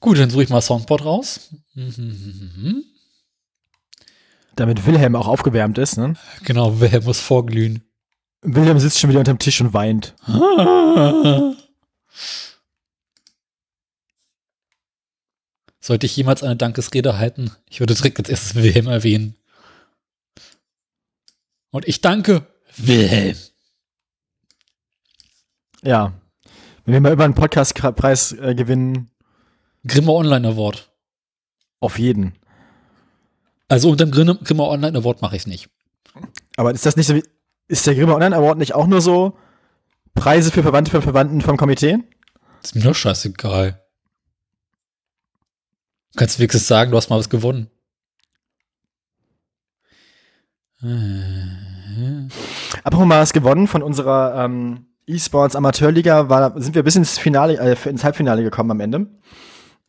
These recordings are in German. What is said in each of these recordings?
Gut, dann suche ich mal Soundboard raus. Damit Wilhelm auch aufgewärmt ist, ne? Genau, Wilhelm muss vorglühen. Wilhelm sitzt schon wieder unterm Tisch und weint. Sollte ich jemals eine Dankesrede halten, ich würde direkt als erstes Wilhelm erwähnen. Und ich danke Wilhelm. Ja. Wenn wir mal über einen Podcastpreis äh, gewinnen, Grimmer Online Award. auf jeden. Also unter dem Grimm- Grimmer Online Award mache ich es nicht. Aber ist das nicht so wie, ist der Grimme Online Award nicht auch nur so Preise für Verwandte von Verwandten vom Komitee? Ist mir doch scheißegal. Du kannst wenigstens sagen, du hast mal was gewonnen. Äh, Apropos mal was gewonnen von unserer ähm, E-Sports Amateurliga, war, sind wir bis ins Finale, äh, ins Halbfinale gekommen am Ende.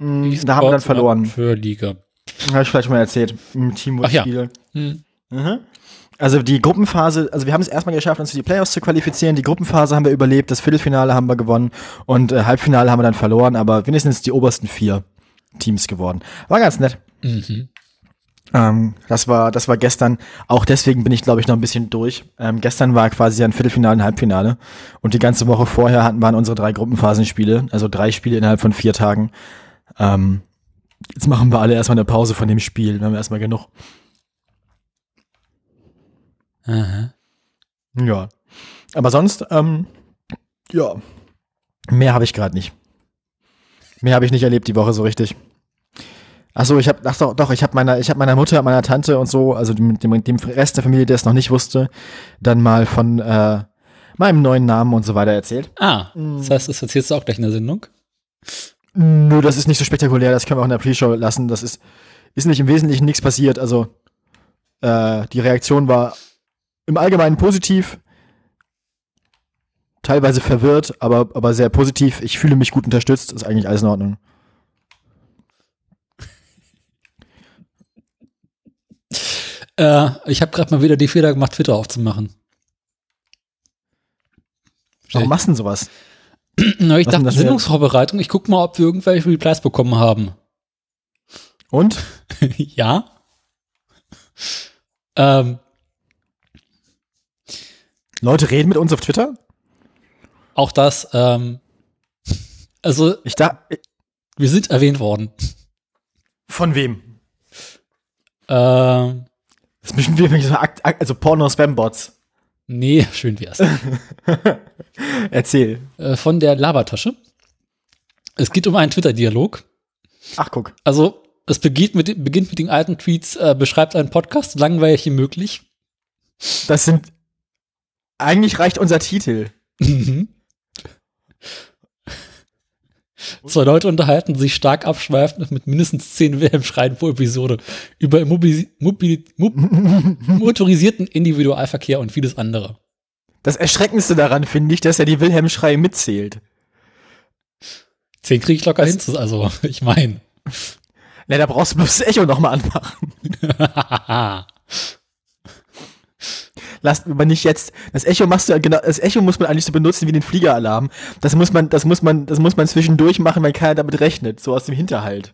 Mm, da haben wir dann verloren. Für Liga. Habe ich vielleicht schon mal erzählt. Im Ach ja. Hm. Mhm. Also die Gruppenphase, also wir haben es erstmal geschafft, uns für die Playoffs zu qualifizieren. Die Gruppenphase haben wir überlebt, das Viertelfinale haben wir gewonnen und äh, Halbfinale haben wir dann verloren, aber wenigstens die obersten vier Teams geworden. War ganz nett. Mhm. Ähm, das war, das war gestern. Auch deswegen bin ich, glaube ich, noch ein bisschen durch. Ähm, gestern war quasi ein Viertelfinale und Halbfinale. Und die ganze Woche vorher hatten wir unsere drei Gruppenphasenspiele, also drei Spiele innerhalb von vier Tagen. Ähm, jetzt machen wir alle erstmal eine Pause von dem Spiel. Dann haben wir erstmal genug. Aha. Ja. Aber sonst, ähm, ja. Mehr habe ich gerade nicht. Mehr habe ich nicht erlebt die Woche so richtig. Ach so, ich habe, ach doch, doch, ich habe meiner, ich habe meiner Mutter, meiner Tante und so, also dem, dem, dem Rest der Familie, der es noch nicht wusste, dann mal von äh, meinem neuen Namen und so weiter erzählt. Ah, das heißt, das erzählst du auch gleich in der Sendung? Nö, das ist nicht so spektakulär, das können wir auch in der Pre-Show lassen. Das ist, ist nicht im Wesentlichen nichts passiert. Also äh, die Reaktion war im Allgemeinen positiv, teilweise verwirrt, aber, aber sehr positiv. Ich fühle mich gut unterstützt, ist eigentlich alles in Ordnung. Äh, ich habe gerade mal wieder die Fehler gemacht, Twitter aufzumachen. Warum machst du denn sowas? Na, ich Was dachte, Sendungsvorbereitung, ich guck mal, ob wir irgendwelche Replies bekommen haben. Und? ja. Ähm, Leute reden mit uns auf Twitter? auch das, ähm, also Ich da. wir sind erwähnt worden. Von wem? Ähm, Das so Akt- Akt- also Porno-Spam-Bots. Nee, schön wär's. Erzähl. äh, von der Labertasche. Es geht um einen Twitter-Dialog. Ach, guck. Also, es beginnt mit, beginnt mit den alten Tweets, äh, beschreibt einen Podcast langweilig wie möglich. Das sind. Eigentlich reicht unser Titel. Mhm. Zwei Leute unterhalten sich stark abschweifend mit mindestens zehn Wilhelm-Schreien pro Episode über Immobilis Mobil Mo motorisierten Individualverkehr und vieles andere. Das Erschreckendste daran finde ich, dass er die Wilhelm-Schrei mitzählt. Zehn kriege ich locker hin, also ich meine. Ne, da brauchst du bloß das Echo nochmal anmachen. Lass aber nicht jetzt. Das Echo machst du genau, das Echo muss man eigentlich so benutzen wie den Fliegeralarm. Das muss man, das muss man, das muss man zwischendurch machen, weil keiner damit rechnet, so aus dem Hinterhalt.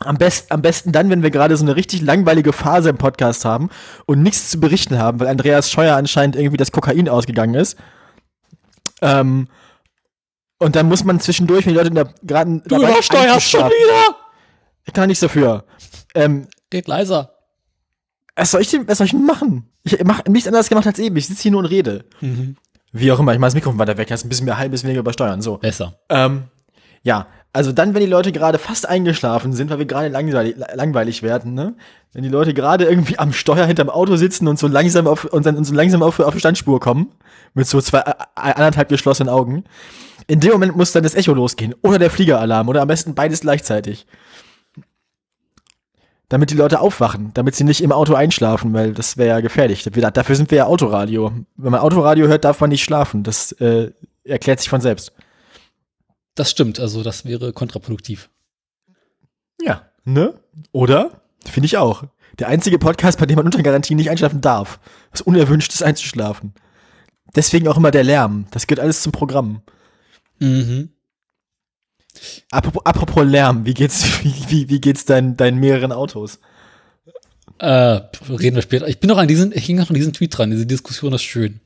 Am besten, am besten dann, wenn wir gerade so eine richtig langweilige Phase im Podcast haben und nichts zu berichten haben, weil Andreas Scheuer anscheinend irgendwie das Kokain ausgegangen ist. Ähm, und dann muss man zwischendurch, wenn die Leute in der gerade Du übersteuerst schon wieder! Ich kann nichts dafür. Ähm, Red leiser. Was soll ich denn, was soll ich denn machen? Ich mach nichts anderes gemacht als eben. Ich sitze hier nur und rede. Mhm. Wie auch immer, ich mach das Mikrofon weiter weg, hast ein bisschen mehr halb, ein bisschen weniger übersteuern. So. Besser. Ähm, ja, also dann, wenn die Leute gerade fast eingeschlafen sind, weil wir gerade langweilig, langweilig werden, ne? Wenn die Leute gerade irgendwie am Steuer hinterm Auto sitzen und so langsam auf und dann und so langsam auf, auf die Standspur kommen, mit so zwei anderthalb geschlossenen Augen, in dem Moment muss dann das Echo losgehen. Oder der Fliegeralarm oder am besten beides gleichzeitig. Damit die Leute aufwachen, damit sie nicht im Auto einschlafen, weil das wäre ja gefährlich. Dafür sind wir ja Autoradio. Wenn man Autoradio hört, darf man nicht schlafen. Das äh, erklärt sich von selbst. Das stimmt, also das wäre kontraproduktiv. Ja. Ne? Oder? Finde ich auch. Der einzige Podcast, bei dem man unter Garantie nicht einschlafen darf. Was unerwünscht ist, einzuschlafen. Deswegen auch immer der Lärm. Das gehört alles zum Programm. Mhm. Apropos, apropos Lärm, wie geht's, wie, wie, wie geht's deinen, deinen mehreren Autos? Äh, reden wir später. Ich bin noch an diesen, ich hing noch an diesen Tweet dran. Diese Diskussion ist schön.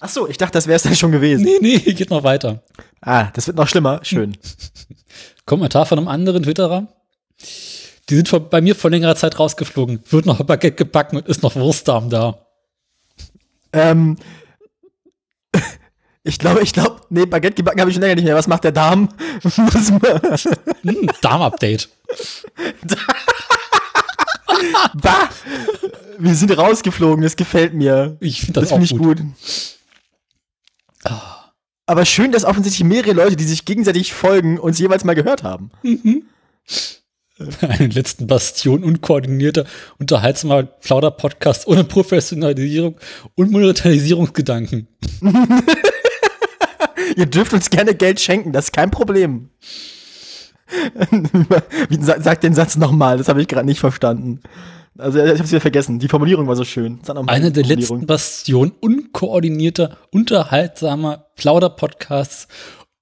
Ach so, ich dachte, das wäre es dann schon gewesen. Nee, nee, geht noch weiter. Ah, das wird noch schlimmer. Schön. Kommentar von einem anderen Twitterer. Die sind vor, bei mir vor längerer Zeit rausgeflogen. Wird noch Baguette gebacken und ist noch Wurstdarm da. ähm, ich glaube, ich glaube, nee, Baguette gebacken habe ich schon länger nicht mehr. Was macht der Darm? Hm, Darm-Update. bah! Wir sind rausgeflogen, das gefällt mir. Ich finde das, Das, finde ich auch gut. gut. Aber schön, dass offensichtlich mehrere Leute, die sich gegenseitig folgen, uns jeweils mal gehört haben. Einen letzten Bastion unkoordinierter, unterhaltsamer Plauder-Podcast ohne Professionalisierung und Monetarisierungsgedanken. Ihr dürft uns gerne Geld schenken, das ist kein Problem. Sag den Satz nochmal, das habe ich gerade nicht verstanden. Also ich habe es wieder vergessen. Die Formulierung war so schön. Eine der letzten. Bastionen unkoordinierter, unterhaltsamer Plauder-Podcasts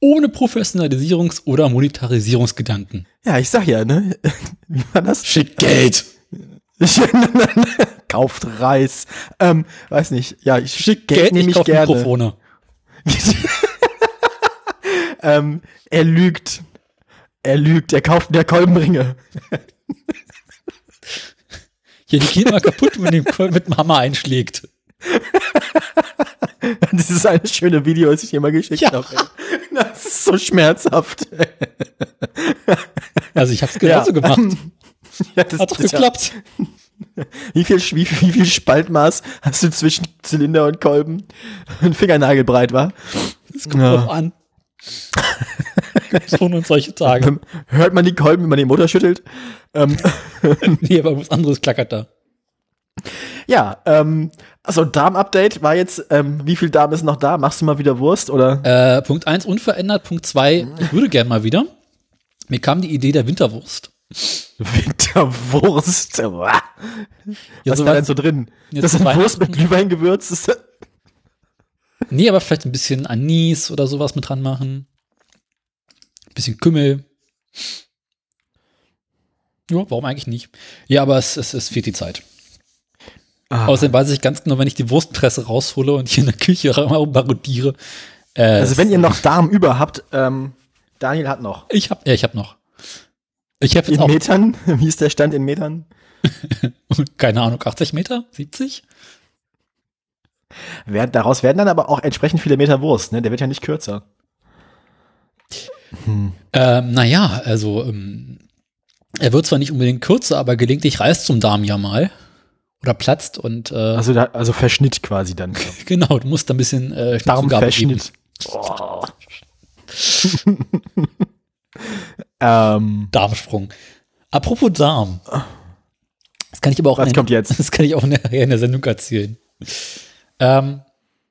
ohne Professionalisierungs- oder Monetarisierungsgedanken. Ja, ich sag ja, ne? Wie war das? Schick Geld. Kauft Reis. Ähm, weiß nicht. Ja, ich Schick Geld Geld, nehme ich ich gerne. Mikrofone. Ähm, er lügt. Er lügt. Er kauft mehr Kolbenringe. Ja, die gehen mal kaputt, wenn den mit dem Hammer einschlägt. Das ist eine schöne Video, das ich dir mal geschickt Ja. habe. Das ist so schmerzhaft. Also ich hab's genauso Ja. gemacht. Ja, das, Hat doch das- geklappt. Wie viel, wie, wie viel Spaltmaß hast du zwischen Zylinder und Kolben? Ein Fingernagel breit war. Das kommt Ja. drauf an. so und solche Tage. Hört man die Kolben, wenn man den Motor schüttelt? Ähm, Nee, aber was anderes klackert da. ja, ähm, also Darm-Update war jetzt, ähm, wie viel Darm ist noch da? Machst du mal wieder Wurst oder? Äh, Punkt 1 unverändert, Punkt 2, ich würde gern mal wieder. Mir kam die Idee der Winterwurst. Winterwurst. Uah. Ja, Was so war was- denn so drin? Das ist Wurst mit. Glühwein gewürzt. Nee, aber vielleicht ein bisschen Anis oder sowas mit dran machen. Ein bisschen Kümmel. Ja, warum eigentlich nicht? Ja, aber es, es, es fehlt die Zeit. Ah. Außerdem weiß ich ganz genau, wenn ich die Wurstpresse raushole und hier in der Küche barodiere. Äh, also wenn ihr noch Darm über habt, ähm, Daniel hat noch. ich hab, ja, ich hab noch. Ich habe jetzt In auch, Metern? Wie ist der Stand in Metern? keine Ahnung, 80 Meter? 70? Daraus werden dann aber auch entsprechend viele Meter Wurst, ne? Der wird ja nicht kürzer. Ähm, naja, also ähm, er wird zwar nicht unbedingt kürzer, aber gelegentlich reißt zum Darm ja mal. Oder platzt und äh, Also, da, also Verschnitt quasi dann. genau, du musst da ein bisschen äh. Darmverschnitt. Oh. ähm, Darmsprung. Apropos Darm. Das kann ich aber auch, was in, kommt jetzt? das kann ich auch nachher in der Sendung erzählen. Ähm,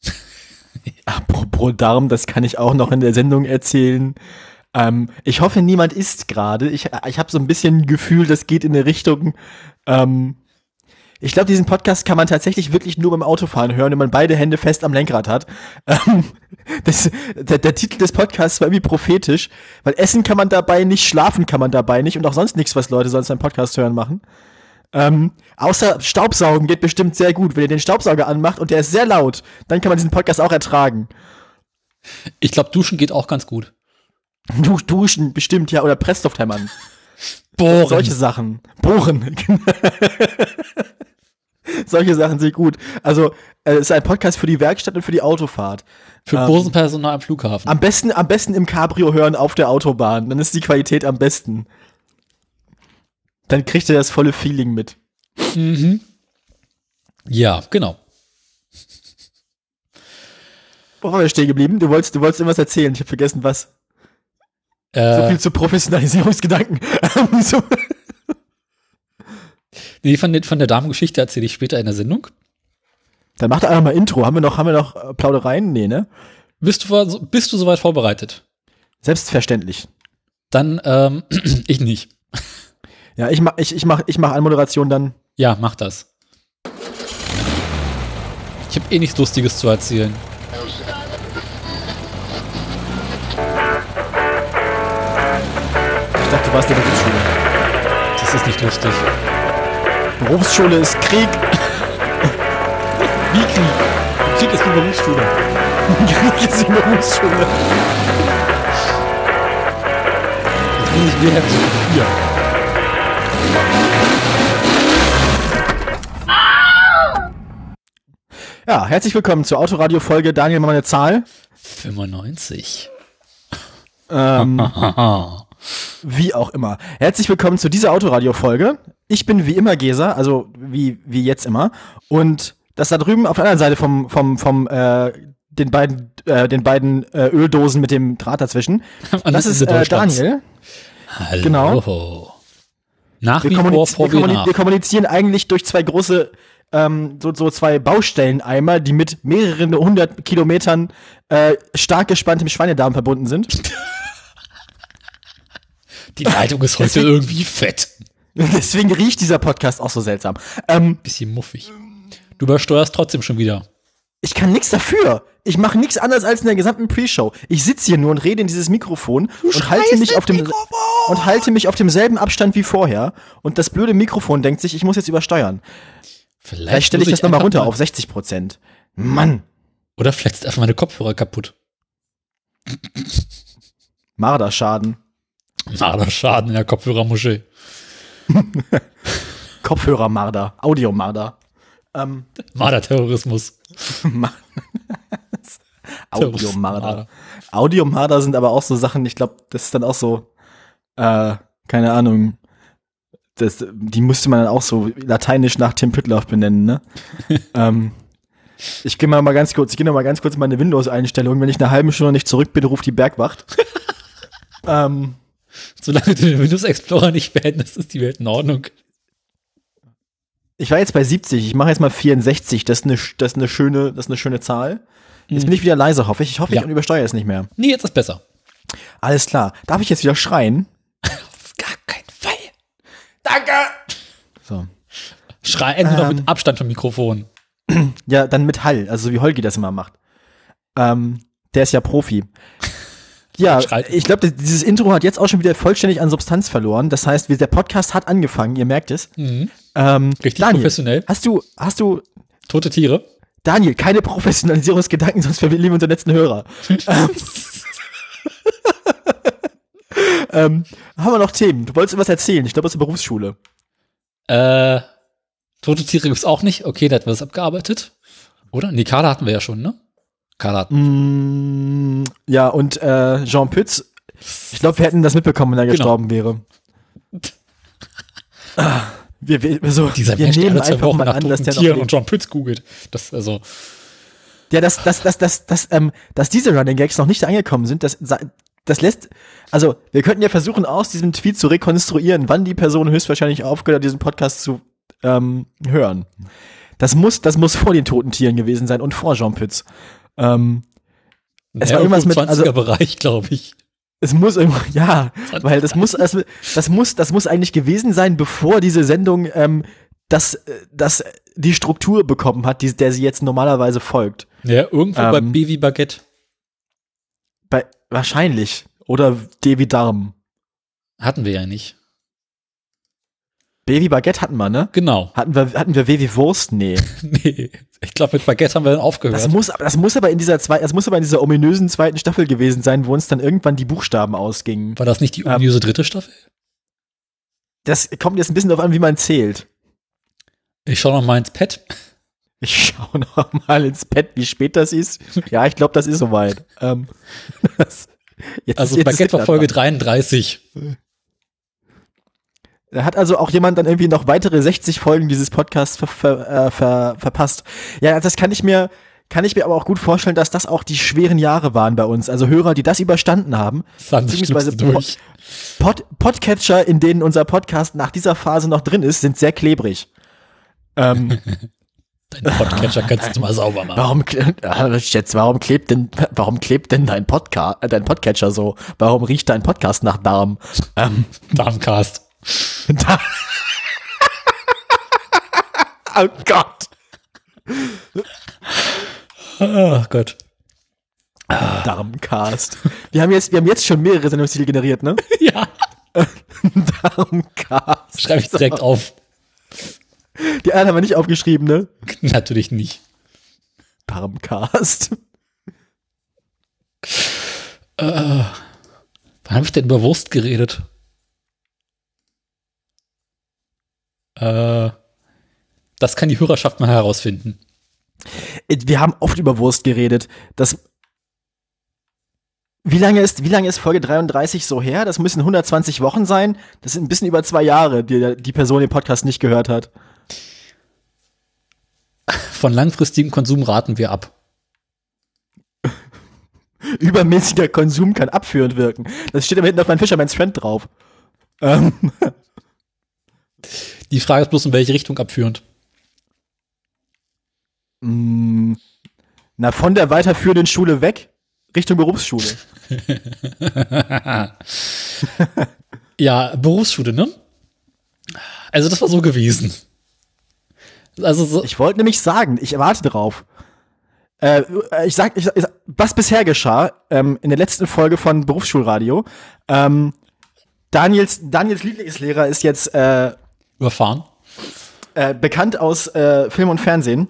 Apropos Darm, das kann ich auch noch in der Sendung erzählen. Ähm, ich hoffe, niemand isst gerade. Ich, ich habe so ein bisschen ein Gefühl, das geht in eine Richtung. Ähm, ich glaube, diesen Podcast kann man tatsächlich wirklich nur beim Autofahren hören, wenn man beide Hände fest am Lenkrad hat. Ähm, das, der, der Titel des Podcasts war irgendwie prophetisch, weil essen kann man dabei nicht, schlafen kann man dabei nicht und auch sonst nichts, was Leute sonst beim Podcast hören machen. Ähm, außer Staubsaugen geht bestimmt sehr gut. Wenn ihr den Staubsauger anmacht und der ist sehr laut, dann kann man diesen Podcast auch ertragen. ich glaube, Duschen geht auch ganz gut. Du, duschen, bestimmt, ja, oder Pressluft-Hämmern. Bohren. Solche Sachen. Bohren. Solche Sachen sind gut. Also, äh, es ist ein Podcast für die Werkstatt und für die Autofahrt. Für ähm, Bosenpersonal am Flughafen. Am besten, am besten im Cabrio hören auf der Autobahn. Dann ist die Qualität am besten. Dann kriegt ihr das volle Feeling mit. Mhm. Ja, genau. Wo waren wir stehen geblieben? Du wolltest, du wolltest irgendwas erzählen. Ich habe vergessen, was. So Äh, viel zu Professionalisierungsgedanken. so. nee, von, von der Damengeschichte erzähle ich später in der Sendung. Dann macht einfach mal Intro. Haben wir noch, haben wir noch äh, Plaudereien? Nee, ne? Bist du, bist du soweit vorbereitet? Selbstverständlich. Dann, ähm, ich nicht. Ja, ich mach, ich, ich mach, ich mach Anmoderation dann. Ja, mach das. Ich habe eh nichts Lustiges zu erzählen. warst in der Berufsschule. Das ist nicht lustig. Berufsschule ist Krieg. Wie Krieg? Krieg ist eine Berufsschule. Krieg ist die Berufsschule. Jetzt muss ich wieder zu. Ja, herzlich willkommen zur Autoradio-Folge. Daniel, mach mal eine Zahl. 95. Ähm, wie auch immer. Herzlich willkommen zu dieser Autoradio-Folge. Ich bin wie immer Gesa, also wie, wie jetzt immer. Und das da drüben auf der anderen Seite vom, vom, vom, äh, den beiden, äh, den beiden äh, Öldosen mit dem Draht dazwischen. Am Das ist äh. Daniel. Hallo. Genau. Nach Wir, wie vor vor wir kommunizieren eigentlich durch zwei große, ähm, so, so zwei Baustelleneimer, die mit mehreren hundert Kilometern äh, stark gespanntem Schweinedarm verbunden sind. Die Leitung ist heute Deswegen- irgendwie fett. Deswegen riecht dieser Podcast auch so seltsam. Ähm, Bisschen muffig. Du übersteuerst trotzdem schon wieder. ich kann nichts dafür. Ich mache nichts anderes als in der gesamten Pre-Show. Ich sitze hier nur und rede in dieses Mikrofon und halte mich auf dem und halte mich auf demselben Abstand wie vorher. Und das blöde Mikrofon denkt sich, ich muss jetzt übersteuern. Vielleicht stelle ich das nochmal runter mal- auf 60 Prozent. Mann, Oder vielleicht ist einfach meine Kopfhörer kaputt. Marderschaden. Marderschaden in der Kopfhörermuschel. Kopfhörermarder, Audiomarder. Ähm, Marderterrorismus. Audiomarder. Audiomarder sind aber auch so Sachen, ich glaube, das ist dann auch so, äh, keine Ahnung, das, die müsste man dann auch so lateinisch nach Tim Pritloff benennen, ne? ähm, ich gehe mal, mal ganz kurz, ich gehe mal ganz kurz in meine Windows-Einstellung. Wenn ich eine halbe Stunde nicht zurück bin, ruft die Bergwacht. ähm, Solange du den Windows Explorer nicht beendest, ist die Welt in Ordnung. ich war jetzt bei 70, ich mache jetzt mal 64. Das ist eine, das ist eine schöne, das ist eine schöne Zahl. Jetzt bin ich wieder leise, hoffe ich. Ich hoffe, Ja. ich übersteuere es nicht mehr. Nee, jetzt ist besser. Alles klar. Darf ich jetzt wieder schreien? Auf gar keinen Fall. Danke! So. Schrei endlich noch Ähm. mit Abstand vom Mikrofon. Ja, dann mit Hall, also so wie Holgi das immer macht. Ähm, der ist ja Profi. Ja, Schreit. ich glaube, dieses Intro hat jetzt auch schon wieder vollständig an Substanz verloren. Das heißt, der Podcast hat angefangen, ihr merkt es. Mhm. Ähm, Richtig Daniel, professionell. hast du, hast du, Tote Tiere. Daniel, keine Professionalisierungsgedanken, sonst verlieren wir unseren letzten Hörer. ähm, ähm, haben wir noch Themen? Du wolltest irgendwas erzählen. Ich glaube, aus der Berufsschule. Äh, Tote Tiere gibt's auch nicht. Okay, da hatten wir das abgearbeitet. Oder? Nee, Carla hatten wir ja schon, ne? Carla hatten Mm, ja, und äh, Jean Pütz, ich glaube, wir hätten das mitbekommen, wenn er Genau. gestorben wäre. Ah, wir, wir, so, Dieser wir Mensch, nehmen einfach mal an, dass der noch Tieren und lebt. John Pütz googelt. Das, also, Ja, dass, dass, dass, dass, dass, ähm, dass diese Running Gags noch nicht angekommen sind, das, das lässt, also wir könnten ja versuchen, aus diesem Tweet zu rekonstruieren, wann die Person höchstwahrscheinlich aufgehört hat, diesen Podcast zu ähm, hören. Das muss, das muss vor den toten Tieren gewesen sein und vor Jean Pütz. Ähm, Es war irgendwas mit- 20er also- Bereich, glaube ich. Es muss irgendwo, ja, weil das muss, das, das muss, das muss eigentlich gewesen sein, bevor diese Sendung ähm, das, das die Struktur bekommen hat, die, der sie jetzt normalerweise folgt. Ja, irgendwo bei Ähm. Baby Baguette. Bei, wahrscheinlich. Oder Devi Darm. Hatten wir ja nicht. Baby Baguette hatten wir, ne? Genau. Hatten wir, hatten wir Baby Wurst? Nee. Nee, ich glaube, mit Baguette haben wir dann aufgehört. Das muss, das muss aber in dieser zwei, das muss aber in dieser ominösen zweiten Staffel gewesen sein, wo uns dann irgendwann die Buchstaben ausgingen. War das nicht die Ähm. ominöse dritte Staffel? Das kommt jetzt ein bisschen darauf an, wie man zählt. Ich schau noch mal ins Pad. Ich schaue noch mal ins Bett, wie spät das ist. Ja, ich glaube, das ist soweit. Ähm, das, jetzt, Also jetzt Baguette war Folge dran. 33. Da hat also auch jemand dann irgendwie noch weitere 60 Folgen dieses Podcasts ver, ver, äh, ver, verpasst. Ja, das kann ich mir, kann ich mir aber auch gut vorstellen, dass das auch die schweren Jahre waren bei uns. Also Hörer, die das überstanden haben, Das Beziehungsweise durch. Pod, Podcatcher, in denen unser Podcast nach dieser Phase noch drin ist, sind sehr klebrig. Ähm, Dein Podcatcher kannst du mal sauber machen. warum, jetzt, warum klebt denn, warum klebt denn dein Podcast, äh, dein Podcatcher so? Warum riecht dein Podcast nach Darm? Ähm, Darmcast. da oh Gott. Oh Gott. Darmcast. Wir haben jetzt, wir haben jetzt schon mehrere Sendungstitel generiert, ne? Ja. Darmcast. Schreibe ich direkt auf. Die anderen haben wir nicht aufgeschrieben, ne? Natürlich nicht. Darmcast. Wann habe ich denn über Wurst geredet? Äh, das kann die Hörerschaft mal herausfinden. Wir haben oft über Wurst geredet. Das wie lange ist, wie lange ist Folge 33 so her? Das müssen 120 Wochen sein. Das sind ein bisschen über zwei Jahre, die die Person den Podcast nicht gehört hat. Von langfristigem Konsum raten wir ab. Übermäßiger Konsum kann abführend wirken. Das steht aber hinten auf meinem Fisherman's Friend drauf. Ähm, Die Frage ist bloß, in welche Richtung abführend. mm, na, von der weiterführenden Schule weg, Richtung Berufsschule. Ja, Berufsschule, ne? Also das war so gewesen. Also so, Ich wollte nämlich sagen, ich warte drauf. Äh, ich sag, ich, ich, was bisher geschah ähm, in der letzten Folge von Berufsschulradio. Ähm, Daniels, Daniels Lieblingslehrer ist jetzt äh, überfahren. äh, bekannt aus äh, Film und Fernsehen.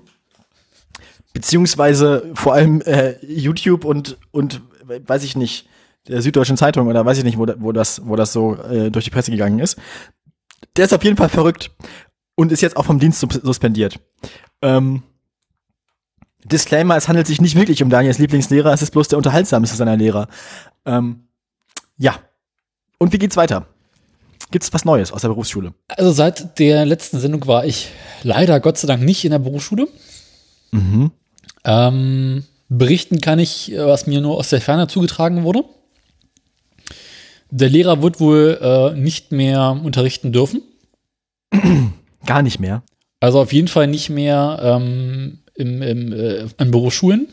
Beziehungsweise vor allem äh, YouTube und, und weiß ich nicht, der Süddeutschen Zeitung oder weiß ich nicht, wo, wo, das, wo das so äh, durch die Presse gegangen ist. Der ist auf jeden Fall verrückt und ist jetzt auch vom Dienst sus- suspendiert. Ähm, Disclaimer, es handelt sich nicht wirklich um Daniels Lieblingslehrer, es ist bloß der unterhaltsamste seiner Lehrer. Ähm, ja. Und wie geht's weiter? Gibt's was Neues aus der Berufsschule? Also seit der letzten Sendung war ich leider Gott sei Dank nicht in der Berufsschule. Mhm. Ähm, berichten kann ich, was mir nur aus der Ferne zugetragen wurde. Der Lehrer wird wohl äh, nicht mehr unterrichten dürfen. Gar nicht mehr. Also auf jeden Fall nicht mehr ähm, im, im, äh, an Berufsschulen.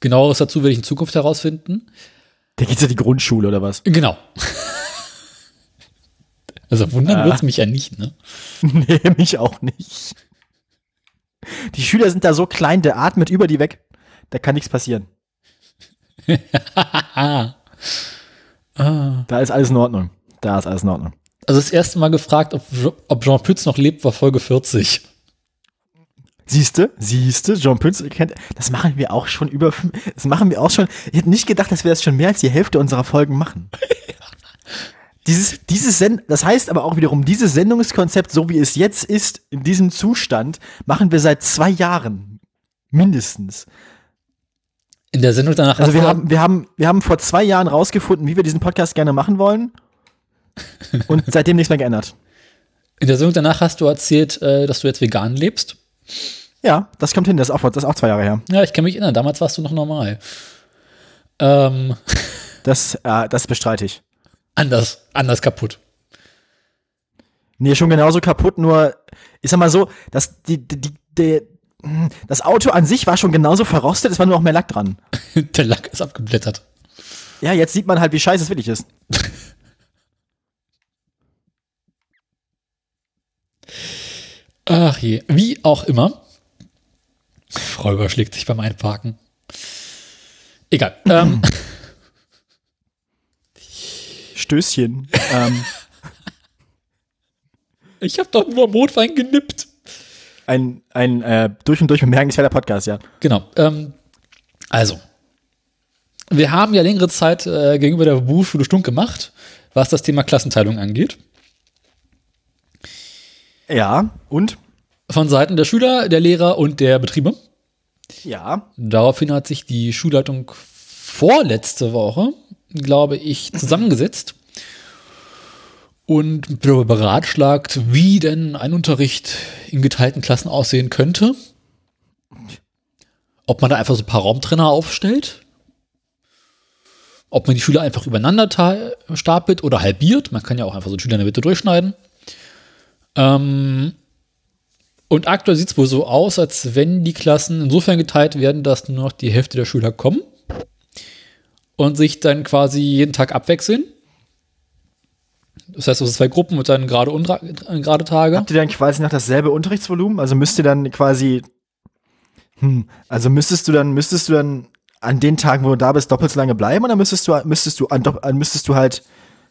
Genaueres dazu werde ich in Zukunft herausfinden. Der geht ja die Grundschule oder was? Genau. Also wundern Ah. wird's mich ja nicht, ne? nee, mich auch nicht. Die Schüler sind da so klein, der atmet über die weg. Da kann nichts passieren. Ah. Da ist alles in Ordnung. Da ist alles in Ordnung. Also das erste Mal gefragt, ob, ob Jean Pütz noch lebt, war Folge 40. Siehste, siehste, John Pünz kennt, das machen wir auch schon über, das machen wir auch schon. Ich hätte nicht gedacht, dass wir das schon mehr als die Hälfte unserer Folgen machen. Dieses, dieses Send, das heißt aber auch wiederum, dieses Sendungskonzept, so wie es jetzt ist, in diesem Zustand, machen wir seit zwei Jahren. Mindestens. In der Sendung danach Also wir haben, wir haben, wir haben vor zwei Jahren rausgefunden, wie wir diesen Podcast gerne machen wollen. Und seitdem nichts mehr geändert. in der Sendung danach hast du erzählt, äh, dass du jetzt vegan lebst. Ja, das kommt hin, das ist auch, das ist auch zwei Jahre her. Ja, ich kann mich erinnern, damals warst du noch normal. Ähm, Das, äh, das bestreite ich. anders, anders kaputt. Nee, schon genauso kaputt, nur, ich sag mal so, das, die, die, die, hm, das Auto an sich war schon genauso verrostet, es war nur noch mehr Lack dran. der Lack ist abgeblättert. Ja, jetzt sieht man halt, wie scheiße es wirklich ist. Ach je, wie auch immer. Frau überschlägt sich beim Einparken. Egal. Ähm, Stößchen. ähm, ich habe doch nur Rotwein genippt. ein ein äh, durch und durch bemerkenswerter Podcast, ja. Genau. Ähm, also, wir haben ja längere Zeit äh, gegenüber der Berufsschule stunk gemacht, was das Thema Klassenteilung angeht. Ja, und? Von Seiten der Schüler, der Lehrer und der Betriebe. Ja. Daraufhin hat sich die Schulleitung vorletzte Woche, glaube ich, zusammengesetzt und darüber beratschlagt, wie denn ein Unterricht in geteilten Klassen aussehen könnte. Ob man da einfach so ein paar Raumtrenner aufstellt. Ob man die Schüler einfach übereinander ta- stapelt oder halbiert. Man kann ja auch einfach so einen Schüler in der Mitte durchschneiden. Ähm, und aktuell sieht es wohl so aus, als wenn die Klassen insofern geteilt werden, dass nur noch die Hälfte der Schüler kommen und sich dann quasi jeden Tag abwechseln. Das heißt, es sind zwei Gruppen und dann gerade äh, gerade Tage. Habt ihr dann quasi noch dasselbe Unterrichtsvolumen? Also müsst ihr dann quasi, hm, also müsstest du dann, müsstest du dann an den Tagen, wo du da bist, doppelt so lange bleiben oder müsstest du, müsstest du, an- müsstest du halt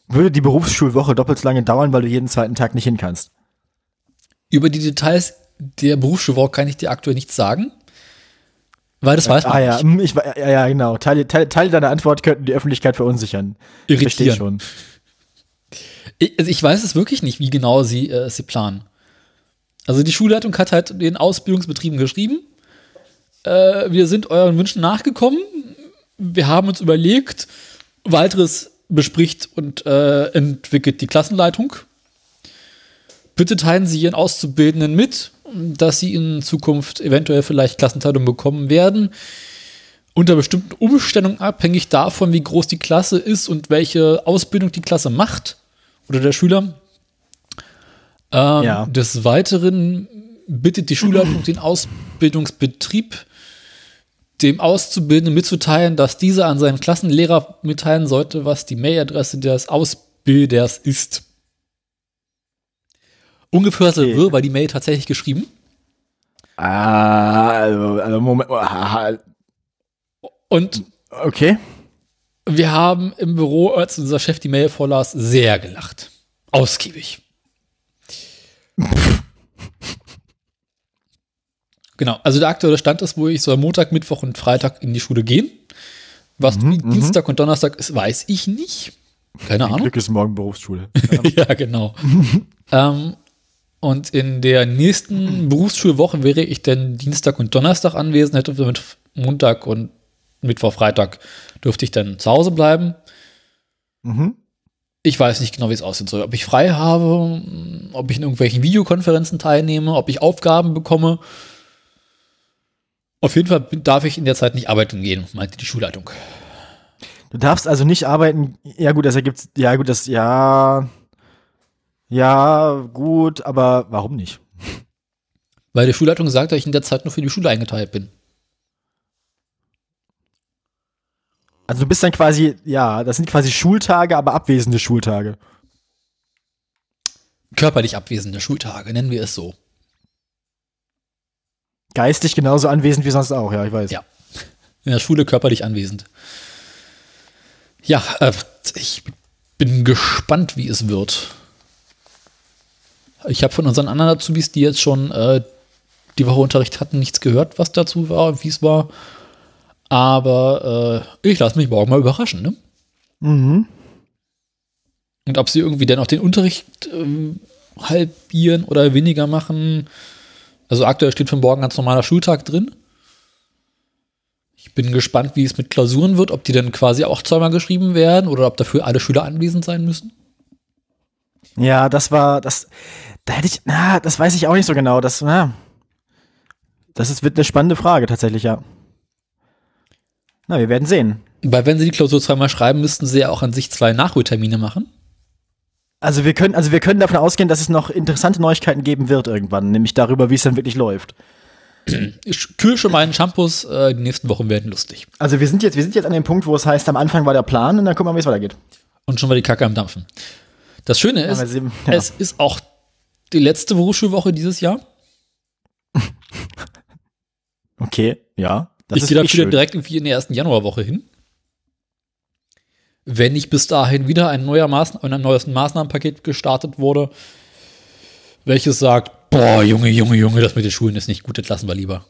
würde die Berufsschulwoche doppelt so lange dauern, weil du jeden zweiten Tag nicht hin kannst. Über die Details der Berufsschulwoche kann ich dir aktuell nichts sagen. Weil das weiß man ah, ja, nicht. ich, wa- ja, ja, genau. Teile, Teile, Teile deiner Antwort könnten die Öffentlichkeit verunsichern. Ich verstehe Irritieren. schon. Ich, also ich weiß es wirklich nicht, wie genau sie äh, sie planen. Also die Schulleitung hat halt den Ausbildungsbetrieben geschrieben, äh, wir sind euren Wünschen nachgekommen, wir haben uns überlegt, weiteres bespricht und äh, entwickelt die Klassenleitung. Bitte teilen Sie Ihren Auszubildenden mit, dass sie in Zukunft eventuell vielleicht Klassenteilung bekommen werden. Unter bestimmten Umständen abhängig davon, wie groß die Klasse ist und welche Ausbildung die Klasse macht oder der Schüler. Ähm, Ja. Des Weiteren bittet die Schulleitung den Ausbildungsbetrieb, dem Auszubildenden mitzuteilen, dass dieser an seinen Klassenlehrer mitteilen sollte, was die Mailadresse des Ausbilders ist. Ungefähr so Okay. wirr war die Mail tatsächlich geschrieben. Ah, also, also Moment. ah, Und Okay. wir haben im Büro, als unser Chef die Mail vorlas, sehr gelacht. Ausgiebig. genau, also der aktuelle Stand ist, wo ich soll Montag, Mittwoch und Freitag in die Schule gehen. Was Dienstag und Donnerstag ist, weiß ich nicht. Keine Ahnung. Glück ist morgen Berufsschule. ja, genau. ähm, und in der nächsten Berufsschulwoche wäre ich dann Dienstag und Donnerstag anwesend, hätte mit Montag und Mittwoch, Freitag dürfte ich dann zu Hause bleiben. mhm. Ich weiß nicht genau, wie es aussehen soll. Ob ich frei habe, ob ich in irgendwelchen Videokonferenzen teilnehme, ob ich Aufgaben bekomme. Auf jeden Fall darf ich in der Zeit nicht arbeiten gehen, meinte die Schulleitung. Du darfst also nicht arbeiten. Ja, gut, das ergibt. Ja, gut, das. Ja. Ja, gut, aber warum nicht? Weil die Schulleitung sagt, dass ich in der Zeit nur für die Schule eingeteilt bin. Also du bist dann quasi, ja, das sind quasi Schultage, aber abwesende Schultage. Körperlich abwesende Schultage, nennen wir es so. Geistig genauso anwesend wie sonst auch, ja, ich weiß. Ja. In der Schule körperlich anwesend. Ja, äh, ich bin gespannt, wie es wird. Ich habe von unseren anderen Azubis, die jetzt schon äh, die Woche Unterricht hatten, nichts gehört, was dazu war und wie es war. Aber äh, ich lasse mich morgen mal überraschen. Ne? Mhm. Und ob sie irgendwie dann auch den Unterricht ähm, halbieren oder weniger machen. Also aktuell steht für morgen ganz normaler Schultag drin. Ich bin gespannt, wie es mit Klausuren wird, ob die dann quasi auch zweimal geschrieben werden oder ob dafür alle Schüler anwesend sein müssen. Ja, das war, das, da hätte ich, na, das weiß ich auch nicht so genau. Das, na, das ist, wird eine spannende Frage tatsächlich, ja. Na, wir werden sehen. Weil wenn sie die Klausur zweimal schreiben, müssten sie ja auch an sich zwei Nachholtermine machen. Also wir können, also wir können davon ausgehen, dass es noch interessante Neuigkeiten geben wird irgendwann, nämlich darüber, wie es dann wirklich läuft. Ich kühl schon meinen Shampoos, äh, die nächsten Wochen werden lustig. Also wir sind jetzt, wir sind jetzt an dem Punkt, wo es heißt, am Anfang war der Plan und dann gucken wir mal, wie es weitergeht. Und schon mal die Kacke am Dampfen. Das Schöne ist, sehen- ja. es ist auch die letzte Berufsschulwoche dieses Jahr. Okay, ja. Das ich gehe dafür schön. direkt irgendwie in der ersten Januarwoche hin. Wenn nicht bis dahin wieder ein, neuer Maßn ein neues Maßnahmenpaket gestartet wurde, welches sagt, boah, Junge, Junge, Junge, das mit den Schulen ist nicht gut, das lassen wir lieber.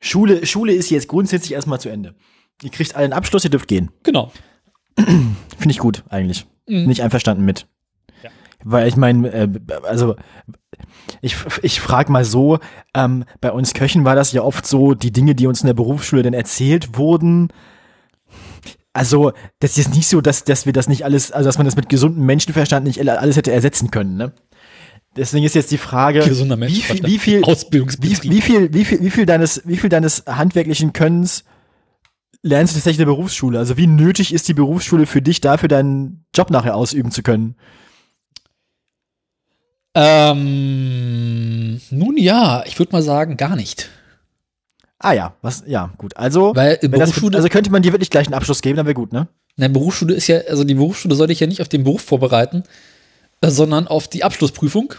Schule, Schule ist jetzt grundsätzlich erstmal zu Ende. Ihr kriegt allen Abschluss, ihr dürft gehen. Genau. Finde ich gut, eigentlich. Mhm. Nicht einverstanden mit. Weil ich meine, äh, also ich, ich frage mal so, ähm, bei uns Köchen war das ja oft so, die Dinge, die uns in der Berufsschule dann erzählt wurden, also das ist nicht so, dass, dass wir das nicht alles, also dass man das mit gesundem Menschenverstand nicht alles hätte ersetzen können, ne? Deswegen ist jetzt die Frage, wie viel, wie viel, wie, wie viel, wie viel, wie viel deines, wie viel deines handwerklichen Könnens lernst du tatsächlich in der Berufsschule? Also wie nötig ist die Berufsschule für dich dafür, deinen Job nachher ausüben zu können? Ähm, nun ja, ich würde mal sagen, gar nicht. Ah ja, was, ja, gut. Also, Weil wenn das, Berufsschule- also könnte man dir wirklich gleich einen Abschluss geben, dann wäre gut, ne? Eine Berufsschule ist ja, also die Berufsschule soll dich ja nicht auf den Beruf vorbereiten, äh, sondern auf die Abschlussprüfung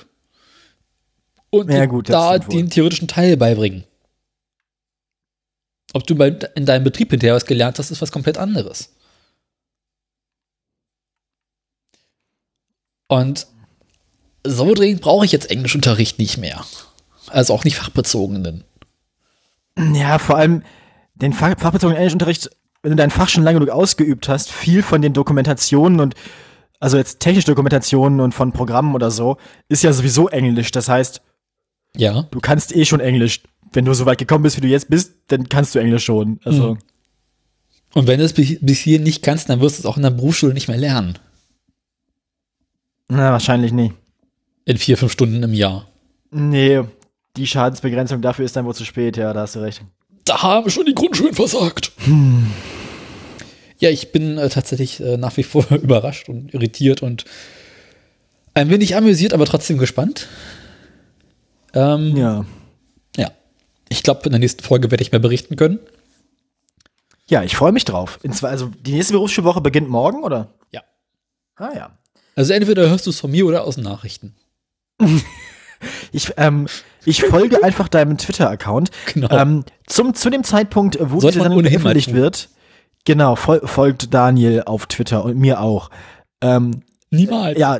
und Ja, gut, da den theoretischen Teil beibringen. Ob du bei, in deinem Betrieb hinterher was gelernt hast, ist was komplett anderes. Und so dringend brauche ich jetzt Englischunterricht nicht mehr. Also auch nicht fachbezogenen. Ja, vor allem den Fach fachbezogenen Englischunterricht, wenn du dein Fach schon lange genug ausgeübt hast, viel von den Dokumentationen und also jetzt technische Dokumentationen und von Programmen oder so, ist ja sowieso Englisch. Das heißt, Ja. du kannst eh schon Englisch. Wenn du so weit gekommen bist, wie du jetzt bist, dann kannst du Englisch schon. Also, Mhm. Und wenn du es bis bis hier nicht kannst, dann wirst du es auch in der Berufsschule nicht mehr lernen. na, wahrscheinlich nicht. In vier, fünf Stunden im Jahr. Nee, die Schadensbegrenzung dafür ist dann wohl zu spät, ja, da hast du recht. Da haben schon die Grundschulen versagt. Ja, ich bin äh, tatsächlich äh, nach wie vor überrascht und irritiert und ein wenig amüsiert, aber trotzdem gespannt. Ähm, Ja. ja. Ich glaube, in der nächsten Folge werde ich mehr berichten können. Ja, ich freue mich drauf. Zwei, also die nächste Berufsschulwoche beginnt morgen, oder? Ja. Ah ja. Also entweder hörst du es von mir oder aus den Nachrichten. Ich, ähm, ich folge einfach deinem Twitter-Account. Genau. Ähm, zum, zu dem Zeitpunkt, wo Sollte diese Sendung veröffentlicht wird, genau, fol folgt Daniel auf Twitter und mir auch. Ähm, Niemals. ja,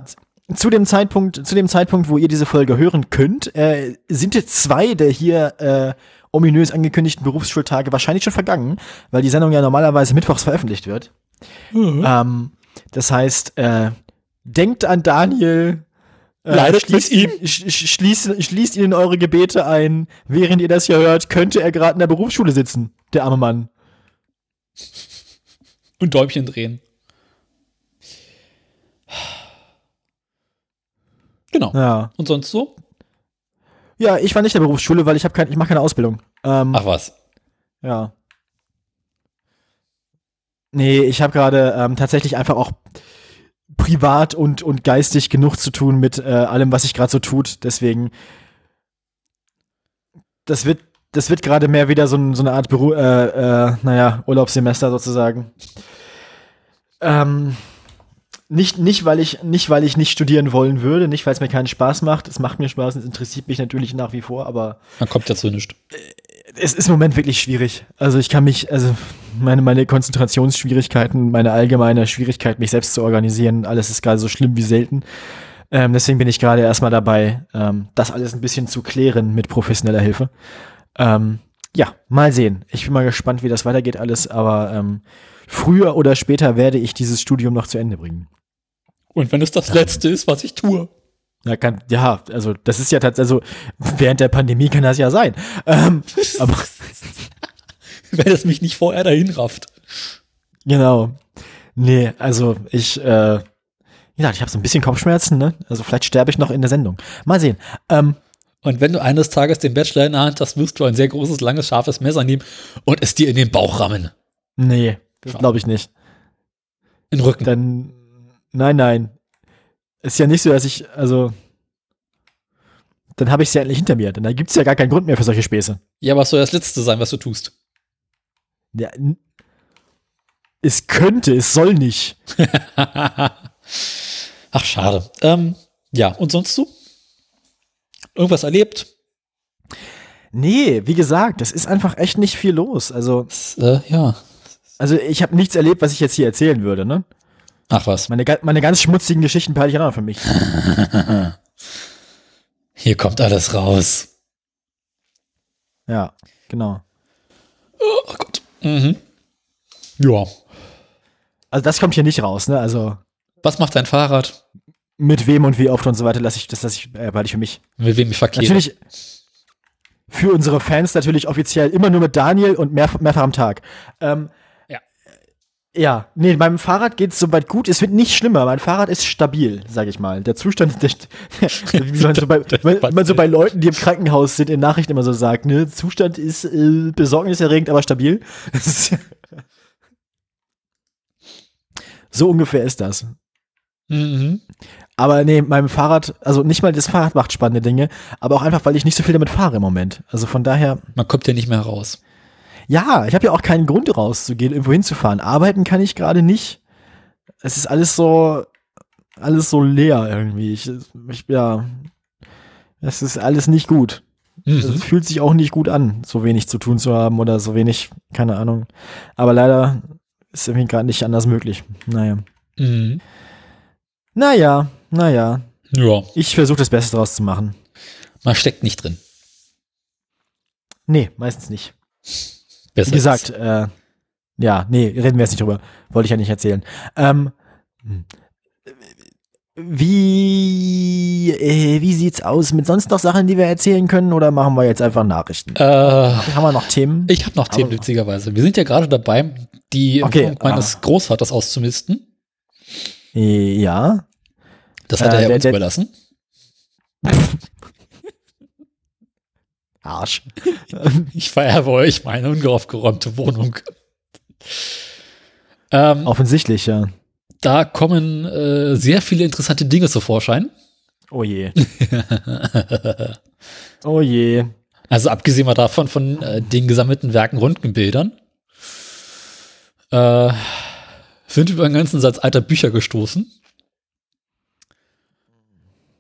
zu dem Zeitpunkt, zu dem Zeitpunkt, wo ihr diese Folge hören könnt, äh, sind jetzt zwei der hier äh, ominös angekündigten Berufsschultage wahrscheinlich schon vergangen, weil die Sendung ja normalerweise mittwochs veröffentlicht wird. Mhm. Ähm, das heißt, äh, denkt an Daniel. Äh, Leidet mit schließt, ihm. sch- sch- Schließt, schließt ihn in eure Gebete ein. Während ihr das hier hört, könnte er gerade in der Berufsschule sitzen, der arme Mann. Und Däumchen drehen. Genau. Ja. Und sonst so? Ja, ich war nicht in der Berufsschule, weil ich habe kein, ich mache keine Ausbildung. Ähm, Ach was. Ja. Nee, ich habe gerade ähm, tatsächlich einfach auch privat und, und geistig genug zu tun mit äh, allem, was sich gerade so tut. Deswegen, das wird, das wird gerade mehr wieder so, so eine Art Beru äh, äh, naja, Urlaubssemester sozusagen. Ähm, nicht, nicht, weil ich, nicht, weil ich nicht studieren wollen würde, nicht, weil es mir keinen Spaß macht. Es macht mir Spaß, es interessiert mich natürlich nach wie vor, aber Man kommt ja zu nichts. Es ist im Moment wirklich schwierig. Also ich kann mich, also meine, meine Konzentrationsschwierigkeiten, meine allgemeine Schwierigkeit, mich selbst zu organisieren, alles ist gerade so schlimm wie selten. Ähm, deswegen bin ich gerade erstmal dabei, ähm, das alles ein bisschen zu klären mit professioneller Hilfe. Ähm, ja, mal sehen. Ich bin mal gespannt, wie das weitergeht alles, aber ähm, früher oder später werde ich dieses Studium noch zu Ende bringen. Und wenn es das Letzte ist, was ich tue. Ja, kann, ja, also das ist ja tatsächlich, also während der Pandemie kann das ja sein. Ähm, aber Wenn es mich nicht vorher dahin rafft. Genau. Nee, also ich, äh, gesagt, ich habe so ein bisschen Kopfschmerzen, ne? Also vielleicht sterbe ich noch in der Sendung. Mal sehen. Ähm, Und wenn du eines Tages den Bachelor in der Hand hast, wirst du ein sehr großes, langes, scharfes Messer nehmen und es dir in den Bauch rammen. nee, glaube ich nicht. In den Rücken. Dann, nein, nein. Ist ja nicht so, dass ich, also, dann habe ich es ja endlich hinter mir. Denn da gibt es ja gar keinen Grund mehr für solche Späße. Ja, was soll das Letzte sein, was du tust? Ja, es könnte, es soll nicht. Ach, schade. Ähm, ja, und sonst so? Irgendwas erlebt? Nee, wie gesagt, das ist einfach echt nicht viel los. Also, äh, ja. also ich habe nichts erlebt, was ich jetzt hier erzählen würde, ne? Ach was. Meine, meine ganz schmutzigen Geschichten behalte ich auch noch für mich. Hier kommt alles raus. Ja, genau. Oh Gott. Mhm. Ja. Also das kommt hier nicht raus, ne? Also Was macht dein Fahrrad? mit wem und wie oft und so weiter lasse ich das lasse ich äh, behalte ich für mich. Mit wem ich verkehre? Natürlich für unsere Fans natürlich offiziell immer nur mit Daniel und mehr, mehrfach am Tag. Ähm, Ja. Nee, meinem Fahrrad geht es soweit gut. Es wird nicht schlimmer. Mein Fahrrad ist stabil, sage ich mal. Der Zustand, der, wie man so bei, wie man so bei Leuten, die im Krankenhaus sind, in Nachrichten immer so sagt, ne, Zustand ist äh, besorgniserregend, aber stabil. So ungefähr ist das. Mhm. Aber nee, meinem Fahrrad, also nicht mal das Fahrrad macht spannende Dinge, aber auch einfach, weil ich nicht so viel damit fahre im Moment. Also von daher, Man kommt ja nicht mehr raus. Ja, ich habe ja auch keinen Grund rauszugehen, irgendwo hinzufahren. Arbeiten kann ich gerade nicht. Es ist alles so, alles so leer irgendwie. Ich, ich ja, es ist alles nicht gut. Mhm. Es fühlt sich auch nicht gut an, so wenig zu tun zu haben oder so wenig, keine Ahnung. Aber leider ist irgendwie gerade nicht anders möglich. Naja. Mhm. Naja, naja. Ja, Ich versuche das Beste draus zu machen. man steckt nicht drin. Nee, meistens nicht. Besser Wie gesagt, äh, ja, nee, reden wir jetzt nicht drüber. Wollte ich ja nicht erzählen. Ähm, wie, äh, wie sieht's aus mit sonst noch Sachen, die wir erzählen können, oder machen wir jetzt einfach Nachrichten? Äh, Haben wir noch Themen? ich habe noch Themen, Aber- witzigerweise. Wir sind ja gerade dabei, die Okay, meines ah. Großvaters auszumisten. Ja. Das hat Äh, er ja uns der- überlassen. Arsch. Ich vererbe euch meine ungeräumte Wohnung. Ähm, Offensichtlich, ja. da kommen äh, sehr viele interessante Dinge zu Vorschein. Oh je. oh je. Also abgesehen mal davon von äh, den gesammelten Werken Röntgenbildern. Äh, sind über einen ganzen Satz alter Bücher gestoßen.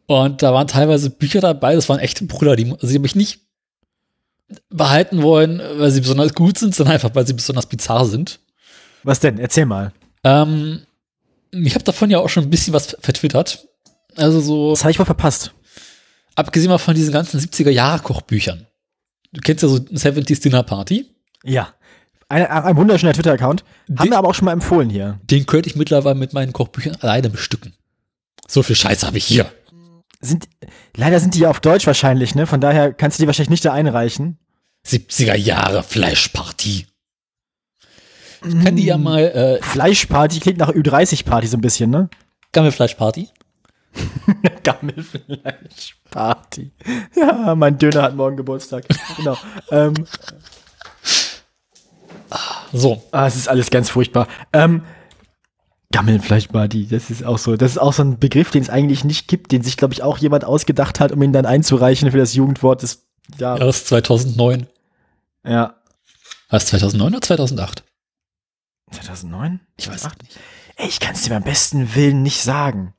Und da waren teilweise Bücher dabei, das waren echte Brüller, die sie habe ich nicht behalten wollen, weil sie besonders gut sind, sondern einfach, weil sie besonders bizarr sind. Was denn? Erzähl mal. Ähm, ich habe davon ja auch schon ein bisschen was vertwittert. Also so, Das habe ich wohl verpasst. abgesehen mal von diesen ganzen 70er-Jahre-Kochbüchern. Du kennst ja so 70s Dinner Party. Ja. Ein, ein wunderschöner Twitter-Account. Haben wir aber auch schon mal empfohlen hier. Den könnte ich mittlerweile mit meinen Kochbüchern alleine bestücken. So viel Scheiße habe ich hier. Sind, leider sind die ja auf Deutsch wahrscheinlich, ne? Von daher kannst du die wahrscheinlich nicht da einreichen. 70er Jahre Fleischparty. Ich kann die ja mal, äh, Fleischparty klingt nach Ü30-Party so ein bisschen, ne? Gammelfleischparty. Gammelfleischparty. Ja, mein Döner hat morgen Geburtstag. Genau. ähm, So, ah, es ist alles ganz furchtbar. Ähm, Gammelfleischparty, das ist auch so, das ist auch so ein Begriff, den es eigentlich nicht gibt, den sich, glaube ich, auch jemand ausgedacht hat, um ihn dann einzureichen für das Jugendwort des das Jahres. ist 2009. Ja. Was, 2009 oder 2008? 2009? Ich weiß Ach, nicht. Ey, ich kann es dir beim besten Willen nicht sagen.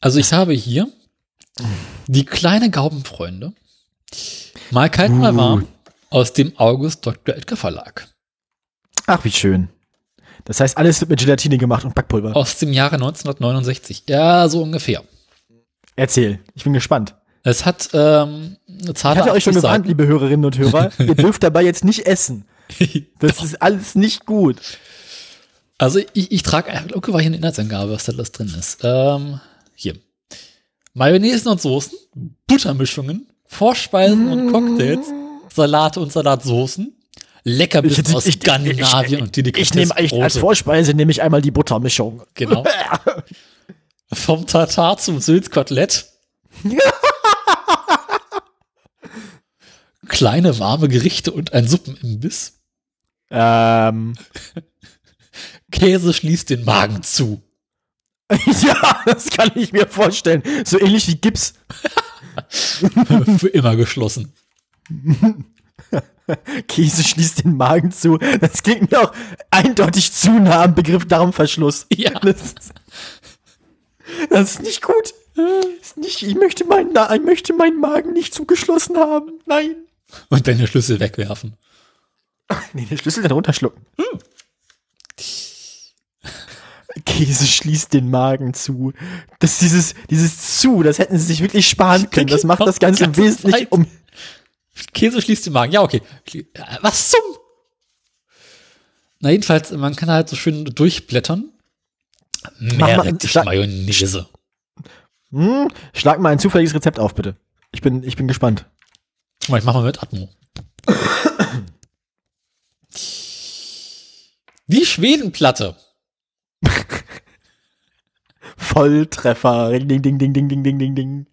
Also ich habe hier die kleine Gaubenfreunde. Mal kalt, mal Uh. warm. Aus dem August Dr. Edgar Verlag. Ach, wie schön. Das heißt, alles wird mit Gelatine gemacht und Backpulver. Aus dem Jahre 1969. Ja, so ungefähr. Erzähl, ich bin gespannt. Es hat ähm, eine Ich zarte hatte euch schon 80 gewarnt, liebe Hörerinnen und Hörer, ihr dürft dabei jetzt nicht essen. Das ist alles nicht gut. Also ich, ich trage, okay, war hier eine Inhaltsangabe, was da alles drin ist. Ähm, hier. Mayonnaise und Soßen, Buttermischungen, Vorspeisen und Cocktails, Salate und Salatsoßen, Leckerbissen Ich- aus ich- Skandinavien und die Ich nehme als Vorspeise nehme ich einmal die Buttermischung. Genau. Vom Tatar zum Sülzkotelett. Kleine warme Gerichte und ein Suppenimbiss. Ähm, Käse schließt den Magen zu. ja, das kann ich mir vorstellen. So ähnlich wie Gips. Für immer geschlossen. Käse schließt den Magen zu. Das klingt mir auch eindeutig zu nah am Begriff Darmverschluss. Ja. Das ist, das ist nicht gut. Ist nicht, ich, möchte meinen, ich möchte meinen Magen nicht zugeschlossen haben. Nein. Und deine Schlüssel wegwerfen. Nee, den Schlüssel dann runterschlucken. Käse schließt den Magen zu. Das dieses, dieses zu, das hätten sie sich wirklich sparen können. Das macht das Ganze wesentlich um. Käse schließt den Magen. Ja, okay. Was zum? Na, jedenfalls, man kann halt so schön durchblättern. Meerrettich-Mayonnaise. Hm, schlag mal ein zufälliges Rezept auf, bitte. Ich bin, ich bin gespannt. Ich mach mal mit Atmo. Die Schwedenplatte. Volltreffer. Ding, ding, ding, ding, ding, ding, ding, ding.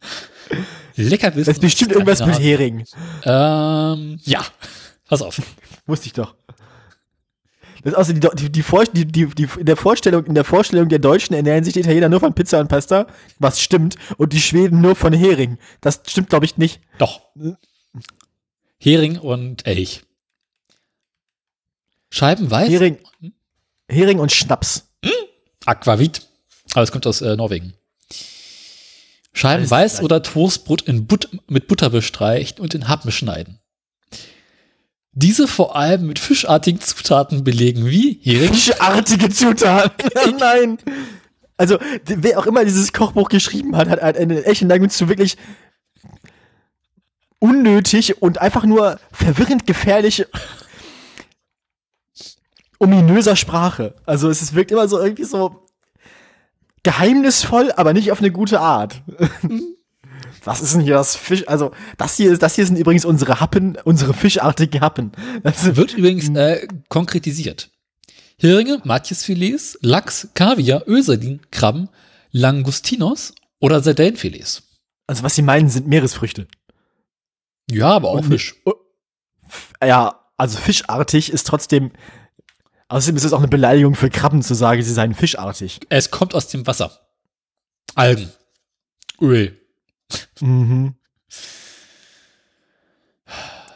Leckerbissen. Das ist bestimmt irgendwas mit Hering. Ähm, ja. Pass auf. Wusste ich doch. Das ist außer die, die, die, die, die, in, der Vorstellung, in der Vorstellung der Deutschen ernähren sich die Italiener nur von Pizza und Pasta, was stimmt, und die Schweden nur von Hering. Das stimmt, glaube ich, nicht. Doch. Hering und Elch. Scheiben weiß. Hering, Hering und Schnaps. Aquavit. Aber es kommt aus äh, Norwegen. Scheiben weiß oder Toastbrot But mit Butter bestreicht und in Happen schneiden. Diese vor allem mit fischartigen Zutaten belegen wie Hering, Fischartige Zutaten. Nein. Also, wer auch immer dieses Kochbuch geschrieben hat, hat eine echte Neigung zu wirklich unnötig und einfach nur verwirrend gefährlich ominöser Sprache. Also es ist- wirkt immer so irgendwie so geheimnisvoll, aber nicht auf eine gute Art. Was ist denn hier das Fisch? Also, das hier ist, das hier sind übrigens unsere Happen, unsere fischartigen Happen. Das Wird übrigens äh, konkretisiert. Heringe, Matjesfilets, Lachs, Kaviar, Öserdin, Krabben, Langustinos oder Sardellenfilets. also, was sie meinen, sind Meeresfrüchte. Ja, aber auch Und- Fisch. Ja, also fischartig ist trotzdem. Außerdem ist es auch eine Beleidigung für Krabben zu sagen, sie seien fischartig. Es kommt aus dem Wasser. Algen. Öl. Mhm.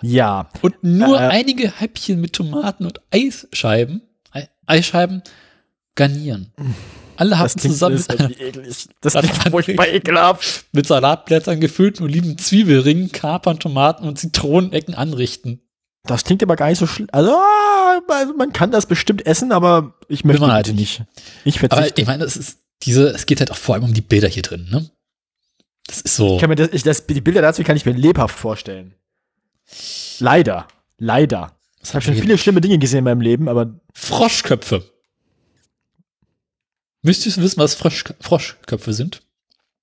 Ja, Und nur Äh, einige Häppchen mit Tomaten und Eisscheiben, Ei- Eischeiben garnieren. Alle haben zusammen mit, einer, eklig. Das klingt furchtbar ekelhaft. mit Salatblättern gefüllten Oliven, Zwiebelringen, Kapern, Tomaten und Zitronenecken anrichten. Das klingt aber gar nicht so schlimm. Also, also, man kann das bestimmt essen, aber ich möchte man halt nicht. Ich Aber verzichte. ich meine, es ist diese, es geht halt auch vor allem um die Bilder hier drin, ne? Das ist so. Ich kann mir das, ich, das, die Bilder dazu kann ich mir lebhaft vorstellen. Leider. Leider. Ich habe schon viele schlimme Dinge gesehen in meinem Leben, aber Froschköpfe. Müsstest du wissen, was Frosch, Froschköpfe sind?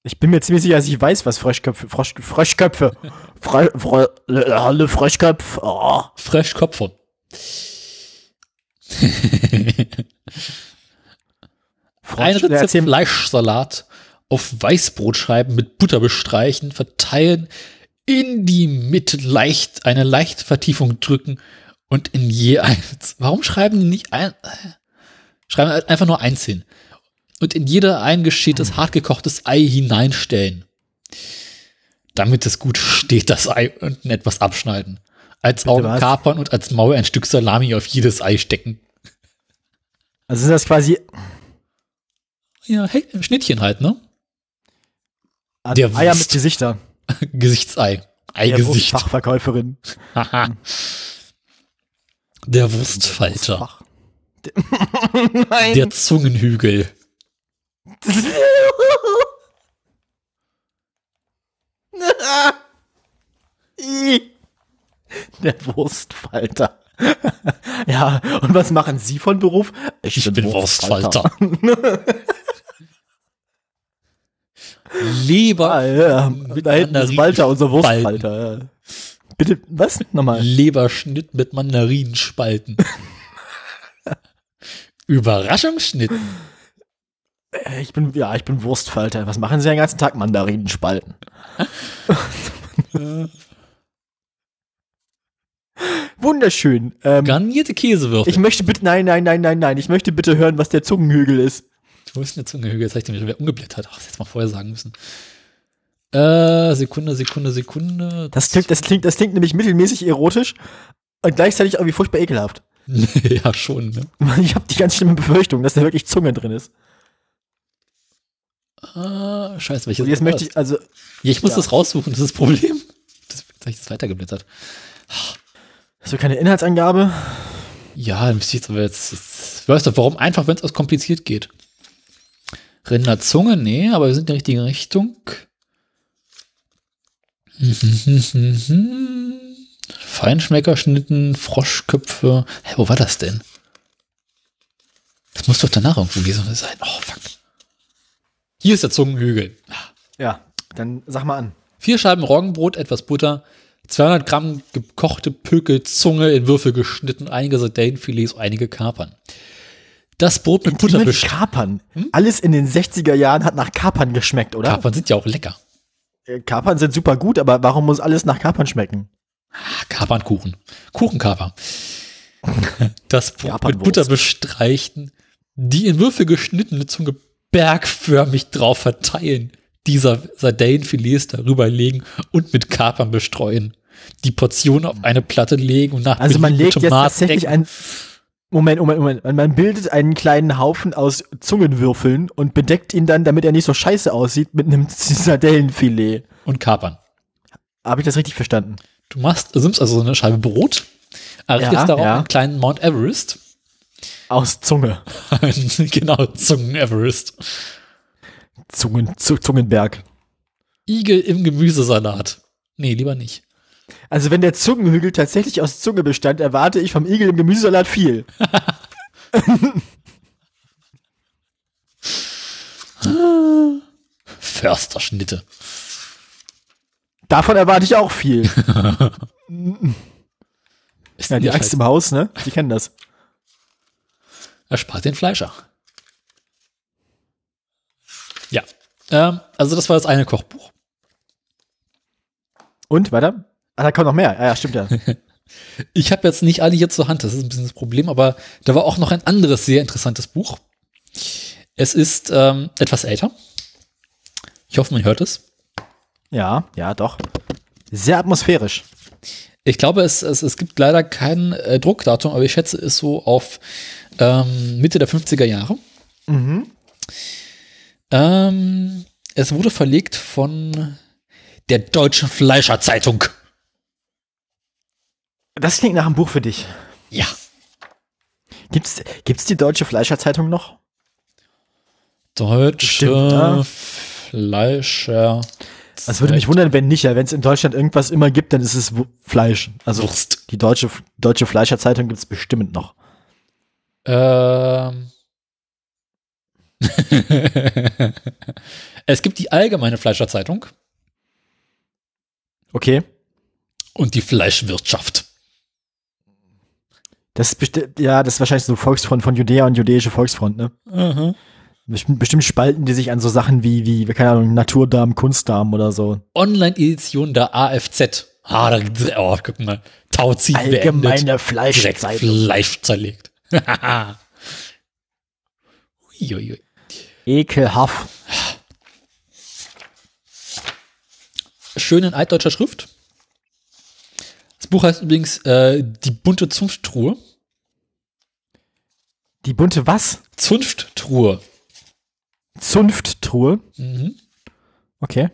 Ich bin mir ziemlich sicher, dass ich weiß, was Froschköpfe, Frosch, Froschköpfe, Fre, Fre, alle Froschköpfe, oh. Froschköpfe. Frosch, Ein Rezept Fleischsalat auf Weißbrotscheiben mit Butter bestreichen, verteilen, in die Mitte leicht, eine leichte Vertiefung drücken und in je eins. Warum schreiben die nicht ein, schreiben halt einfach nur eins hin? Und in jeder ein geschältes, hartgekochtes Ei hineinstellen. Damit es gut steht, das Ei unten etwas abschneiden. Als Augen was? kapern und als Maul ein Stück Salami auf jedes Ei stecken. Also ist das quasi Ja, hey, Schnittchen halt, ne? an Der Eier Wurst. mit Gesichter. Gesichtsei. Der Eigesicht. Fachverkäuferin. Haha. Der Wurstfalter. Fach. Nein. Der Zungenhügel. Der Wurstfalter. ja, und was machen Sie von Beruf? Ich bin Wurstfalter. Leber. Ah, ja. Mit Da hinten ist Walter, unser. Wurstfalter. Ja. Bitte, was? Nochmal. Leberschnitt mit Mandarinenspalten. Überraschungsschnitt. Äh, Ich bin, ja, ich bin Wurstfalter. Was machen Sie den ganzen Tag? Mandarinen spalten. Wunderschön. Ähm, Garnierte Käsewürfel. ich möchte bitte, nein, nein, nein, nein, nein. Ich möchte bitte hören, was der Zungenhügel ist. Wo ist denn der Zungenhügel? Jetzt habe ich den wieder umgeblättert. Ach, das hätte ich mal vorher sagen müssen. Äh, Sekunde, Sekunde, Sekunde. Das klingt, das klingt, das klingt nämlich mittelmäßig erotisch und gleichzeitig irgendwie furchtbar ekelhaft. ja, schon, ne? Ich habe die ganz schlimme Befürchtung, dass da wirklich Zunge drin ist. Ah, scheiße, welches Und jetzt möchte ich, also, Ja, ich muss Ja. das raussuchen, das ist das Problem. Das, jetzt habe ich das weitergeblättert. hast du keine Inhaltsangabe? Ja, dann müsste ich jetzt aber jetzt, jetzt weißt du, warum einfach, wenn es aus kompliziert geht. Rinderzunge, nee, aber wir sind in der richtigen Richtung. Feinschmeckerschnitten, Froschköpfe. Hä, wo war das denn? Das muss doch danach irgendwo gewesen sein. Oh, fuck. Hier ist der Zungenhügel. Ja, dann sag mal an. Vier Scheiben Roggenbrot, etwas Butter, 200 Gramm gekochte Pökelzunge in Würfel geschnitten, einige Sardellenfilets, einige Kapern. Das Brot mit Butter bestreichen. Kapern. Alles in den 60er Jahren hat nach Kapern geschmeckt, oder? Kapern sind ja auch lecker. Äh, Kapern sind super gut, aber warum muss alles nach Kapern schmecken? Ah, Kapernkuchen. Kuchenkaper. Das Brot mit. Butter bestreichen, die in Würfel geschnittene Zunge bergförmig drauf verteilen, dieser Sardellenfilets darüber legen und mit Kapern bestreuen. Die Portion auf eine Platte legen und nach Also man legt jetzt Tomaten tatsächlich decken. ein. Moment, Moment, Moment. Man bildet einen kleinen Haufen aus Zungenwürfeln und bedeckt ihn dann, damit er nicht so scheiße aussieht, mit einem Sardellenfilet. und Kapern. Habe ich das richtig verstanden? Du machst, du nimmst also so eine Scheibe Brot, errichtest Ja, darauf ja. einen kleinen Mount Everest. Aus Zunge. genau, Zungen Everest. Zungen, Zu- Zungenberg. Igel im Gemüsesalat. Nee, lieber nicht. Also wenn der Zungenhügel tatsächlich aus Zunge bestand, erwarte ich vom Igel im Gemüsesalat viel. Försterschnitte. Davon erwarte ich auch viel. Ist Ja, die Axt im Haus, ne? Die kennen das. Erspart den Fleischer. Ja. Ähm, also das war das eine Kochbuch. Und, weiter? Ah, da kommt noch mehr. Ah, ja, stimmt ja. Ich habe jetzt nicht alle hier zur Hand, das ist ein bisschen das Problem, aber da war auch noch ein anderes sehr interessantes Buch. Es ist ähm, etwas älter. Ich hoffe, man hört es. Ja, ja, doch. Sehr atmosphärisch. Ich glaube, es, es, es gibt leider kein äh, Druckdatum, aber ich schätze es so auf ähm, Mitte der 50er Jahre. Ähm, es wurde verlegt von der Deutschen Fleischerzeitung. Das klingt nach einem Buch für dich. Ja. Gibt's, gibt's die Deutsche Fleischerzeitung noch? Deutsche Stimmt, ja. Fleischer. Das würde mich wundern, wenn nicht. Ja, wenn es in Deutschland irgendwas immer gibt, dann ist es Fleisch. Also Wurst. die Deutsche, Deutsche Fleischerzeitung gibt's bestimmt noch. Ähm. es gibt die allgemeine Fleischerzeitung Okay. und die Fleischwirtschaft. Das ist ja, das ist wahrscheinlich so Volksfront von Judäa und Judäische Volksfront, ne? Mhm. Bestimmt, bestimmt spalten die sich an so Sachen wie, wie, keine Ahnung, Naturdarm, Kunstdarm oder so. Online-Edition der AFZ. Ah, da oh, guck mal. Tauziehen Allgemeine beendet. Direkt Fleischerzeitung. Fleisch zerlegt. Uiuiui. Ekelhaft. Schön in altdeutscher Schrift. Das Buch heißt übrigens äh, Die bunte Zunfttruhe. Die bunte was? Zunfttruhe. Zunfttruhe. Mhm. Okay.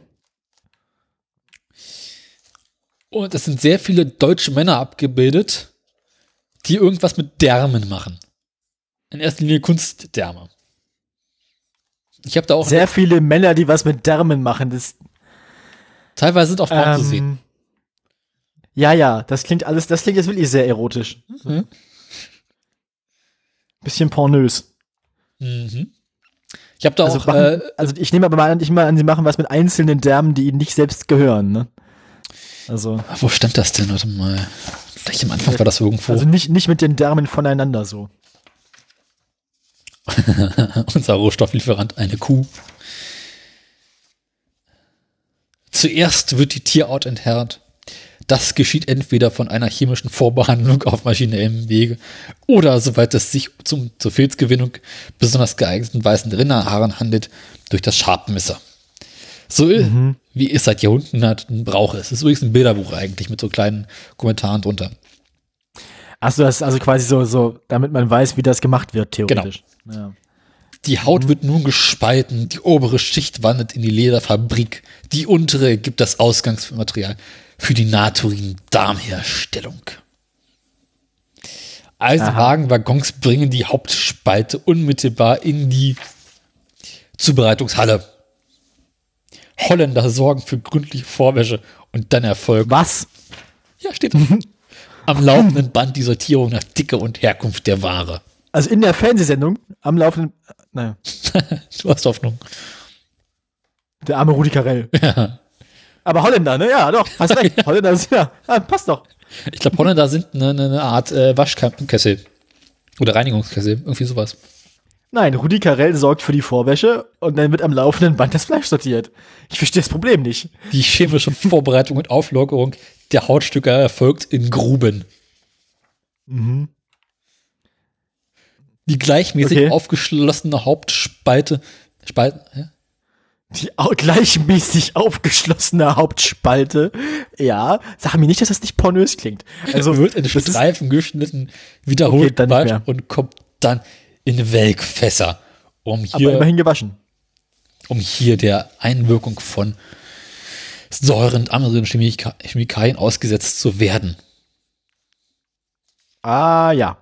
Und es sind sehr viele deutsche Männer abgebildet, die irgendwas mit Därmen machen. In erster Linie Kunstdärme. Ich habe da auch Sehr viele Männer, die was mit Därmen machen. Das, teilweise sind auch Frauen zu sehen. ähm, ja, ja, das klingt alles, das klingt jetzt wirklich sehr erotisch. Mhm. Bisschen pornös. Mhm. Ich habe da Also, auch machen, äh, also ich nehme aber mal an, ich mal an, sie machen was mit einzelnen Därmen, die ihnen nicht selbst gehören, ne? Also, wo stand das denn? Warte mal. Gleich am Anfang war das irgendwo. also nicht, nicht mit den Därmen voneinander so. Unser Rohstofflieferant, eine Kuh. Zuerst wird die Tierhaut entfernt. Das geschieht entweder von einer chemischen Vorbehandlung auf maschinellem Wege oder, soweit es sich zum, zur Filzgewinnung besonders geeigneten weißen Rinderhaaren handelt, durch das Schabmesser. So wie es seit Jahrhunderten brauche. Es ist übrigens ein Bilderbuch eigentlich mit so kleinen Kommentaren drunter. Achso, das ist also quasi so, so, damit man weiß, wie das gemacht wird, theoretisch. Ja. Die Haut wird nun gespalten, die obere Schicht wandert in die Lederfabrik, die untere gibt das Ausgangsmaterial für die Naturin-Darmherstellung. Eisenwagenwaggons bringen die Hauptspalte unmittelbar in die Zubereitungshalle. Holländer sorgen für gründliche Vorwäsche und dann Erfolg. Was? Ja, steht. Am laufenden Band die Sortierung nach Dicke und Herkunft der Ware. Also in der Fernsehsendung am laufenden, naja, Du hast Hoffnung. der arme Rudi Carell. Aber Holländer, ne? Ja, doch, hast recht. Holländer ist, ja, ja, passt doch. Ich glaube, Holländer sind eine, eine Art äh, Waschkessel. Oder Reinigungskessel, irgendwie sowas. Nein, Rudi Carell sorgt für die Vorwäsche und dann wird am laufenden Band das Fleisch sortiert. Ich verstehe das Problem nicht. Die chemische Vorbereitung und Auflockerung der Hautstücke erfolgt in Gruben. Die gleichmäßig Okay. aufgeschlossene Hauptspalte. Spalte, hä? Die gleichmäßig aufgeschlossene Hauptspalte. Ja, sag mir nicht, dass das nicht pornös klingt. Also wird in Streifen geschnitten, wiederholt Okay, und kommt dann in Welkfässer, um aber hier, immerhin gewaschen. um hier der Einwirkung von Säuren und anderen Chemika Chemikalien ausgesetzt zu werden. Ah, ja.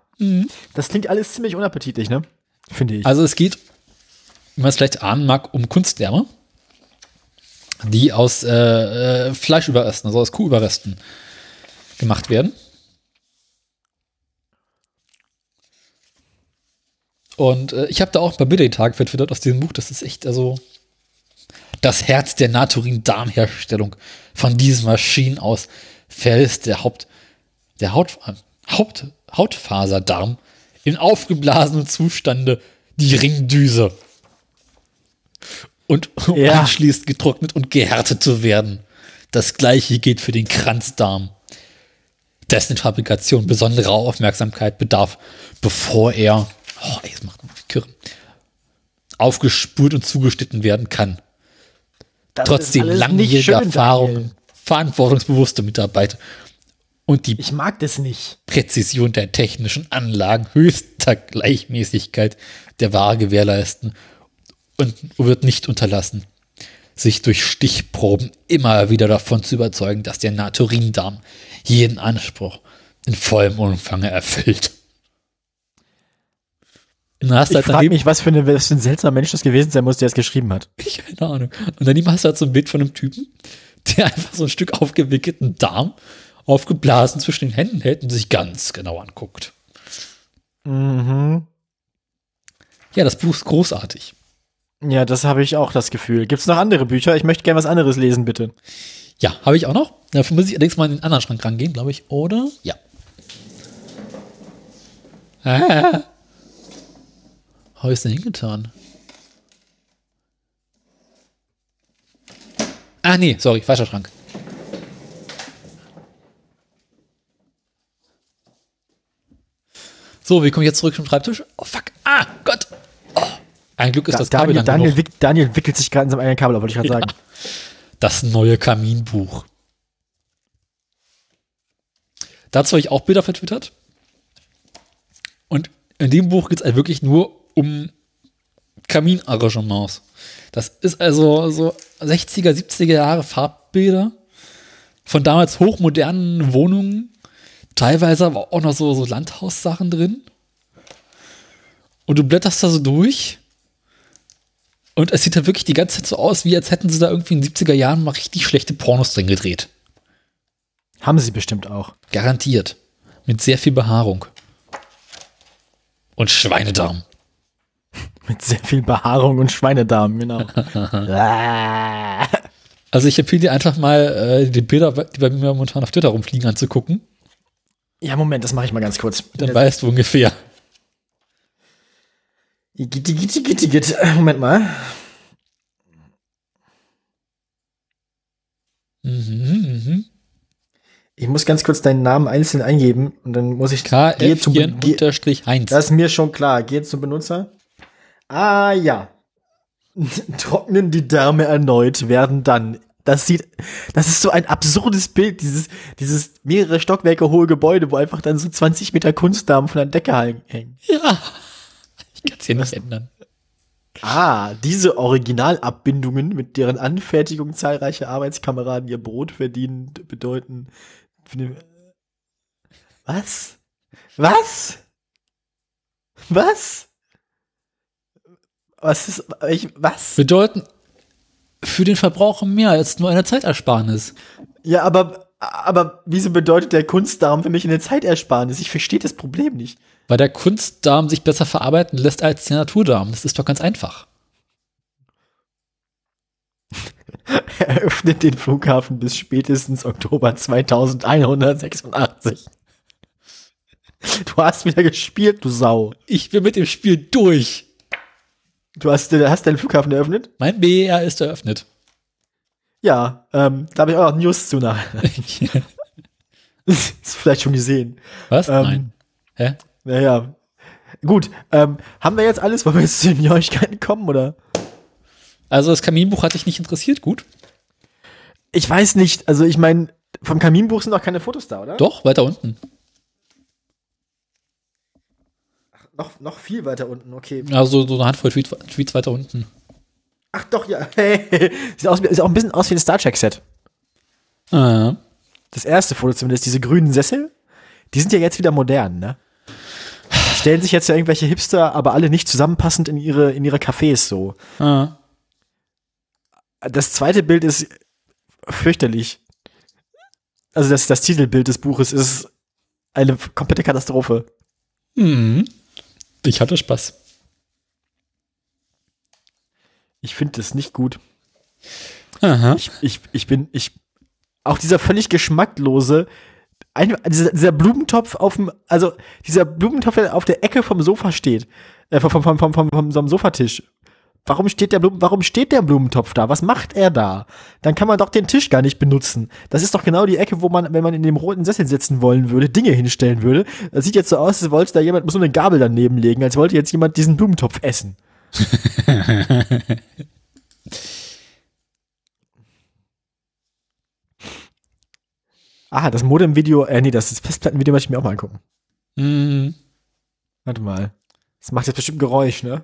Das klingt alles ziemlich unappetitlich, ne? Finde ich. Also es geht wie man es vielleicht ahnen mag, um Kunstwärme, die aus äh, äh, Fleischüberresten, also aus Kuhüberresten gemacht werden. Und äh, ich habe da auch ein paar Bilder vertwittert aus diesem Buch. Das ist echt also das Herz der Naturin-Darmherstellung. Von diesen Maschinen aus fällt der Haupt, der Haut, Haupt, Hautfaserdarm in aufgeblasenem Zustande die Ringdüse. Und um Ja. anschließend getrocknet und gehärtet zu werden. Das gleiche gilt für den Kranzdarm, dessen Fabrikation besondere Aufmerksamkeit bedarf, bevor er, oh, ey, das macht kirre, aufgespult und zugeschnitten werden kann. Das Trotzdem langjährige nicht schön, Erfahrung, Daniel. verantwortungsbewusste Mitarbeit und die Ich mag das nicht. Präzision der technischen Anlagen höchster Gleichmäßigkeit der Ware gewährleisten und wird nicht unterlassen, sich durch Stichproben immer wieder davon zu überzeugen, dass der Naturindarm jeden Anspruch in vollem Umfang erfüllt. Dann hast du Ich halt frage mich, was für, eine, was für ein seltsamer Mensch das gewesen sein muss, der es geschrieben hat. ich keine Ahnung. Und daneben hast du halt so ein Bild von einem Typen, der einfach so ein Stück aufgewickelten Darm aufgeblasen zwischen den Händen hält und sich ganz genau anguckt. Mhm. Ja, das Buch ist großartig. Ja, das habe ich auch das Gefühl. Gibt es noch andere Bücher? Ich möchte gerne was anderes lesen, bitte. Ja, habe ich auch noch. Dafür muss ich allerdings mal in den anderen Schrank rangehen, glaube ich, oder? Ja. Ah. Wo ist denn hingetan? Ah, nee, sorry, falscher Schrank. So, wie komme ich jetzt zurück zum Schreibtisch? Oh, fuck. Ah, Gott. Oh. Ein Glück ist Da, das Kabel Daniel, Daniel, wick, Daniel wickelt sich gerade in seinem eigenen Kabel auf, wollte ich gerade sagen. Das neue Kaminbuch. Dazu habe ich auch Bilder vertwittert. Und in dem Buch geht es halt wirklich nur um Kaminarrangements. Das ist also so 60er, 70er Jahre Farbbilder von damals hochmodernen Wohnungen. Teilweise aber auch noch so, so Landhaussachen drin. Und du blätterst da so durch. Und es sieht halt wirklich die ganze Zeit so aus, wie als hätten sie da irgendwie in den 70er Jahren mal richtig schlechte Pornos drin gedreht. Haben sie bestimmt auch. Garantiert. Mit sehr viel Behaarung. Und Schweinedarm. Mit sehr viel Behaarung und Schweinedarm, genau. Also ich empfehle dir einfach mal äh, die Bilder, die bei mir momentan auf Twitter rumfliegen, anzugucken. ja, Moment, das mache ich mal ganz kurz. Dann weißt du ungefähr. Gitti, gitti, gitti, gitti. Moment mal. Mhm, mhm. Ich muss ganz kurz deinen Namen einzeln eingeben und dann muss ich KF-Heinz. Das ist mir schon klar. Geh zum Benutzer. Ah ja. Trocknen die Därme erneut, werden dann. Das sieht, das ist so ein absurdes Bild, dieses, dieses mehrere Stockwerke hohe Gebäude, wo einfach dann so 20 Meter Kunstdarm von der Decke hängen. Ja. Ich kann es hier nicht ändern. Ah, diese Originalabbindungen, mit deren Anfertigung zahlreiche Arbeitskameraden ihr Brot verdienen, bedeuten. Was? Was? Was? Was ist. Ich, was? Bedeuten für den Verbraucher mehr als nur eine Zeitersparnis. Ja, aber, aber wieso bedeutet der Kunstdarm für mich eine Zeitersparnis? Ich verstehe das Problem nicht. Weil der Kunstdarm sich besser verarbeiten lässt als der Naturdarm. Das ist doch ganz einfach. Eröffnet den Flughafen bis spätestens Oktober 2186. Du hast wieder gespielt, du Sau. Ich bin mit dem Spiel durch. Du hast, hast deinen Flughafen eröffnet? Mein BER ist eröffnet. Ja, ähm, da habe ich auch noch News zu nach. ist vielleicht schon gesehen. Was? Ähm, Nein. Hä? Naja. Gut, ähm, haben wir jetzt alles, wollen wir jetzt zu den Neuigkeiten kommen, oder? Also das Kaminbuch hat dich nicht interessiert, gut. Ich weiß nicht, also ich meine, vom Kaminbuch sind noch keine Fotos da, oder? Doch, weiter unten. Noch, noch viel weiter unten, okay. Also so eine Handvoll Tweets, Tweets weiter unten. Ach doch, ja. sieht, aus, sieht auch ein bisschen aus wie ein Star Trek-Set. Ah. Das erste Foto zumindest, diese grünen Sessel, die sind ja jetzt wieder modern, ne? stellen sich jetzt ja irgendwelche Hipster, aber alle nicht zusammenpassend in ihre, in ihre Cafés so. Ah. Das zweite Bild ist fürchterlich. Also das, das Titelbild des Buches ist eine komplette Katastrophe. Mhm. Ich hatte Spaß. Ich finde das nicht gut. Aha. Ich, ich, ich bin, ich, auch dieser völlig geschmacklose, ein, dieser, dieser Blumentopf auf dem, also dieser Blumentopf, der auf der Ecke vom Sofa steht, äh, vom, vom, vom, vom, vom einem Sofatisch. Warum steht der Blumen, warum steht der Blumentopf da? Was macht er da? Dann kann man doch den Tisch gar nicht benutzen. Das ist doch genau die Ecke, wo man, wenn man in dem roten Sessel sitzen wollen würde, Dinge hinstellen würde. Das sieht jetzt so aus, als wollte da jemand so eine Gabel daneben legen, als wollte jetzt jemand diesen Blumentopf essen. Ah, das Modem-Video, äh, nee, das Festplattenvideo möchte ich mir auch mal angucken. Mhm. Warte mal. Das macht jetzt bestimmt Geräusch, ne?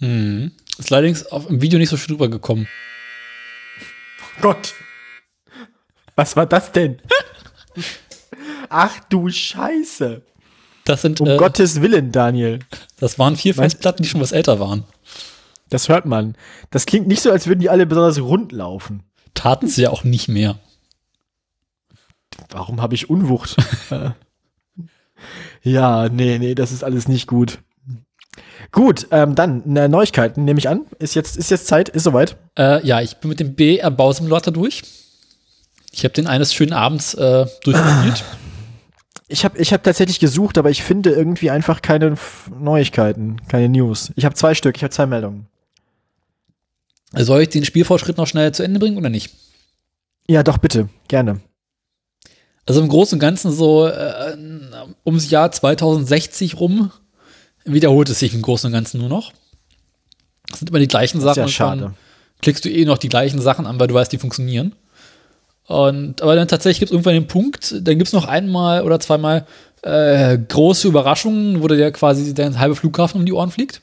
Mhm. Ist allerdings auf dem Video nicht so schön rübergekommen. Gott. Was war das denn? Ach du Scheiße. Das sind, Um äh, Gottes Willen, Daniel. das waren vier Festplatten, die schon was älter waren. Das hört man. Das klingt nicht so, als würden die alle besonders rund laufen. Taten sie ja auch nicht mehr. Warum habe ich Unwucht? Ja, nee, nee, das ist alles nicht gut. Gut, ähm, dann ne, Neuigkeiten nehme ich an. Ist jetzt, ist jetzt Zeit, ist soweit. Äh, ja, ich bin mit dem BR-Bausimulator durch. Ich habe den eines schönen Abends äh, durchgespielt. Ich habe ich hab tatsächlich gesucht, aber ich finde irgendwie einfach keine Neuigkeiten, keine News. Ich habe zwei Stück, ich habe zwei Meldungen. Soll ich den Spielfortschritt noch schnell zu Ende bringen oder nicht? Ja, doch, bitte, gerne. Also im Großen und Ganzen so äh, ums Jahr 2060 rum wiederholt es sich im Großen und Ganzen nur noch. Es sind immer die gleichen Das ist Sachen. ja schade. klickst du eh noch die gleichen Sachen an, weil du weißt, die funktionieren. Und aber dann tatsächlich gibt es irgendwann den Punkt, dann gibt es noch einmal oder zweimal äh, große Überraschungen, wo dir quasi der halbe Flughafen um die Ohren fliegt.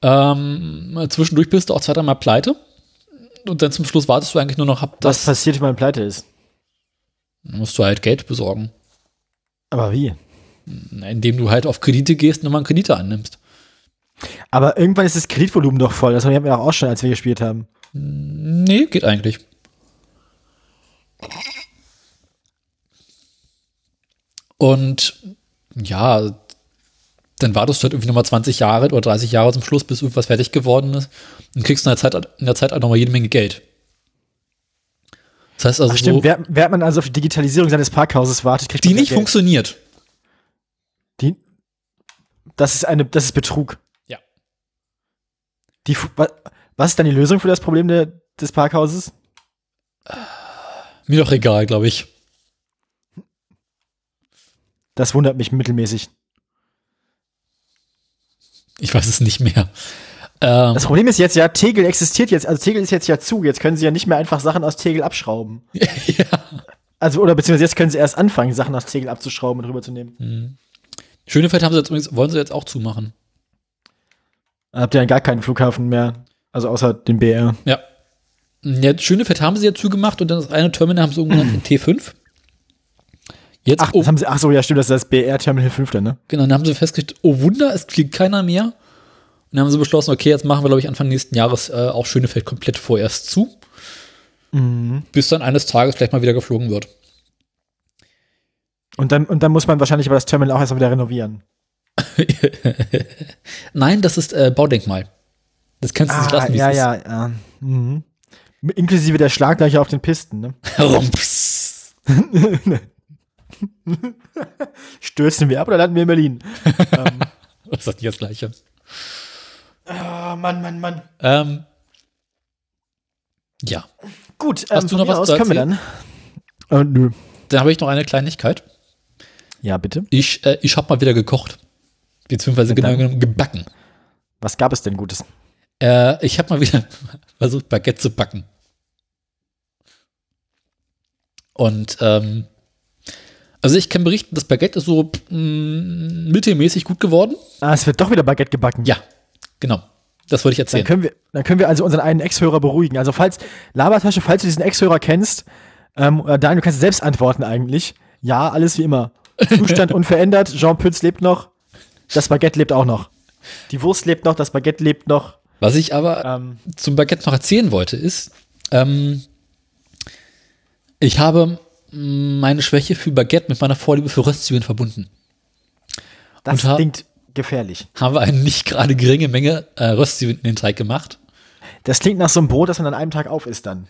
Ähm, zwischendurch bist du auch zwei, dreimal pleite. Und dann zum Schluss wartest du eigentlich nur noch, Was das passiert, wenn man pleite ist? musst du halt Geld besorgen. Aber wie? Indem du halt auf Kredite gehst und nochmal Kredite annimmst. Aber irgendwann ist das Kreditvolumen doch voll. Das haben wir auch schon, als wir gespielt haben. Nee, geht eigentlich. Und ja, dann wartest du halt irgendwie nochmal 20 Jahre oder 30 Jahre zum Schluss, bis irgendwas fertig geworden ist und kriegst in der Zeit, in der Zeit auch nochmal jede Menge Geld. Das heißt also, Ach, stimmt, so, wer, während man also auf die Digitalisierung seines Parkhauses wartet, kriegt die nicht Geld. funktioniert. Die, das ist eine, das ist Betrug. Ja. Die, was ist dann die Lösung für das Problem der, des Parkhauses? Mir doch egal, glaube ich. Das wundert mich mittelmäßig. Ich weiß es nicht mehr. Ähm, Das Problem ist jetzt ja, Tegel existiert jetzt, also Tegel ist jetzt ja zu. Jetzt können sie ja nicht mehr einfach Sachen aus Tegel abschrauben. ja. Also, oder beziehungsweise jetzt können sie erst anfangen, Sachen aus Tegel abzuschrauben und rüberzunehmen. Schönefeld haben sie jetzt übrigens, wollen sie jetzt auch zumachen. Dann habt ihr dann gar keinen Flughafen mehr. Also außer den BR. Ja. Ja, Schönefeld haben sie ja zugemacht und dann das eine Terminal haben sie umgenannt in T5. Jetzt, Ach, oh, haben sie, ach so, ja, stimmt, das ist das BR Terminal 5 dann, ne? genau, dann haben sie festgestellt, oh Wunder, es fliegt keiner mehr. Und dann haben sie beschlossen, okay, jetzt machen wir, glaube ich, Anfang nächsten Jahres äh, auch Schönefeld komplett vorerst zu. Mhm. Bis dann eines Tages vielleicht mal wieder geflogen wird. Und dann, und dann muss man wahrscheinlich aber das Terminal auch erst mal wieder renovieren. Nein, das ist äh, Baudenkmal. Das kannst du nicht lassen, wie Ah, ja, es ja, ja. Mhm. Inklusive der Schlaglöcher auf den Pisten, ne? ist. Rumps. Stürzen wir ab oder landen wir in Berlin? ähm, Das ist nicht das Gleiche. oh, Mann, Mann, Mann. Ähm, ja, Gut, Hast ähm, du noch was aus können wir dann. Äh, nö. dann habe ich noch eine Kleinigkeit. Ja, bitte. Ich, äh, ich habe mal wieder gekocht. Beziehungsweise genau dann? genommen gebacken. Was gab es denn Gutes? Äh, ich habe mal wieder versucht, Baguette zu backen. Und ähm, also ich kann berichten, das Baguette ist so mh, mittelmäßig gut geworden. Ah, es wird doch wieder Baguette gebacken. Ja, genau. Das wollte ich Dann erzählen. können wir, dann können wir also unseren einen Ex-Hörer beruhigen. Also falls, Labertasche, falls du diesen Ex-Hörer kennst, ähm, Daniel, du kannst selbst antworten eigentlich. Ja, alles wie immer. Zustand unverändert. Jean Pütz lebt noch. Das Baguette lebt auch noch. Die Wurst lebt noch, das Baguette lebt noch. Was ich aber Ähm, zum Baguette noch erzählen wollte, ist, ähm, ich habe meine Schwäche für Baguette mit meiner Vorliebe für Röstzwiebeln verbunden. das Und klingt gefährlich. Habe eine nicht gerade geringe Menge äh, Röstzwiebeln in den Teig gemacht. Das klingt nach so einem Brot, das man an einem Tag auf isst dann.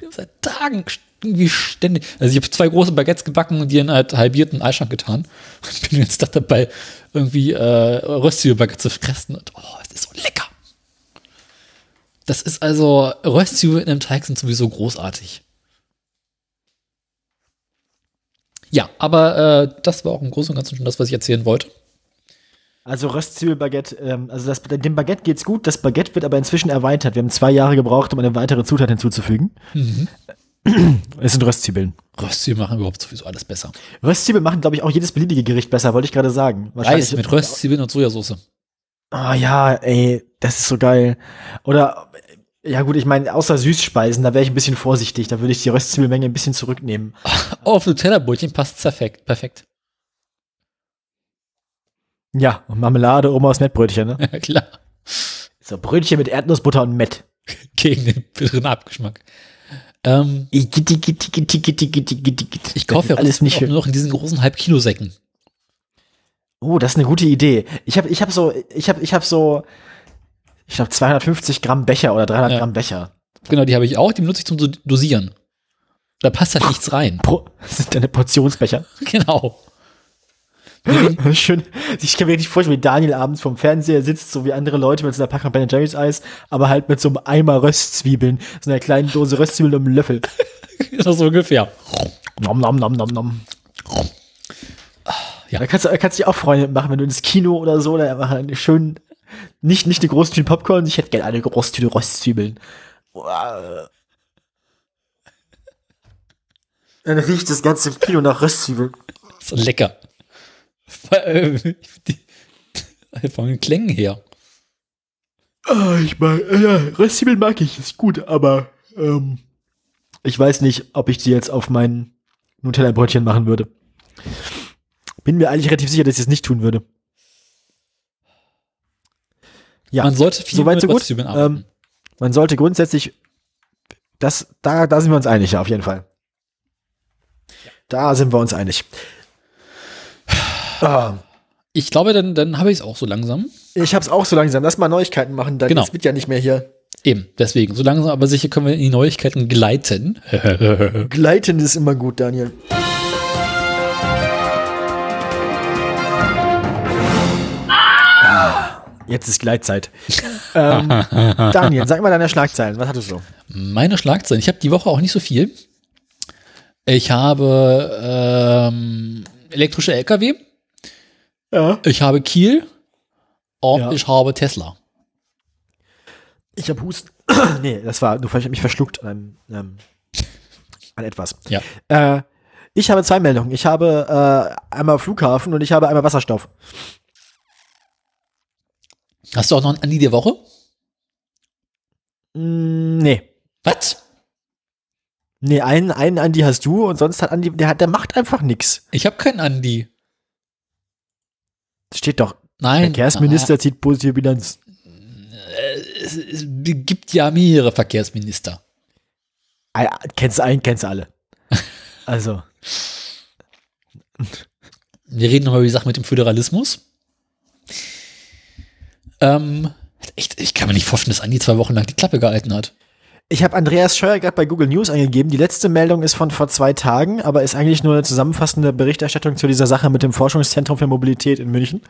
Ich habe seit Tagen irgendwie ständig. Also ich habe zwei große Baguettes gebacken und die in halt halbierten Eischrank getan. Und bin jetzt dabei, irgendwie äh, Röstzwiebelbaguette zu fressen. Und oh, es ist so lecker. Das ist also, Röstzwiebeln im Teig sind sowieso großartig. Ja, aber äh, das war auch im Großen und Ganzen schon das, was ich erzählen wollte. Also Röstzwiebelbaguette, ähm, also das, dem Baguette geht's gut, das Baguette wird aber inzwischen erweitert. Wir haben zwei Jahre gebraucht, um eine weitere Zutat hinzuzufügen. Es sind Röstzwiebeln. Röstzwiebeln machen überhaupt sowieso alles besser. Röstzwiebeln machen, glaube ich, auch jedes beliebige Gericht besser, wollte ich gerade sagen. Reis mit Röstzwiebeln und Sojasauce. Ah ja, ey, das ist so geil. Oder, ja gut, ich meine, außer Süßspeisen, da wäre ich ein bisschen vorsichtig. Da würde ich die Röstzwiebelmenge ein bisschen zurücknehmen. Auf Nutella-Brötchen passt perfekt. Perfekt. Ja, und Marmelade oben aus Mettbrötchen, ne? Ja, klar. So, Brötchen mit Erdnussbutter und Mett. Gegen den bitteren Abgeschmack. Ähm, ich kaufe ja alles nicht nur noch in diesen großen Halbkilo-Säcken. Oh, das ist eine gute Idee. Ich habe ich hab so, ich habe ich hab so, ich glaube 250 Gramm Becher oder 300 Ja. Gramm Becher. Genau, die habe ich auch. Die benutze ich zum Do- Dosieren. Da passt halt nichts rein. Pro, das sind deine Portionsbecher. Genau. Schön. Ich kann mir richtig vorstellen, wie Daniel abends vorm Fernseher sitzt, so wie andere Leute mit so einer Packung Ben Jerry's Eis, aber halt mit so einem Eimer Röstzwiebeln, so einer kleinen Dose Röstzwiebeln und einem Löffel. Das so ungefähr. Nom, nom, nom, nom, nom. Ja. Da kannst kannst du dich auch Freunde machen, wenn du ins Kino oder so, da einfach eine schön, nicht, nicht eine große Tüte Popcorn, ich hätte gerne eine große Tüte Röstzwiebeln. Dann riecht das ganze Kino nach Röstzwiebeln. So lecker. Äh, Von den Klängen her. Ah, ich mag, ja, Röstzwiebeln mag ich, ist gut, aber ähm, ich weiß nicht, ob ich die jetzt auf mein Nutella-Brötchen machen würde. Bin mir eigentlich relativ sicher, dass ich es nicht tun würde. Ja, Man sollte viel soweit mit so gut. Ähm, man sollte grundsätzlich, das, da, da sind wir uns einig, ja, auf jeden Fall. Da sind wir uns einig. Ah, ich glaube, dann, dann habe ich es auch so langsam. ich hab's auch so langsam. Lass mal Neuigkeiten machen, dann Genau. genau. wird ja nicht mehr hier. Eben, deswegen. So langsam, aber sicher können wir in die Neuigkeiten gleiten. Gleiten ist immer gut, Daniel. Ah, Jetzt ist Gleitzeit. ähm, Daniel, sag mal deine Schlagzeilen. Was hattest du? Meine Schlagzeilen. Ich habe die Woche auch nicht so viel. Ich habe ähm, elektrische LKW. Ja. Ich habe Kiel. Und Ja. ich habe Tesla. Ich habe Husten. nee, das war, du ich hab mich verschluckt an, ähm, an etwas. Ja. Äh, ich habe zwei Meldungen. Ich habe äh, einmal Flughafen und ich habe einmal Wasserstoff. Hast du auch noch einen Andi der Woche? Mm, nee. Was? Nee, einen, einen Andi hast du und sonst hat Andi, der, hat, der macht einfach nix. Ich habe keinen Andi. Steht doch. Nein. Verkehrsminister zieht positive Bilanz. Es, es gibt ja mehrere Verkehrsminister. Ah, Kennst du einen, kennst du alle. Also, Wir reden nochmal über die Sache mit dem Föderalismus. Ähm, echt, ich kann mir nicht vorstellen, dass Andi zwei Wochen lang die Klappe gehalten hat. Ich habe Andreas Scheuer gerade bei Google News eingegeben. Die letzte Meldung ist von vor zwei Tagen, aber ist eigentlich nur eine zusammenfassende Berichterstattung zu dieser Sache mit dem Forschungszentrum für Mobilität in München.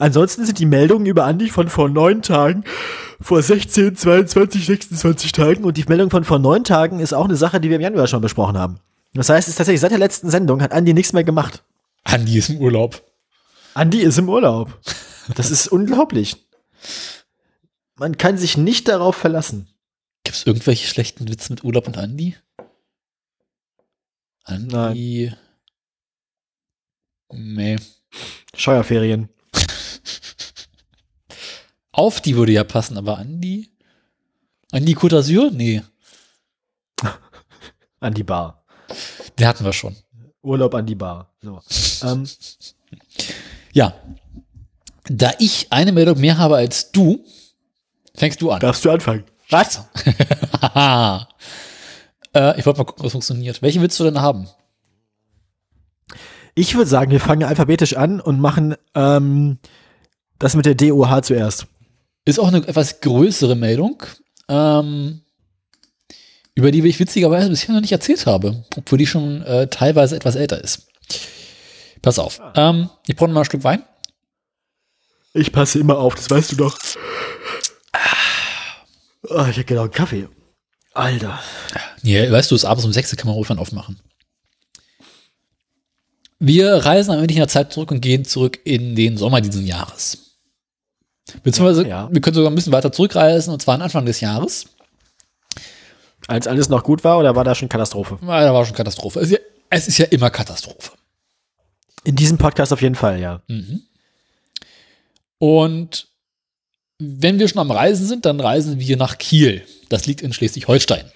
Ansonsten sind die Meldungen über Andi von vor neun Tagen, vor 16, 22, 26 Tagen und die Meldung von vor neun Tagen ist auch eine Sache, die wir im Januar schon besprochen haben. Das heißt, es ist tatsächlich seit der letzten Sendung hat Andi nichts mehr gemacht. Andi ist im Urlaub. Andi ist im Urlaub. Das ist unglaublich. Man kann sich nicht darauf verlassen. Gibt es irgendwelche schlechten Witze mit Urlaub und Andi? Andi. Nee. Scheuerferien. Auf die würde ja passen, aber Andi? Andi Côte d'Azur? Nee. Andi Bar. Den hatten wir schon. Urlaub an die Bar. So. ähm, Ja. Da ich eine Meldung mehr habe als du, fängst du an. darfst du anfangen? Was? Haha. äh, ich wollte mal gucken, was funktioniert. Welche willst du denn haben? Ich würde sagen, wir fangen alphabetisch an und machen ähm, das mit der DOH zuerst. Ist auch eine etwas größere Meldung, ähm, über die ich witzigerweise bisher noch nicht erzählt habe, obwohl die schon äh, teilweise etwas älter ist. Pass auf. Ähm, ich brauche noch mal ein Stück Wein. Ich passe immer auf, das weißt du doch. Oh, ich hätte genau einen Kaffee. Alter. Ja, weißt du, es ist abends um 6 Uhr kann man Rotwein aufmachen. Wir reisen ein wenig in der Zeit zurück und gehen zurück in den Sommer dieses Jahres. Beziehungsweise, Ja, ja. wir können sogar ein bisschen weiter zurückreisen, und zwar an Anfang des Jahres. Als alles noch gut war oder war da schon Katastrophe? Weil Da war schon Katastrophe. Es ist ja, es ist ja immer Katastrophe. In diesem Podcast auf jeden Fall, ja. Und wenn wir schon am Reisen sind, dann reisen wir nach Kiel. Das liegt in Schleswig-Holstein.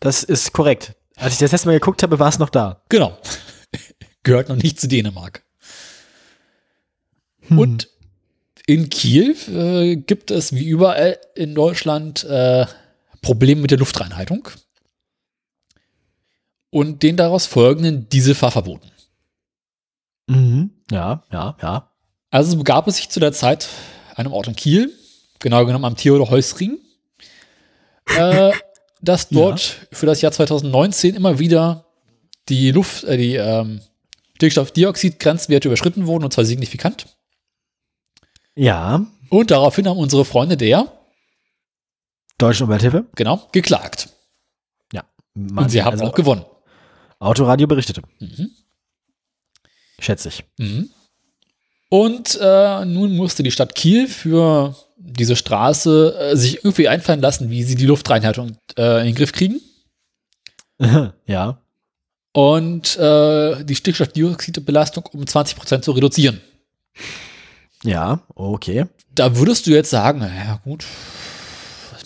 Das ist korrekt. Als ich das letzte Mal geguckt habe, war es noch da. Genau. Gehört noch nicht zu Dänemark. Hm. Und in Kiel äh, gibt es wie überall in Deutschland äh, Probleme mit der Luftreinhaltung und den daraus folgenden Dieselfahrverboten. Mhm. Ja, ja, ja. Also begab es sich zu der Zeit an einem Ort in Kiel, genau genommen am Theodor Heusring, äh, dass dort für das Jahr 2019 immer wieder die Luft, äh, die ähm, Stickstoffdioxid-Grenzwerte überschritten wurden und zwar signifikant. Ja. Und daraufhin haben unsere Freunde der, Deutsche Umwelthilfe. genau, geklagt. Ja. Und sie haben also auch gewonnen. Autoradio berichtete. Mhm. Schätze ich. Mhm. Und äh, nun musste die Stadt Kiel für diese Straße äh, sich irgendwie einfallen lassen, wie sie die Luftreinhaltung äh, in den Griff kriegen. ja. und äh, die Stickstoffdioxidbelastung um 20% zu reduzieren. Ja, okay. Da würdest du jetzt sagen, naja gut,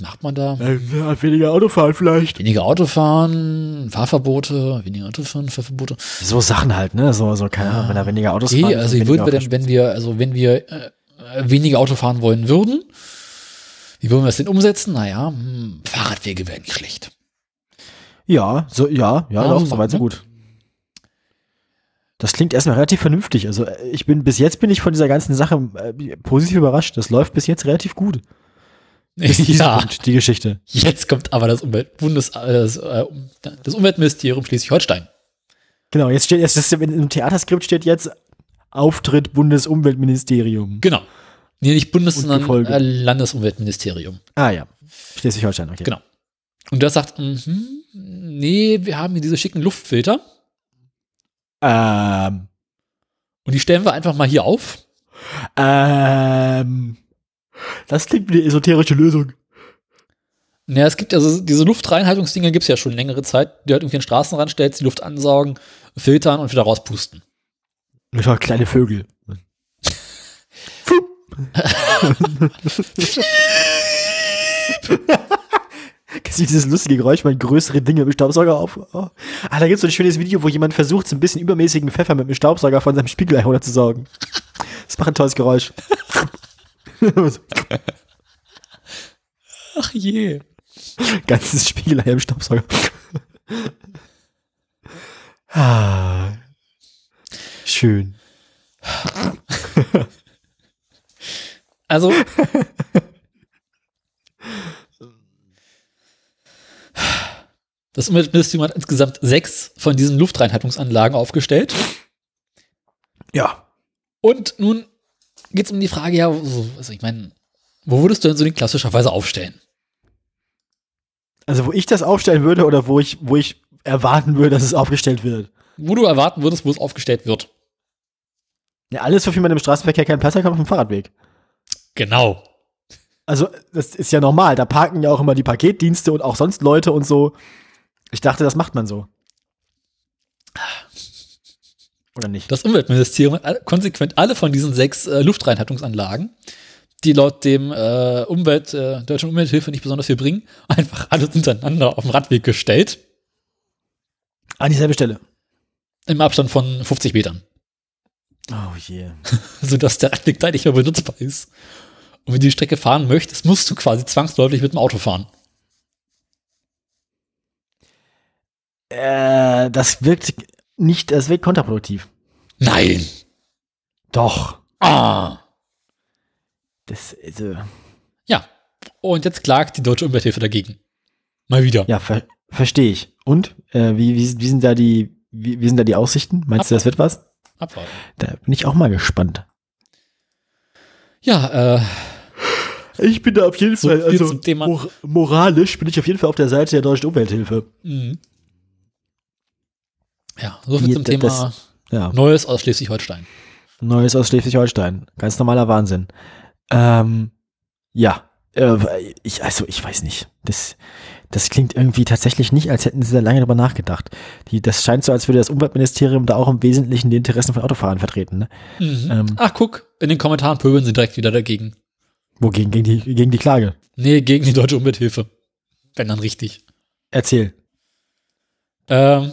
was macht man da? weniger Autofahren vielleicht. Weniger Autofahren, Fahrverbote, weniger Autofahren, Fahrverbote. So Sachen halt, ne? So, so keine Ahnung, wenn da weniger Autos Okay, fahren. also wir Autos- denn, wenn wir, also wenn wir äh, äh, weniger Auto fahren wollen würden, wie würden wir das denn umsetzen? Naja, hm, Fahrradwege wären nicht schlecht. Ja, so, ja, ja, Ja, doch, so soweit so ne? gut. Das klingt erstmal relativ vernünftig. Also äh, ich bin, bis jetzt bin ich von dieser ganzen Sache äh, positiv überrascht. Das läuft bis jetzt relativ gut. Bis ja, Punkt, die Geschichte. jetzt kommt aber das, Umweltbundes, äh, das, äh, das Umweltministerium Schleswig-Holstein. Genau, jetzt steht, jetzt ist, im Theaterskript steht jetzt Auftritt Bundesumweltministerium. Genau. Nee, nicht Bundes, Und sondern äh, Landesumweltministerium. Ah ja, Schleswig-Holstein, okay. Genau. Und das sagt, mhm, nee, wir haben hier diese schicken Luftfilter Ähm, und die stellen wir einfach mal hier auf. ähm, das klingt wie eine esoterische Lösung. Naja, es gibt also diese Luftreinhaltungsdinger gibt es ja schon längere Zeit, die halt irgendwie an den Straßenrand stellst, die Luft ansaugen, filtern und wieder rauspusten. Ich war kleine Vögel. Kennst du dieses lustige Geräusch, wenn größere Dinge mit dem Staubsauger auf? Oh. Ah, da gibt's so ein schönes Video, wo jemand versucht, so ein bisschen übermäßigen Pfeffer mit dem Staubsauger von seinem Spiegelei runterzusaugen. Das macht ein tolles Geräusch. Ach je. Ganzes Spiegelei im Staubsauger. ah. Schön. Also. Das Umweltministerium hat insgesamt sechs von diesen Luftreinhaltungsanlagen aufgestellt. Ja. Und nun geht es um die Frage, ja, so, also ich meine, wo würdest du denn so den klassischerweise aufstellen? Also, wo ich das aufstellen würde oder wo ich, wo ich erwarten würde, dass es aufgestellt wird. Wo du erwarten würdest, wo es aufgestellt wird. Ja, alles, wofür man im Straßenverkehr keinen Platz hat, kommt auf dem Fahrradweg. Genau. Also, das ist ja normal. Da parken ja auch immer die Paketdienste und auch sonst Leute und so. Ich dachte, das macht man so. Oder nicht? Das Umweltministerium hat konsequent alle von diesen sechs äh, Luftreinhaltungsanlagen, die laut dem äh, Umwelt, äh, deutschen Umwelthilfe nicht besonders viel bringen, einfach alles hintereinander auf den Radweg gestellt. An dieselbe Stelle. Im Abstand von 50 Metern. Oh je. Sodass der Radweg da nicht mehr benutzbar ist. Und wenn du die Strecke fahren möchtest, musst du quasi zwangsläufig mit dem Auto fahren. Äh, das wirkt nicht, das wirkt kontraproduktiv. Nein. Doch. Ah. Das, also, Ja. Und jetzt klagt die Deutsche Umwelthilfe dagegen. Mal wieder. ja, ver verstehe ich. Und, äh, wie, wie, wie sind da die, wie, wie sind da die Aussichten? Meinst du, das wird was? Abwarten. Da bin ich auch mal gespannt. Ja, äh, Ich bin da auf jeden So Fall, also zum Thema- mor moralisch bin ich auf jeden Fall auf der Seite der Deutschen Umwelthilfe. mhm. Ja, so viel Die- zum das- Thema Ja, Neues aus Schleswig-Holstein. Neues aus Schleswig-Holstein. Ganz normaler Wahnsinn. Ähm, ja, äh, ich, also ich weiß nicht. Das, das klingt irgendwie tatsächlich nicht, als hätten sie da lange drüber nachgedacht. Die, das scheint so, als würde das Umweltministerium da auch im Wesentlichen die Interessen von Autofahrern vertreten. Ne? Mhm. Ähm. Ach, guck, in den Kommentaren pöbeln sie direkt wieder dagegen. Wogegen? Gegen die, gegen die Klage. Nee, gegen die Deutsche Umwelthilfe. Wenn dann richtig. Erzähl. Ähm, Äh,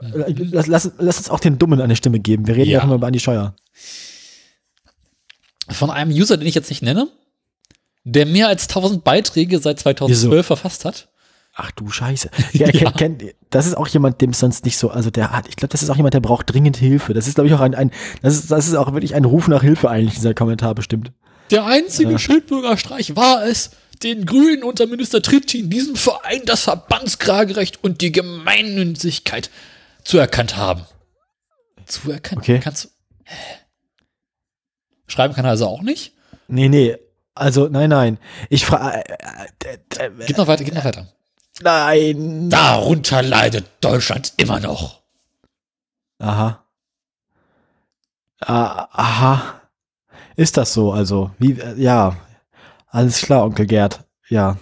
Lass, lass, lass uns auch den Dummen eine Stimme geben. Wir reden ja, Ja. auch immer über Andi Scheuer. von einem User, den ich jetzt nicht nenne, der mehr als 1000 Beiträge seit 2012 Wieso? verfasst hat. Ach du Scheiße. Ja, Ja. Kennt, das ist auch jemand, dem es sonst nicht so, also der hat, ich glaube, das ist auch jemand, der braucht dringend Hilfe. Das ist, glaube ich, auch ein, ein das, ist, das ist auch wirklich ein Ruf nach Hilfe eigentlich, dieser Kommentar bestimmt. Der einzige Ja. Schildbürgerstreich war es, den Grünen unter Minister Tritschi in diesem Verein das Verbandsklagerecht und die Gemeinnützigkeit zuerkannt haben. Zuerkannt? Okay. Kannst du. Hä? Schreiben kann er also auch nicht? Nee, nee. Also, nein, nein. Ich frage, äh, äh, äh, Geht noch weiter, geht noch weiter. nein. Darunter leidet Deutschland immer noch. Aha. Ah, aha. Ist das so? Also, wie, äh, ja. Alles klar, Onkel Gerd. Ja.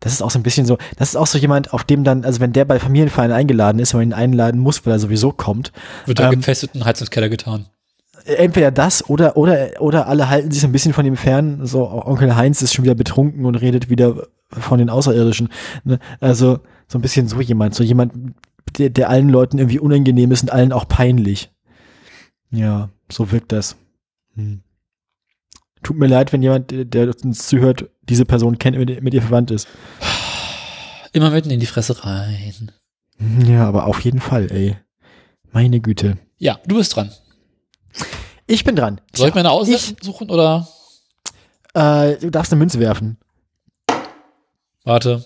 Das ist auch so ein bisschen so, das ist auch so jemand, auf dem dann, also wenn der bei Familienvereinen eingeladen ist, wenn man ihn einladen muss, weil er sowieso kommt, Wird er Ähm, den Heizungskeller getan. entweder das oder, oder, oder alle halten sich so ein bisschen von ihm fern. So, Onkel Heinz ist schon wieder betrunken und redet wieder von den Außerirdischen. Ne? Also, so ein bisschen so jemand, so jemand, der, der allen Leuten irgendwie unangenehm ist und allen auch peinlich. Ja, so wirkt das. Hm. Tut mir leid, wenn jemand, der- uns zuhört, diese Person kennt, mit, mit ihr verwandt ist. Immer mitten in die Fresse rein. Ja, aber auf jeden Fall, ey. Meine Güte. Ja, du bist dran. Ich bin dran. Soll ich Tja, meine Aussagen suchen oder? Äh, du darfst eine Münze werfen. Warte.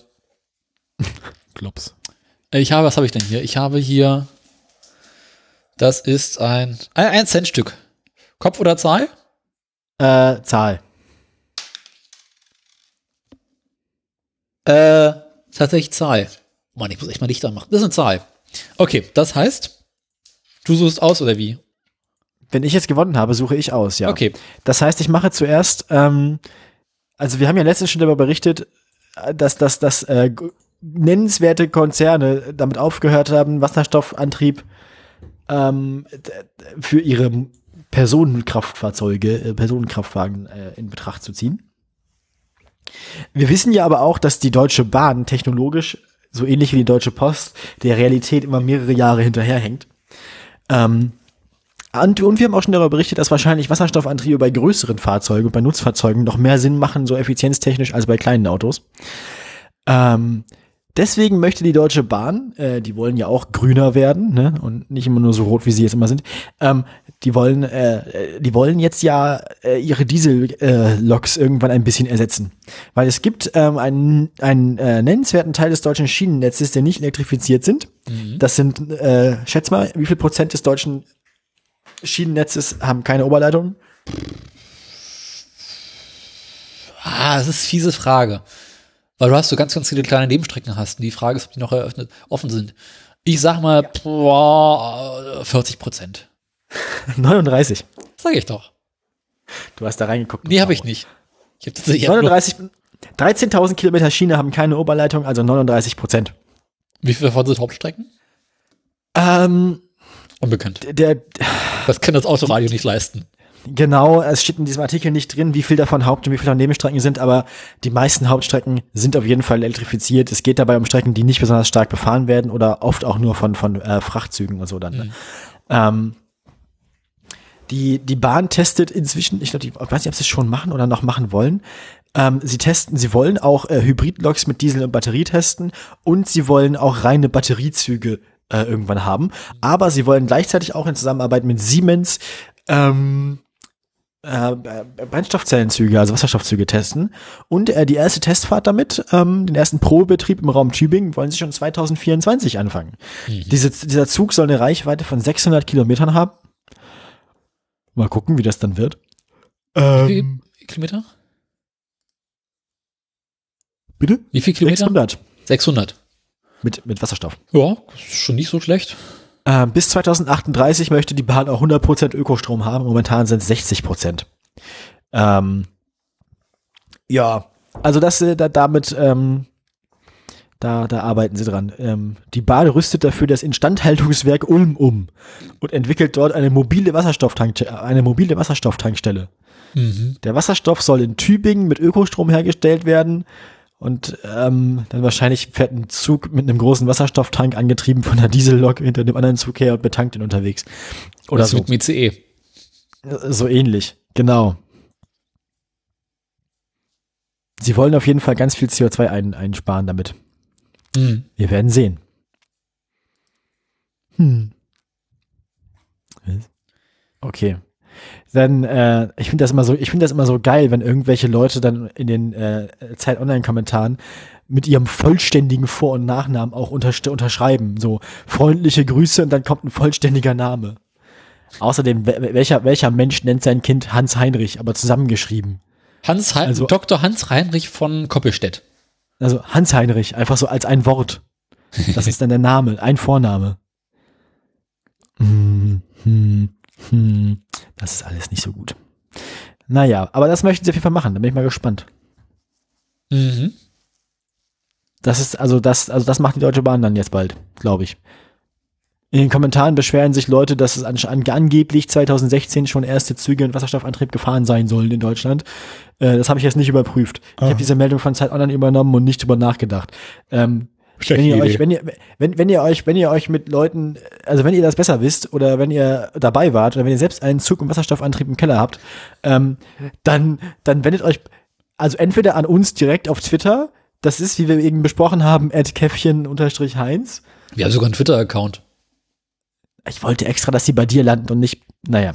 Klops. Ich habe, was habe ich denn hier? Ich habe hier, das ist ein, ein, ein Centstück. Kopf oder Zahl? Äh, Zahl. Äh, tatsächlich Zahl. Mann, ich muss echt mal Lichter machen. Das ist eine Zahl. Okay, das heißt, du suchst aus oder wie? Wenn ich jetzt gewonnen habe, suche ich aus, ja. Okay. Das heißt, ich mache zuerst, ähm, also wir haben ja letztens schon darüber berichtet, äh, dass, dass, dass äh, nennenswerte Konzerne damit aufgehört haben, Wasserstoffantrieb ähm, für ihre Personenkraftfahrzeuge, äh, Personenkraftwagen äh, in Betracht zu ziehen. Wir wissen ja aber auch, dass die Deutsche Bahn technologisch, so ähnlich wie die Deutsche Post, der Realität immer mehrere Jahre hinterherhängt. Ähm, und, und wir haben auch schon darüber berichtet, dass wahrscheinlich Wasserstoffantriebe bei größeren Fahrzeugen und bei Nutzfahrzeugen noch mehr Sinn machen, so effizienztechnisch, als bei kleinen Autos. Ähm, deswegen möchte die Deutsche Bahn, äh, die wollen ja auch grüner werden, ne? Und nicht immer nur so rot, wie sie jetzt immer sind. Ähm, die wollen, äh, die wollen jetzt ja äh, ihre Diesel-Loks irgendwann ein bisschen ersetzen. Weil es gibt ähm, einen, einen äh, nennenswerten Teil des deutschen Schienennetzes, der nicht elektrifiziert sind. Das sind, äh, schätz mal, wie viel Prozent des deutschen Schienennetzes haben keine Oberleitung? Ah, das ist eine fiese Frage. Weil du hast so ganz, ganz viele kleine Nebenstrecken hast. Und die Frage ist, ob die noch eröffnet, offen sind. Ich sag mal, boah, 40 Prozent. 39. Sag ich doch. Du hast da reingeguckt. Nee, habe ich nicht. Ich hab tatsächlich hab nur- 39, 13.000 Kilometer Schiene haben keine Oberleitung, also 39 Prozent. Wie viele davon sind Hauptstrecken? Ähm, Unbekannt. der, Das kann das Autoradio nicht leisten. Genau, es steht in diesem Artikel nicht drin, wie viel davon Haupt- und wie viel davon Nebenstrecken sind, aber die meisten Hauptstrecken sind auf jeden Fall elektrifiziert. Es geht dabei um Strecken, die nicht besonders stark befahren werden oder oft auch nur von, von äh, Frachtzügen und so dann. Mhm. Ähm, die, die Bahn testet inzwischen, ich, glaub, die, ich weiß nicht, ob sie es schon machen oder noch machen wollen. Ähm, sie testen, sie wollen auch äh, Hybridloks mit Diesel und Batterie testen und sie wollen auch reine Batteriezüge äh, irgendwann haben. Aber sie wollen gleichzeitig auch in Zusammenarbeit mit Siemens ähm, äh, Brennstoffzellenzüge, also Wasserstoffzüge testen. Und äh, die erste Testfahrt damit, ähm, den ersten Probebetrieb im Raum Tübingen, wollen sie schon 2024 anfangen. Diese, dieser Zug soll eine Reichweite von 600 Kilometern haben. Mal gucken, wie das dann wird. Wie Ähm, viel Kilometer? bitte? Wie viel Kilometer? 600 600. mit, mit Wasserstoff. Ja, das ist schon nicht so schlecht. Ähm, bis 2038 möchte die Bahn auch 100% Ökostrom haben. Momentan sind es 60%. Ähm, ja, also das, äh, da, damit, ähm, da, da arbeiten sie dran. Ähm, die Bahn rüstet dafür das Instandhaltungswerk Ulm um und entwickelt dort eine mobile Wasserstofftankstelle. Eine mobile Wasserstofftankstelle. Mhm. Der Wasserstoff soll in Tübingen mit Ökostrom hergestellt werden. Und ähm, dann wahrscheinlich fährt ein Zug mit einem großen Wasserstofftank angetrieben von einer Diesellok hinter dem anderen Zug her und betankt ihn unterwegs. Oder Das so. mit dem ICE. So ähnlich, genau. Sie wollen auf jeden Fall ganz viel CO2 ein, einsparen damit. Mhm. Wir werden sehen. Hm. Okay. Dann, äh, ich finde das immer so, ich finde das immer so geil, wenn irgendwelche Leute dann in den äh, Zeit Online-Kommentaren mit ihrem vollständigen Vor- und Nachnamen auch untersch unterschreiben. So freundliche Grüße und dann kommt ein vollständiger Name. Außerdem, wel- welcher, welcher Mensch nennt sein Kind Hans Heinrich, aber zusammengeschrieben? Hans Hein- Also- Dr. Hans Heinrich von Koppelstedt. Also Hans Heinrich, einfach so als ein Wort. Das ist dann der Name, ein Vorname. Hm, hm, hm. Das ist alles nicht so gut. Naja, aber das möchten sie auf jeden Fall machen, da bin ich mal gespannt. Mhm. Das ist, also das, also das macht die Deutsche Bahn dann jetzt bald, glaube ich. In den Kommentaren beschweren sich Leute, dass es an, an, angeblich 2016 schon erste Züge mit Wasserstoffantrieb gefahren sein sollen in Deutschland. Äh, das habe ich jetzt nicht überprüft. Ich habe diese Meldung von Zeit Online übernommen und nicht drüber nachgedacht. Ähm, wenn ihr euch, wenn ihr, wenn, wenn ihr euch, wenn ihr euch mit Leuten, also wenn ihr das besser wisst oder wenn ihr dabei wart oder wenn ihr selbst einen Zug mit Wasserstoffantrieb im Keller habt, ähm, dann, dann wendet euch, also entweder an uns direkt auf Twitter, das ist, wie wir eben besprochen haben, at Käffchen-Heinz. Wir haben sogar einen Twitter-Account. Ich wollte extra, dass sie bei dir landen und nicht, naja.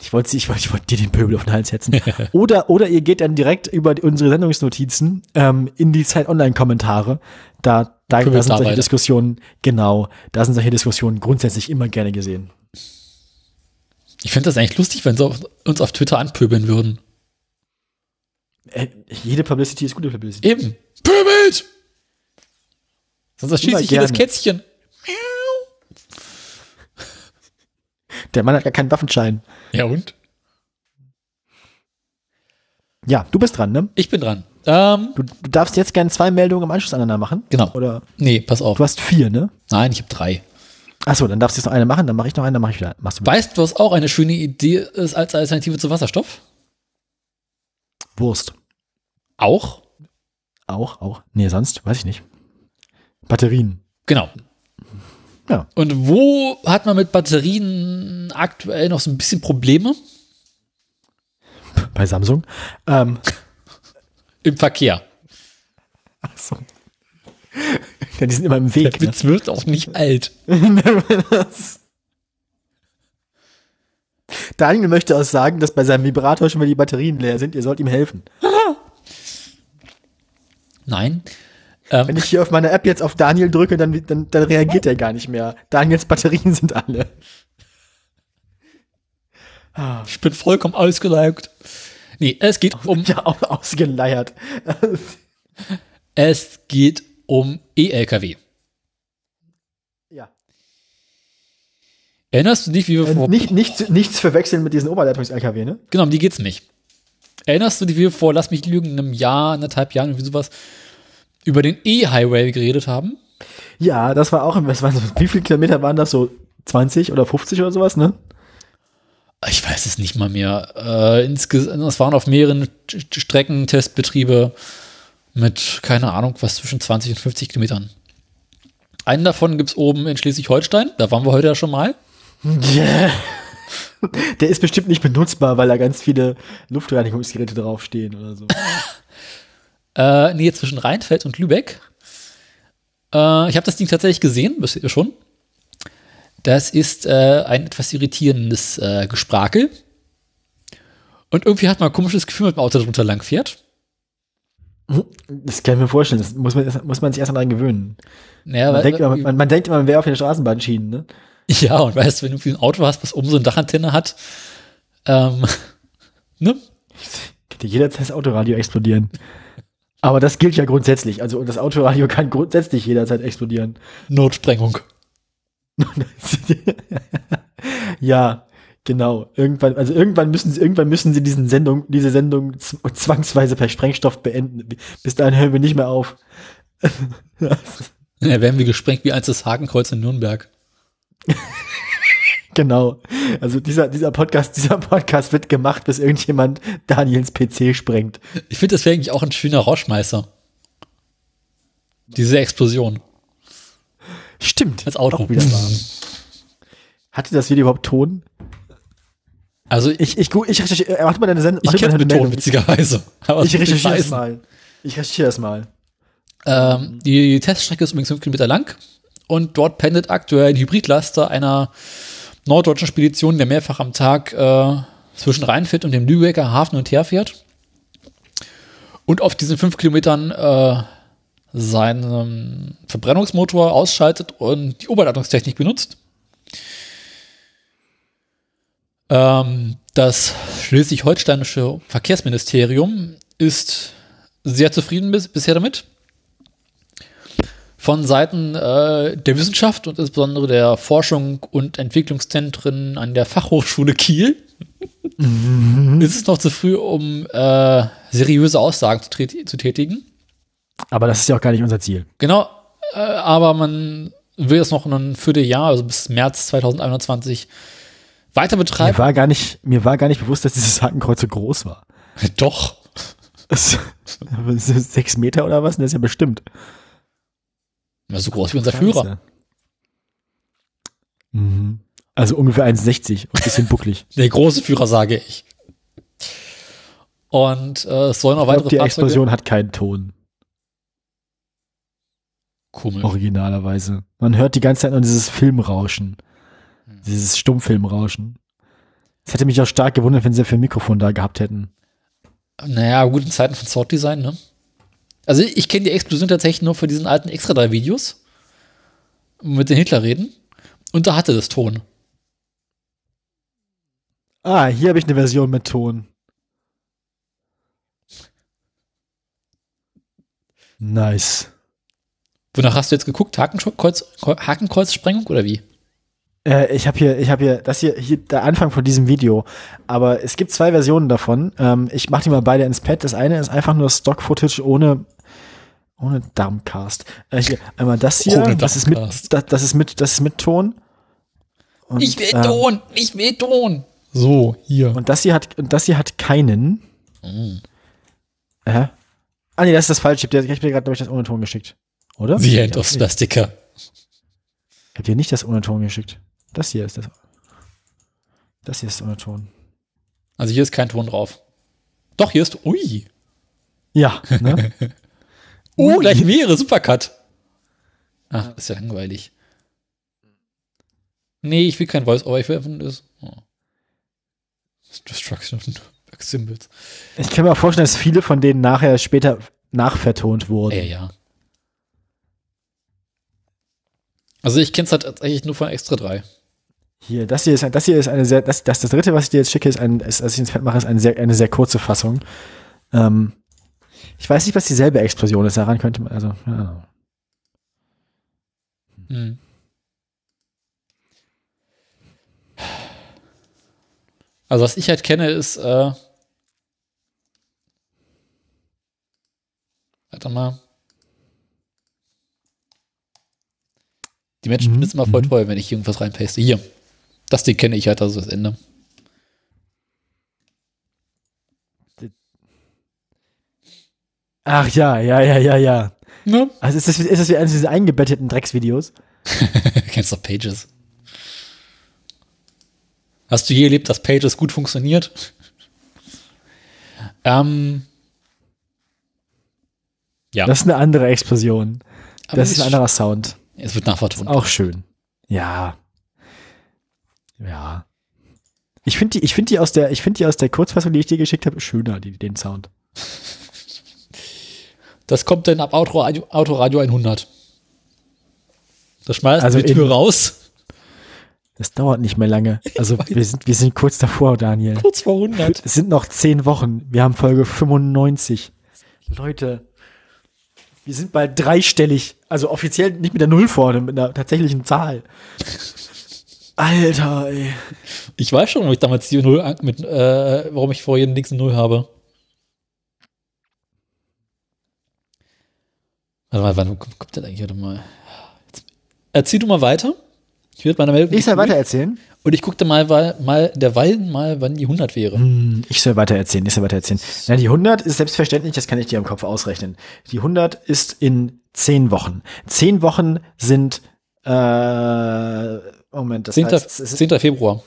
Ich wollte, ich wollte, ich wollte dir den Pöbel auf den Hals setzen. oder, oder ihr geht dann direkt über unsere Sendungsnotizen ähm, in die Zeit Online-Kommentare. Da, da, da sind solche. Diskussionen, genau, da sind solche Diskussionen grundsätzlich immer gerne gesehen. Ich finde das eigentlich lustig, wenn sie auf, uns auf Twitter anpöbeln würden. Äh, jede Publicity ist gute Publicity. Eben. Pöbelt! Sonst erschießt Immer sich jedes. Kätzchen. Der Mann hat gar keinen Waffenschein. Ja und? Ja, du bist dran, ne? Ich bin dran. Ähm, Du, du darfst jetzt gerne zwei Meldungen im Anschluss aneinander machen. genau. Oder Nee, pass auf. du hast vier, ne? Nein, ich habe drei. Achso, dann darfst du jetzt noch eine machen, dann mache ich noch eine, dann mache ich wieder. Machst du Weißt du, was auch eine schöne Idee ist als Alternative zu Wasserstoff? Wurst. Auch? Auch, auch. Nee, sonst, weiß ich nicht. Batterien. Genau. Ja. Und wo hat man mit Batterien aktuell noch so ein bisschen Probleme? Bei Samsung. Ähm, Im Verkehr. achso. Ja, die sind immer im Der Weg. Ne? Witz wird auch nicht alt. Daniel möchte auch sagen, dass bei seinem Vibrator schon mal die Batterien leer sind. Ihr sollt ihm helfen. Nein. Wenn ich hier auf meiner App jetzt auf Daniel drücke, dann, dann, dann reagiert er gar nicht mehr. Daniels Batterien sind alle. ich bin vollkommen ausgelaugt. Nee, es geht um, Ja, auch ausgeleiert. es geht um E-LKW. ja. Erinnerst du dich, wie wir vor, Äh, Nicht, nicht, nichts verwechseln mit diesen Oberleitungs-LKW, ne? genau, um die geht's nicht. Erinnerst du dich, wie wir vor, lass mich lügen, einem Jahr, anderthalb Jahren, irgendwie sowas, über den E-Highway geredet haben? Ja, das war auch, was waren so, wie viele Kilometer waren das? So 20 oder 50 oder sowas, ne? Ich weiß es nicht mal mehr. Äh, insgesamt, es waren auf mehreren Strecken Testbetriebe mit, keine Ahnung, was zwischen 20 und 50 Kilometern. Einen davon gibt es oben in Schleswig-Holstein, da waren wir heute ja schon mal. Yeah. Der ist bestimmt nicht benutzbar, weil da ganz viele Luftreinigungsgeräte draufstehen oder so. äh, nee, zwischen Rheinfeld und Lübeck. Äh, ich habe das Ding tatsächlich gesehen, wisst ihr schon. Das ist äh, ein etwas irritierendes äh, Gesprakel. Und irgendwie hat man ein komisches Gefühl, wenn man Auto drunter lang fährt. Das kann ich mir vorstellen. Das muss man, das muss man sich erst mal dran gewöhnen. Naja, man, denkt, man, man, man denkt immer, man wäre auf der Straßenbahnschienen, ne? Ja, und weißt du, wenn du ein Auto hast, was oben so eine Dachantenne hat, ähm, ne? Könnte jederzeit das Autoradio explodieren. Aber das gilt ja grundsätzlich. Also das Autoradio kann grundsätzlich jederzeit explodieren. Notsprengung. ja, genau. Irgendwann, also irgendwann müssen sie, irgendwann müssen sie diesen Sendung, diese Sendung zwangsweise per Sprengstoff beenden. Bis dahin hören wir nicht mehr auf. ja, werden wir gesprengt wie eins das Hakenkreuz in Nürnberg. genau. Also dieser, dieser Podcast, dieser Podcast wird gemacht, bis irgendjemand Daniels PC sprengt. Ich finde, das wäre eigentlich auch ein schöner Rauschmeißer. Diese Explosion. Stimmt. Als Auto. Auch wieder wahr. Hatte das Video überhaupt Ton? Also ich, ich, ich, ich äh, mach mal deine Sendung. Ich kenne mit Ton, witzigerweise. Ich recherchiere das mal. Ich recherchiere das mal. Ähm, die Teststrecke ist übrigens 5 Kilometer lang und dort pendelt aktuell ein Hybridlaster einer norddeutschen Spedition, der mehrfach am Tag äh, zwischen Rheinfeld und dem Lübecker Hafen und her fährt. Und auf diesen 5 Kilometern äh, seinen Verbrennungsmotor ausschaltet und die Oberleitungstechnik benutzt. Ähm, das schleswig-holsteinische Verkehrsministerium ist sehr zufrieden bis, bisher damit. Von Seiten äh, der Wissenschaft und insbesondere der Forschung und Entwicklungszentren an der Fachhochschule Kiel mhm. ist es noch zu früh, um äh, seriöse Aussagen zu, zu tätigen. Aber das ist ja auch gar nicht unser Ziel. Genau, äh, aber man will es noch in ein Vierteljahr, also bis März 2021, weiter betreiben. Mir war gar nicht, mir war gar nicht bewusst, dass dieses Hakenkreuz so groß war. Doch. Sechs Meter oder was? Das ist ja bestimmt. Ja, so groß wie unser Führer. Mhm. Also ungefähr 1,60 und ein bisschen bucklig. Der große Führer, sage ich. Und äh, es sollen noch weitere glaub, Die Fahrzeuge Explosion hat keinen Ton. Komisch. Originalerweise. Man hört die ganze Zeit nur dieses Filmrauschen. Hm. Dieses Stummfilmrauschen. Es hätte mich auch stark gewundert, wenn sie für ein Mikrofon da gehabt hätten. Naja, gut, in Zeiten von Sounddesign, ne? Also ich kenne die Explosion tatsächlich nur für diesen alten Extra 3 Videos mit den Hitlerreden und da hatte das Ton. Ah, hier habe ich eine Version mit Ton. Nice. Wonach hast du jetzt geguckt? Hakenkreuz, Hakenkreuzsprengung oder wie? Äh, ich habe hier, ich habe hier, das hier, hier der Anfang von diesem Video. Aber es gibt zwei Versionen davon. Ähm, ich mache die mal beide ins Pad. Das eine ist einfach nur Stock-Footage ohne ohne Darmcast. Äh, hier, einmal das hier, ohne das ist mit, das, das, ist mit, das ist mit Ton. Und, ich will ähm, Ton, ich will Ton. So, hier. Und das hier hat, das hier hat keinen. Mhm. Äh? Ah nee, das ist das falsche. Ich habe dir gerade, glaube ich, das ohne Ton geschickt. Oder? The End of Spastica. Ich habe dir nicht das ohne Ton geschickt. Das hier ist das. Das hier ist ohne Ton. Also hier ist kein Ton drauf. Doch, hier ist. Ui. Ja, ne? uh, gleich mehrere Supercut. Ach, ist ja langweilig. Nee, ich will kein Voice-Over, ich will einfach das. Oh. Destruction of Symbols. Ich kann mir auch vorstellen, dass viele von denen nachher später nachvertont wurden. Ja, ja. Also ich kenne es halt tatsächlich nur von Extra 3. Hier, das hier ist, das hier ist eine sehr, das, das, das dritte, was ich dir jetzt schicke, ist ein, ist, was ich ins Fett mache, ist eine sehr, eine sehr kurze Fassung. Ähm, ich weiß nicht, was dieselbe Explosion ist, daran könnte man, also, ja. Hm. Also was ich halt kenne, ist, äh, warte mal. Die Menschen mhm. sind immer voll mhm. toll, wenn ich irgendwas reinpaste. Hier, das Ding kenne ich halt, also das Ende. Ach ja, ja, ja, ja, ja. Ne? Also ist das, ist das wie eines dieser eingebetteten Drecksvideos? Kennst du Pages? Hast du je erlebt, dass Pages gut funktioniert? ähm, ja. Das ist eine andere Explosion. Aber das ist ein anderer Sound es wird nachvertont. Auch schön. Ja. Ja. Ich finde die, ich finde die aus der, ich finde die aus der Kurzfassung, die ich dir geschickt habe, schöner, die, den Sound. Das kommt dann ab Autoradio, Autoradio 100. Das schmeißt Also die Tür in- raus. Das dauert nicht mehr lange. Also wir sind, wir sind kurz davor, Daniel. Kurz vor 100. Es sind noch zehn Wochen. Wir haben Folge 95. Leute, wir sind bald dreistellig. Also offiziell nicht mit der Null vorne, mit einer tatsächlichen Zahl. Alter, ey. Ich weiß schon, warum ich damals die Null mit, äh, warum ich vor jedem Dings Null habe. Warte mal, wann kommt, denn eigentlich warte mal? Jetzt, erzähl du mal weiter. Ich werde meine Meldung. Ich soll durch. weiter erzählen? Und ich guckte mal, weil, mal derweil mal, wann die 100 wäre. Hm, Ich soll weiter erzählen, ich soll weiter erzählen. Na, die 100 ist selbstverständlich, das kann ich dir im Kopf ausrechnen. Die 100 ist in zehn Wochen. Zehn Wochen sind, äh, Moment, das 10. heißt, es ist, 10. Februar.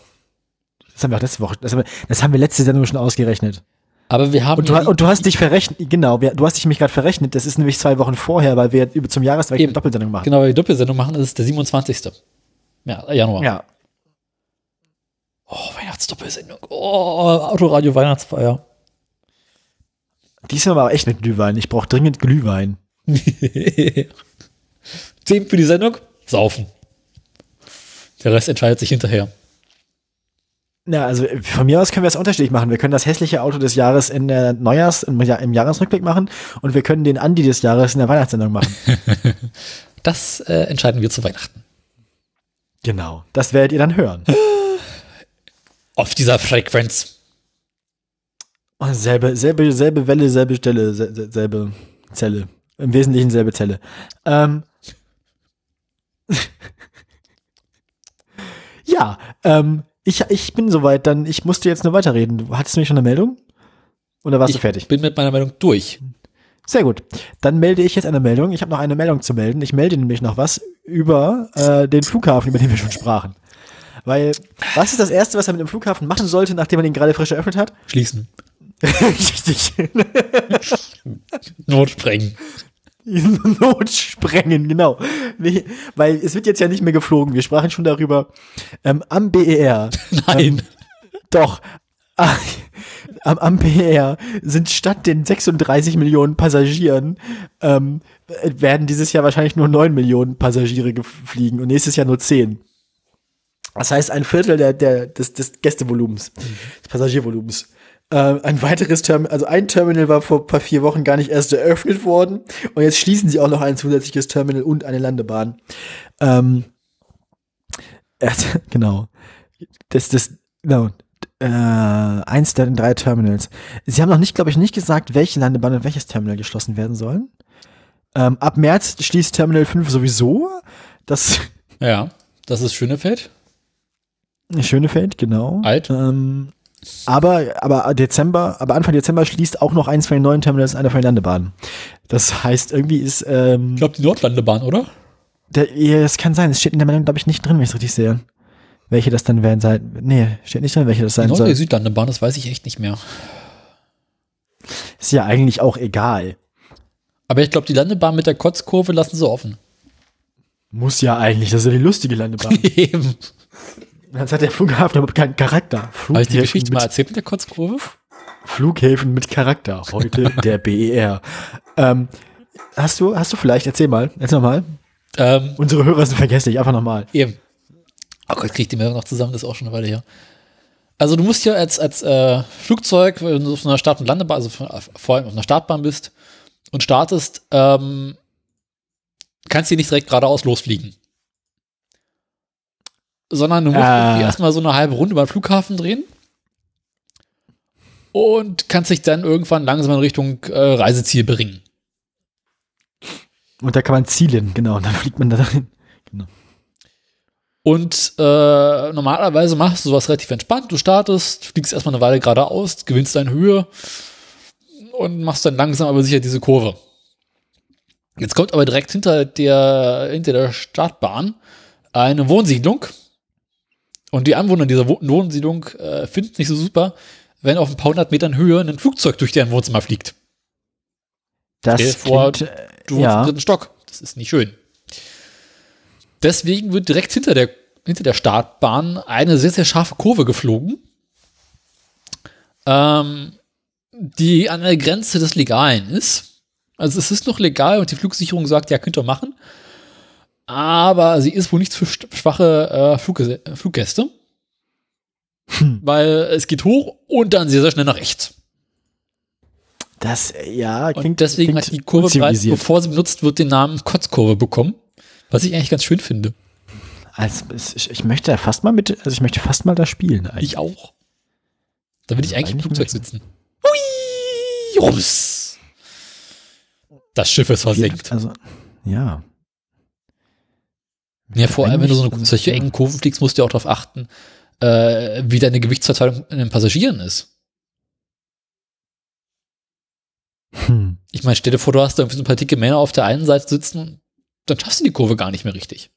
das haben wir auch letzte Woche, das haben wir, das haben wir letzte Sendung schon ausgerechnet. Aber wir haben Und du, ja und du hast dich verrechnet, genau, du hast dich nämlich gerade verrechnet, das ist nämlich zwei Wochen vorher, weil wir zum Jahreswechsel eine Doppelsendung machen. genau, weil wir Doppelsendung machen, das ist der 27. Ja, Januar. Ja. Oh, Weihnachtsdoppelsendung. Oh, Autoradio Weihnachtsfeier. Diesmal aber echt mit Glühwein. Ich brauche dringend Glühwein. Zehn für die Sendung, saufen. Der Rest entscheidet sich hinterher. Ja, also von mir aus können wir es unterschiedlich machen. Wir können das hässliche Auto des Jahres in der Neujahrs, im, im Jahresrückblick machen und wir können den Andi des Jahres in der Weihnachtssendung machen. Das äh, entscheiden wir zu Weihnachten. Genau. Das werdet ihr dann hören. Auf dieser Frequenz. Und selbe, selbe, selbe Welle, selbe Stelle, se- se- selbe Zelle. Im Wesentlichen selbe Zelle. Ähm. ja, ähm, ich, ich bin soweit, dann, ich musste jetzt nur weiterreden. Du hattest nämlich schon eine Meldung? Oder warst ich du fertig? bin mit meiner Meldung durch. Sehr gut. Dann melde ich jetzt eine Meldung. Ich habe noch eine Meldung zu melden. Ich melde nämlich noch was über äh, den Flughafen, über den wir schon sprachen. Weil, was ist das Erste, was er mit dem Flughafen machen sollte, nachdem man ihn gerade frisch eröffnet hat? Schließen. Richtig. Notsprengen. Notsprengen, genau. Nee, weil es wird jetzt ja nicht mehr geflogen. Wir sprachen schon darüber. Ähm, am BER. Nein. Doch. Am, BER sind statt den 36 Millionen Passagieren ähm, werden dieses Jahr wahrscheinlich nur 9 Millionen Passagiere fliegen und nächstes Jahr nur 10. Das heißt ein Viertel der, der, des, des Gästevolumens, des Passagiervolumens. Ähm, ein weiteres Terminal, also ein Terminal war vor paar vier Wochen gar nicht erst eröffnet worden und jetzt schließen sie auch noch ein zusätzliches Terminal und eine Landebahn. Ähm, äh, genau. Das, das, genau. Äh, eins der drei Terminals. Sie haben noch nicht, glaube ich, nicht gesagt, welche Landebahn und welches Terminal geschlossen werden sollen. Ähm, ab März schließt Terminal 5 sowieso. Das Ja, das ist Schönefeld. Schönefeld, genau. Alt. Ähm, aber, aber Dezember, aber Anfang Dezember schließt auch noch eins von den neuen Terminals eine von den Landebahnen. Das heißt, irgendwie ist, ähm, Ich glaube, die Nordlandebahn, oder? der, ja, das kann sein. Es steht in der Meldung, glaube ich, nicht drin, wenn ich es richtig sehe. Welche das dann werden sein. Nee, steht nicht drin, welche das Die sein soll. oder Südlandebahn, das weiß ich echt nicht mehr. Ist ja eigentlich auch egal. Aber ich glaube, die Landebahn mit der Kotzkurve lassen sie offen. Muss ja eigentlich, das ist ja die lustige Landebahn. Eben. Jetzt hat der Flughafen aber keinen Charakter. Habe ich die Geschichte mal mit, erzählt mit der Kotzkurve? Flughäfen mit Charakter. Heute der BER. Ähm, hast du, hast du vielleicht, erzähl mal, erzähl mal. Ähm, Unsere Hörer sind vergesslich, einfach nochmal. eben. Oh Gott, krieg ich die Meldung noch zusammen, das ist auch schon eine Weile her. Also du musst ja als, als äh, Flugzeug, wenn du auf einer Start- und Landebahn, also von- vor allem auf einer Startbahn bist und startest, ähm, kannst du nicht direkt geradeaus losfliegen. Sondern du musst irgendwie erstmal so eine halbe Runde den Flughafen drehen und kannst dich dann irgendwann langsam in Richtung äh, Reiseziel bringen. Und da kann man zielen, genau. Und dann fliegt man da drin. Und äh, normalerweise machst du sowas relativ entspannt. Du startest, fliegst erstmal eine Weile geradeaus, gewinnst deine Höhe und machst dann langsam aber sicher diese Kurve. Jetzt kommt aber direkt hinter der, hinter der Startbahn eine Wohnsiedlung. Und die Anwohner dieser Wo Wohnsiedlung äh, finden es nicht so super, wenn auf ein paar hundert Metern Höhe ein Flugzeug durch deren Wohnzimmer fliegt. Das Stell vor, klingt, Du äh, wohnst im ja. dritten Stock. Das ist nicht schön. Deswegen wird direkt hinter der, hinter der Startbahn eine sehr, sehr scharfe Kurve geflogen, ähm, die an der Grenze des Legalen ist. Also es ist noch legal und die Flugsicherung sagt, ja, könnt ihr machen. Aber sie ist wohl nicht für schwache äh, Flugge Fluggäste. Weil es geht hoch und dann sehr, sehr schnell nach rechts. Das, ja, Und deswegen klingt hat die Kurve bereits, bevor sie benutzt wird, den Namen Kotzkurve bekommen. Was ich eigentlich ganz schön finde. Also, ich, ich möchte da fast mal mit, also ich möchte fast mal da spielen eigentlich. Ich auch. Da will ich eigentlich im Flugzeug sitzen. Hui! Rums! Das Schiff ist versenkt. Also, ja. Ja, vor allem, wenn du so eine, Eigentlich- solche engen Kurven fliegst, musst du ja auch darauf achten, äh, wie deine Gewichtsverteilung in den Passagieren ist. Hm. Ich meine, stell dir vor, du hast da irgendwie so ein paar dicke Männer auf der einen Seite sitzen dann schaffst du die Kurve gar nicht mehr richtig.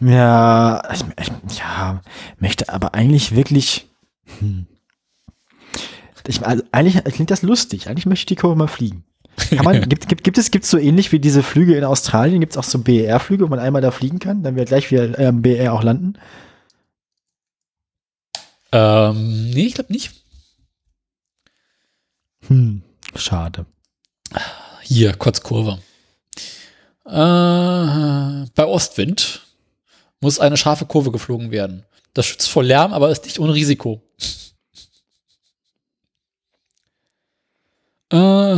Ja, ich, ich, ja, möchte aber eigentlich wirklich. Hm. Ich, also eigentlich klingt das lustig. Eigentlich möchte ich die Kurve mal fliegen. Kann man, gibt, gibt, gibt es gibt's so ähnlich wie diese Flüge in Australien? Gibt es auch so BER-Flüge, wo man einmal da fliegen kann? Dann wird gleich wieder äh, BER auch landen. Ähm, nee, ich glaube nicht. Hm. Schade. Hier, Kotzkurve. Äh, bei Ostwind muss eine scharfe Kurve geflogen werden. Das schützt vor Lärm, aber ist nicht ohne Risiko. Äh,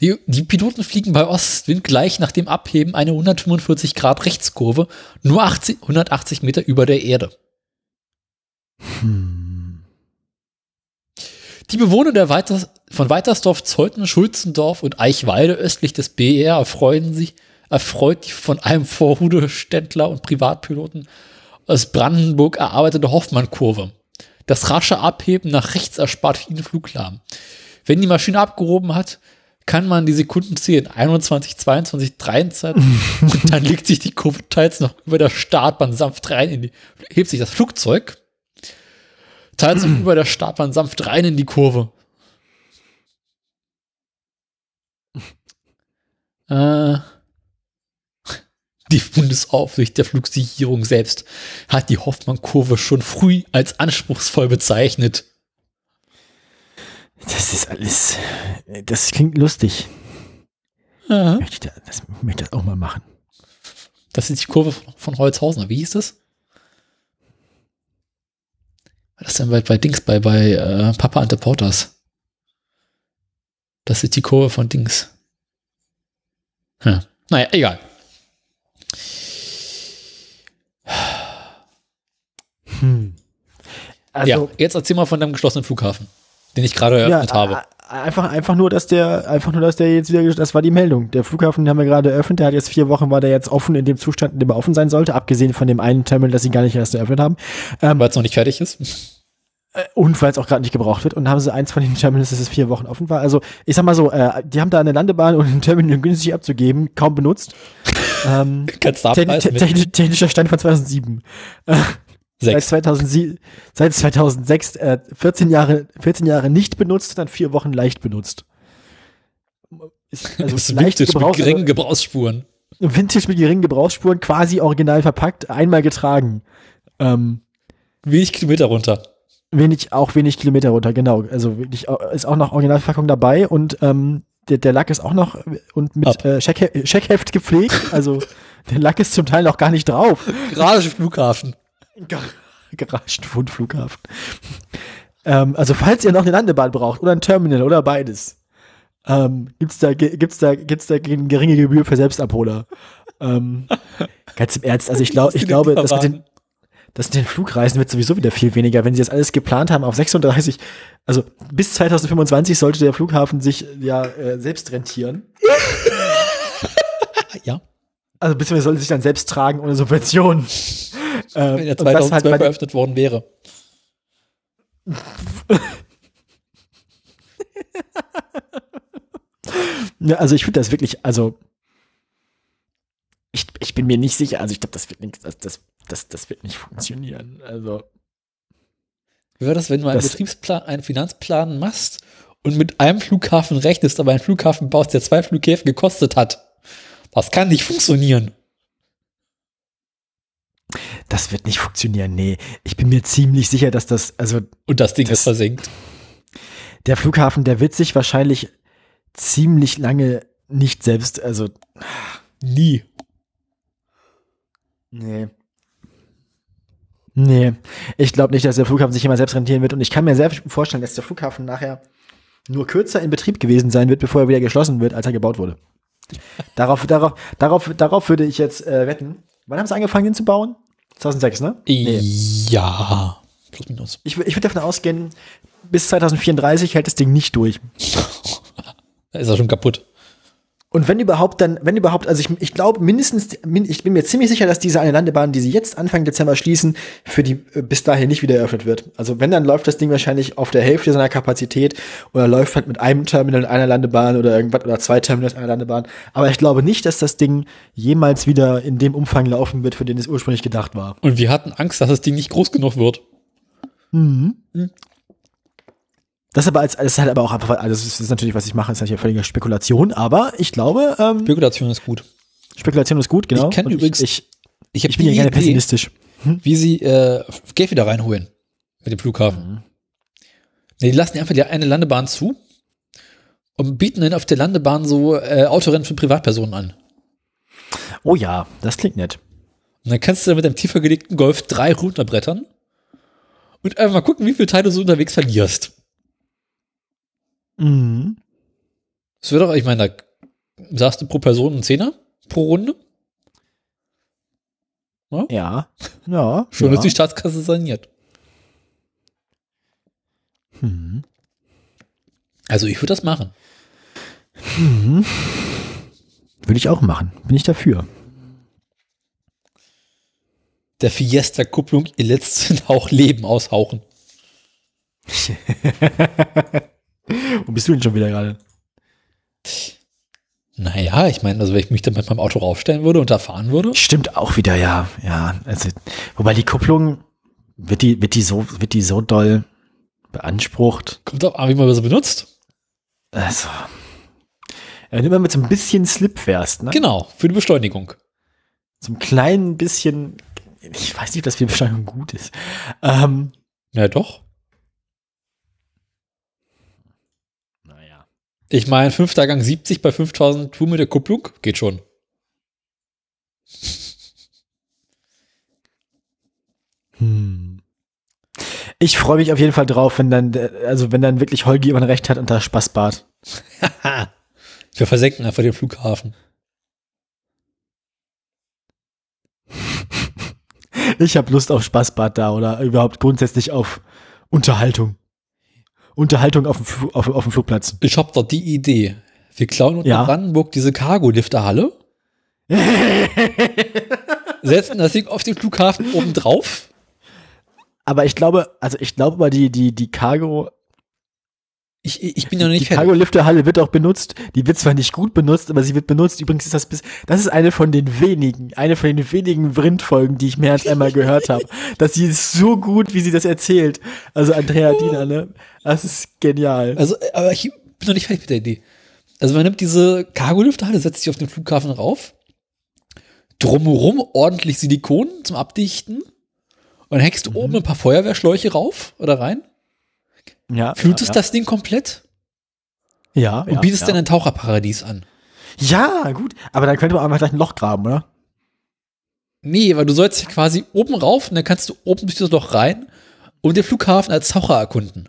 die, die Piloten fliegen bei Ostwind gleich nach dem Abheben eine 145 Grad Rechtskurve, nur 80, 180 Meter über der Erde. Hm. Die Bewohner der Weiter von Weitersdorf, Zeuthen, Schulzendorf und Eichwalde östlich des BR erfreuen sich, erfreut die von einem Vorhudeständler und Privatpiloten aus Brandenburg erarbeitete Hoffmann-Kurve. Das rasche Abheben nach rechts erspart vielen Fluglärm. Wenn die Maschine abgehoben hat, kann man die Sekunden zählen. 21, 22, 23 und dann legt sich die Kurve teils noch über der Startbahn sanft rein in die, hebt sich das Flugzeug teils noch über der Startbahn sanft rein in die Kurve. Äh, die Bundesaufsicht der Flugsicherung selbst hat die Hoffmann-Kurve schon früh als anspruchsvoll bezeichnet. Das ist alles. Das klingt lustig. Aha. Möchte ich da, das möchte ich das auch mal machen. Das ist die Kurve von- von Holzhausen. Wie hieß das? Was ist denn bei, bei Dings, bei, bei äh, Papa Ante Porters? Das ist die Kurve von Dings. Hm. Naja, egal. Hm. Also, ja, jetzt erzähl mal von deinem geschlossenen Flughafen, den ich gerade Ja, eröffnet habe. Einfach, einfach nur, dass der, einfach nur, dass der jetzt wieder, das war die Meldung. Der Flughafen, den haben wir gerade eröffnet, der hat jetzt vier Wochen, war der jetzt offen in dem Zustand, in dem er offen sein sollte, abgesehen von dem einen Terminal, das sie gar nicht erst eröffnet haben. Ähm, Weil es noch nicht fertig ist. und weil es auch gerade nicht gebraucht wird. Und haben sie eins von den Terminals, das es vier Wochen offen war. Also, ich sag mal so, äh, die haben da eine Landebahn und ein Terminal günstig abzugeben, kaum benutzt. ähm, Kannst du technischer Stand von 2007. Seit sechs. 2007, seit 2006, äh, 14 Jahre, 14 Jahre nicht benutzt, dann vier Wochen leicht benutzt. Ist, also das ist leicht Vintage mit gebraucht, geringen Gebrauchsspuren. Vintage mit geringen Gebrauchsspuren, quasi original verpackt, einmal getragen. Ähm, Wenig Kilometer runter. wenig, auch wenig Kilometer runter, genau. Also wirklich, au- ist auch noch Originalverpackung dabei und ähm, der, der Lack ist auch noch und mit äh, Scheckheft, gepflegt. Also der Lack ist zum Teil noch gar nicht drauf. Garage Flughafen. Garagenfund Flughafen. ähm, also falls ihr noch eine Landebahn braucht oder ein Terminal oder beides, ähm, gibt's da gibt's da gibt's da eine geringe Gebühr für Selbstabholer. ähm, ganz im Ernst, also ich glaube, ich glaube, das mit den das mit den Flugreisen wird sowieso wieder viel weniger, wenn sie das alles geplant haben auf 36. Also bis 2025 sollte der Flughafen sich ja äh, selbst rentieren. Ja. Also beziehungsweise sollte sich dann selbst tragen ohne Subventionen. Äh, wenn er 2012 halt eröffnet worden wäre. ja, also ich finde das wirklich, also ich, ich bin mir nicht sicher, also ich glaube, das wird nicht, das, das, das, das wird nicht funktionieren. Also. Wie wäre das, wenn du einen Betriebsplan, einen Finanzplan machst und mit einem Flughafen rechnest, aber einen Flughafen baust, der zwei Flughäfen gekostet hat? Das kann nicht funktionieren das wird nicht funktionieren. Nee, ich bin mir ziemlich sicher, dass das, also Und das Ding Das- ist versenkt. der Flughafen, der wird sich wahrscheinlich ziemlich lange nicht selbst, also Nie. Nee. Nee, ich glaube nicht, dass der Flughafen sich immer selbst rentieren wird. Und ich kann mir sehr vorstellen, dass der Flughafen nachher nur kürzer in Betrieb gewesen sein wird, bevor er wieder geschlossen wird, als er gebaut wurde. darauf, darauf, darauf, darauf würde ich jetzt äh, wetten. Wann haben sie angefangen, den zu bauen? 2006, ne? Ja. Plus minus. Ich, ich würde davon ausgehen, bis 2034 hält das Ding nicht durch. Da ist er schon kaputt. Und wenn überhaupt, dann, wenn überhaupt, also ich, ich glaube mindestens, min- ich bin mir ziemlich sicher, dass diese eine Landebahn, die sie jetzt Anfang Dezember schließen, für die äh, bis dahin nicht wieder eröffnet wird. Also wenn, dann läuft das Ding wahrscheinlich auf der Hälfte seiner Kapazität oder läuft halt mit einem Terminal einer Landebahn oder irgendwas oder zwei Terminals einer Landebahn. Aber ich glaube nicht, dass das Ding jemals wieder in dem Umfang laufen wird, für den es ursprünglich gedacht war. Und wir hatten Angst, dass das Ding nicht groß genug wird. Das aber als, das ist halt aber auch einfach, also das ist, natürlich, was ich mache, ist natürlich völlige Spekulation, aber ich glaube, ähm, Spekulation ist gut. Spekulation ist gut, genau. Ich kenn Und übrigens- ich, Ich, ich, ich bin ja gerne pessimistisch. wie sie äh, Geld wieder reinholen mit dem Flughafen. Nee, die lassen einfach die eine Landebahn zu und bieten dann auf der Landebahn so äh, Autorennen für Privatpersonen an. Oh ja, das klingt nett. Und dann kannst du dann mit dem tiefer gelegten Golf drei runterbrettern und einfach mal gucken, wie viele Teile du so unterwegs verlierst. Mhm. Das wird doch, ich meine, da sagst du pro Person einen Zehner pro Runde. Ja. Ja. Schon ja. ist die Staatskasse saniert. Mhm. Also ich würde das machen. Würde ich auch machen. Bin ich dafür. Der Fiesta-Kupplung ihr letzten Hauch Leben aushauchen. Wo bist du denn schon wieder gerade? Naja, ich meine, also wenn ich mich dann mit meinem Auto raufstellen würde und da fahren würde. Stimmt auch wieder, ja. Ja. Also, wobei die Kupplung, wird die, wird die so, wird die so doll beansprucht? Kommt auch an, wie man das benutzt. Also. Wenn du immer mit so ein bisschen Slip fährst, ne? Genau, für die Beschleunigung. So ein kleinen bisschen, ich weiß nicht, ob das für die Beschleunigung gut ist. Ähm, Ja, doch. Ich meine, fünfter Gang 70 bei 5000 Tour mit der Kupplung geht schon. Hm. Ich freue mich auf jeden Fall drauf, wenn dann, also wenn dann wirklich Holgi immer recht hat und da Spaß bart. Wir versenken einfach den Flughafen. Ich habe Lust auf Spaßbad da oder überhaupt grundsätzlich auf Unterhaltung. Unterhaltung auf dem, auf, auf dem Flugplatz. Ich hab doch die Idee. Wir klauen unter Ja. Brandenburg diese Cargo-Lifterhalle, setzen das Ding auf den Flughafen oben drauf. Aber ich glaube, also ich glaube mal, die, die, die Cargo, Ich, ich bin ja noch die nicht fertig. Cargo-Lifterhalle wird auch benutzt. Die wird zwar nicht gut benutzt, aber sie wird benutzt. Übrigens ist das bis, das ist eine von den wenigen, eine von den wenigen Vrind-Folgen, die ich mehr als einmal gehört habe. Dass sie ist so gut, wie sie das erzählt. Also Andrea Diener, ne? Das ist genial. Also, aber ich bin noch nicht fertig mit der Idee. Also man nimmt diese Cargo-Lifterhalle, setzt sich auf den Flughafen rauf, drumherum ordentlich Silikon zum Abdichten und hängst Mhm. oben ein paar Feuerwehrschläuche rauf oder rein, Ja. fühltest ja, das Ding komplett Ja. und ja, bietest ja. dann ein Taucherparadies an. Ja, gut. Aber dann könnte man einfach gleich ein Loch graben, oder? Nee, weil du sollst ja quasi oben rauf und dann kannst du oben durch das Loch rein und den Flughafen als Taucher erkunden.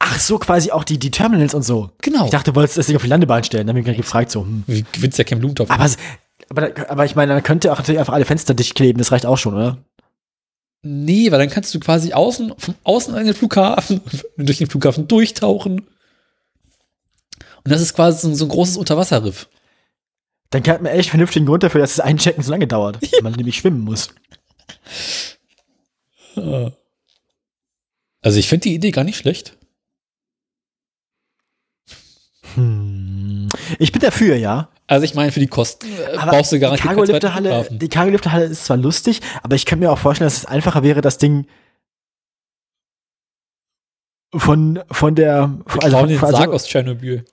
Ach so, quasi auch die, die Terminals und so. Genau. Ich dachte, du wolltest das Ding auf die Landebahn stellen. Dann habe ich mich gefragt, so, hm. Du gewinnst ja keinen Blumentopf. Aber, aber, aber ich meine, dann könnte auch natürlich einfach alle Fenster dicht kleben. Das reicht auch schon, oder? Nee, weil dann kannst du quasi außen, von außen an den Flughafen und durch den Flughafen durchtauchen. Und das ist quasi so, so ein großes Unterwasserriff. Dann hat man echt vernünftigen Grund dafür, dass das Einchecken so lange dauert. Weil man nämlich schwimmen muss. Also ich finde die Idee gar nicht schlecht. Hm. Ich bin dafür, ja. Also ich meine, für die Kosten äh, brauchst du die garantiert Cargo-Lifter-Halle, Flughafen. die Cargo-Lifter-Halle ist zwar lustig, aber ich kann mir auch vorstellen, dass es einfacher wäre, das Ding von, von der, Wir also, klauen den also, Sarg aus Tschernobyl.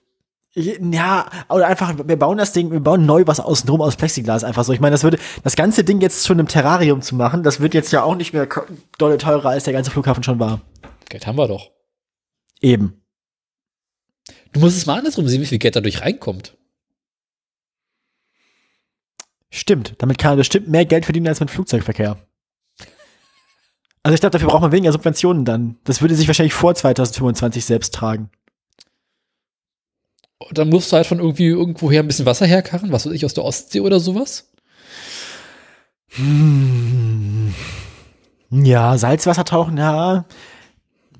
ja, oder einfach, wir bauen das Ding, wir bauen neu was außenrum aus Plexiglas einfach so. Ich meine, das würde, das ganze Ding jetzt schon im Terrarium zu machen, das wird jetzt ja auch nicht mehr dolle teurer, als der ganze Flughafen schon war. Geld haben wir doch. Eben. Du musst es mal andersrum sehen, wie viel Geld dadurch reinkommt. Stimmt. Damit kann man bestimmt mehr Geld verdienen als mit Flugzeugverkehr. Also ich glaube, dafür braucht man weniger Subventionen dann. Das würde sich wahrscheinlich vor 2025 selbst tragen. Und dann musst du halt von irgendwie irgendwoher ein bisschen Wasser herkarren, was weiß ich, aus der Ostsee oder sowas. Hm. Ja, Salzwasser tauchen, ja.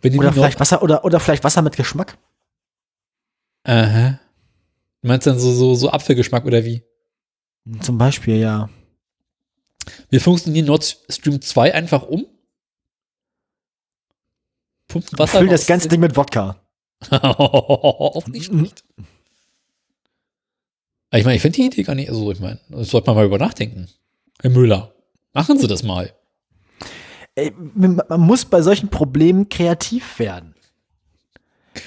Oder vielleicht Wasser, oder, oder vielleicht Wasser mit Geschmack. Aha. Du meinst dann so, so, so Apfelgeschmack oder wie? Zum Beispiel, ja. Wir funktionieren Nord Stream 2 einfach um. Pumpen Wasser. Füllen das ganze Ding mit Wodka. Auch nicht schlecht. Ich meine, ich finde die Idee gar nicht, also ich meine, das sollte man mal über nachdenken. Herr Müller, machen Sie das mal. Ey, man muss bei solchen Problemen kreativ werden.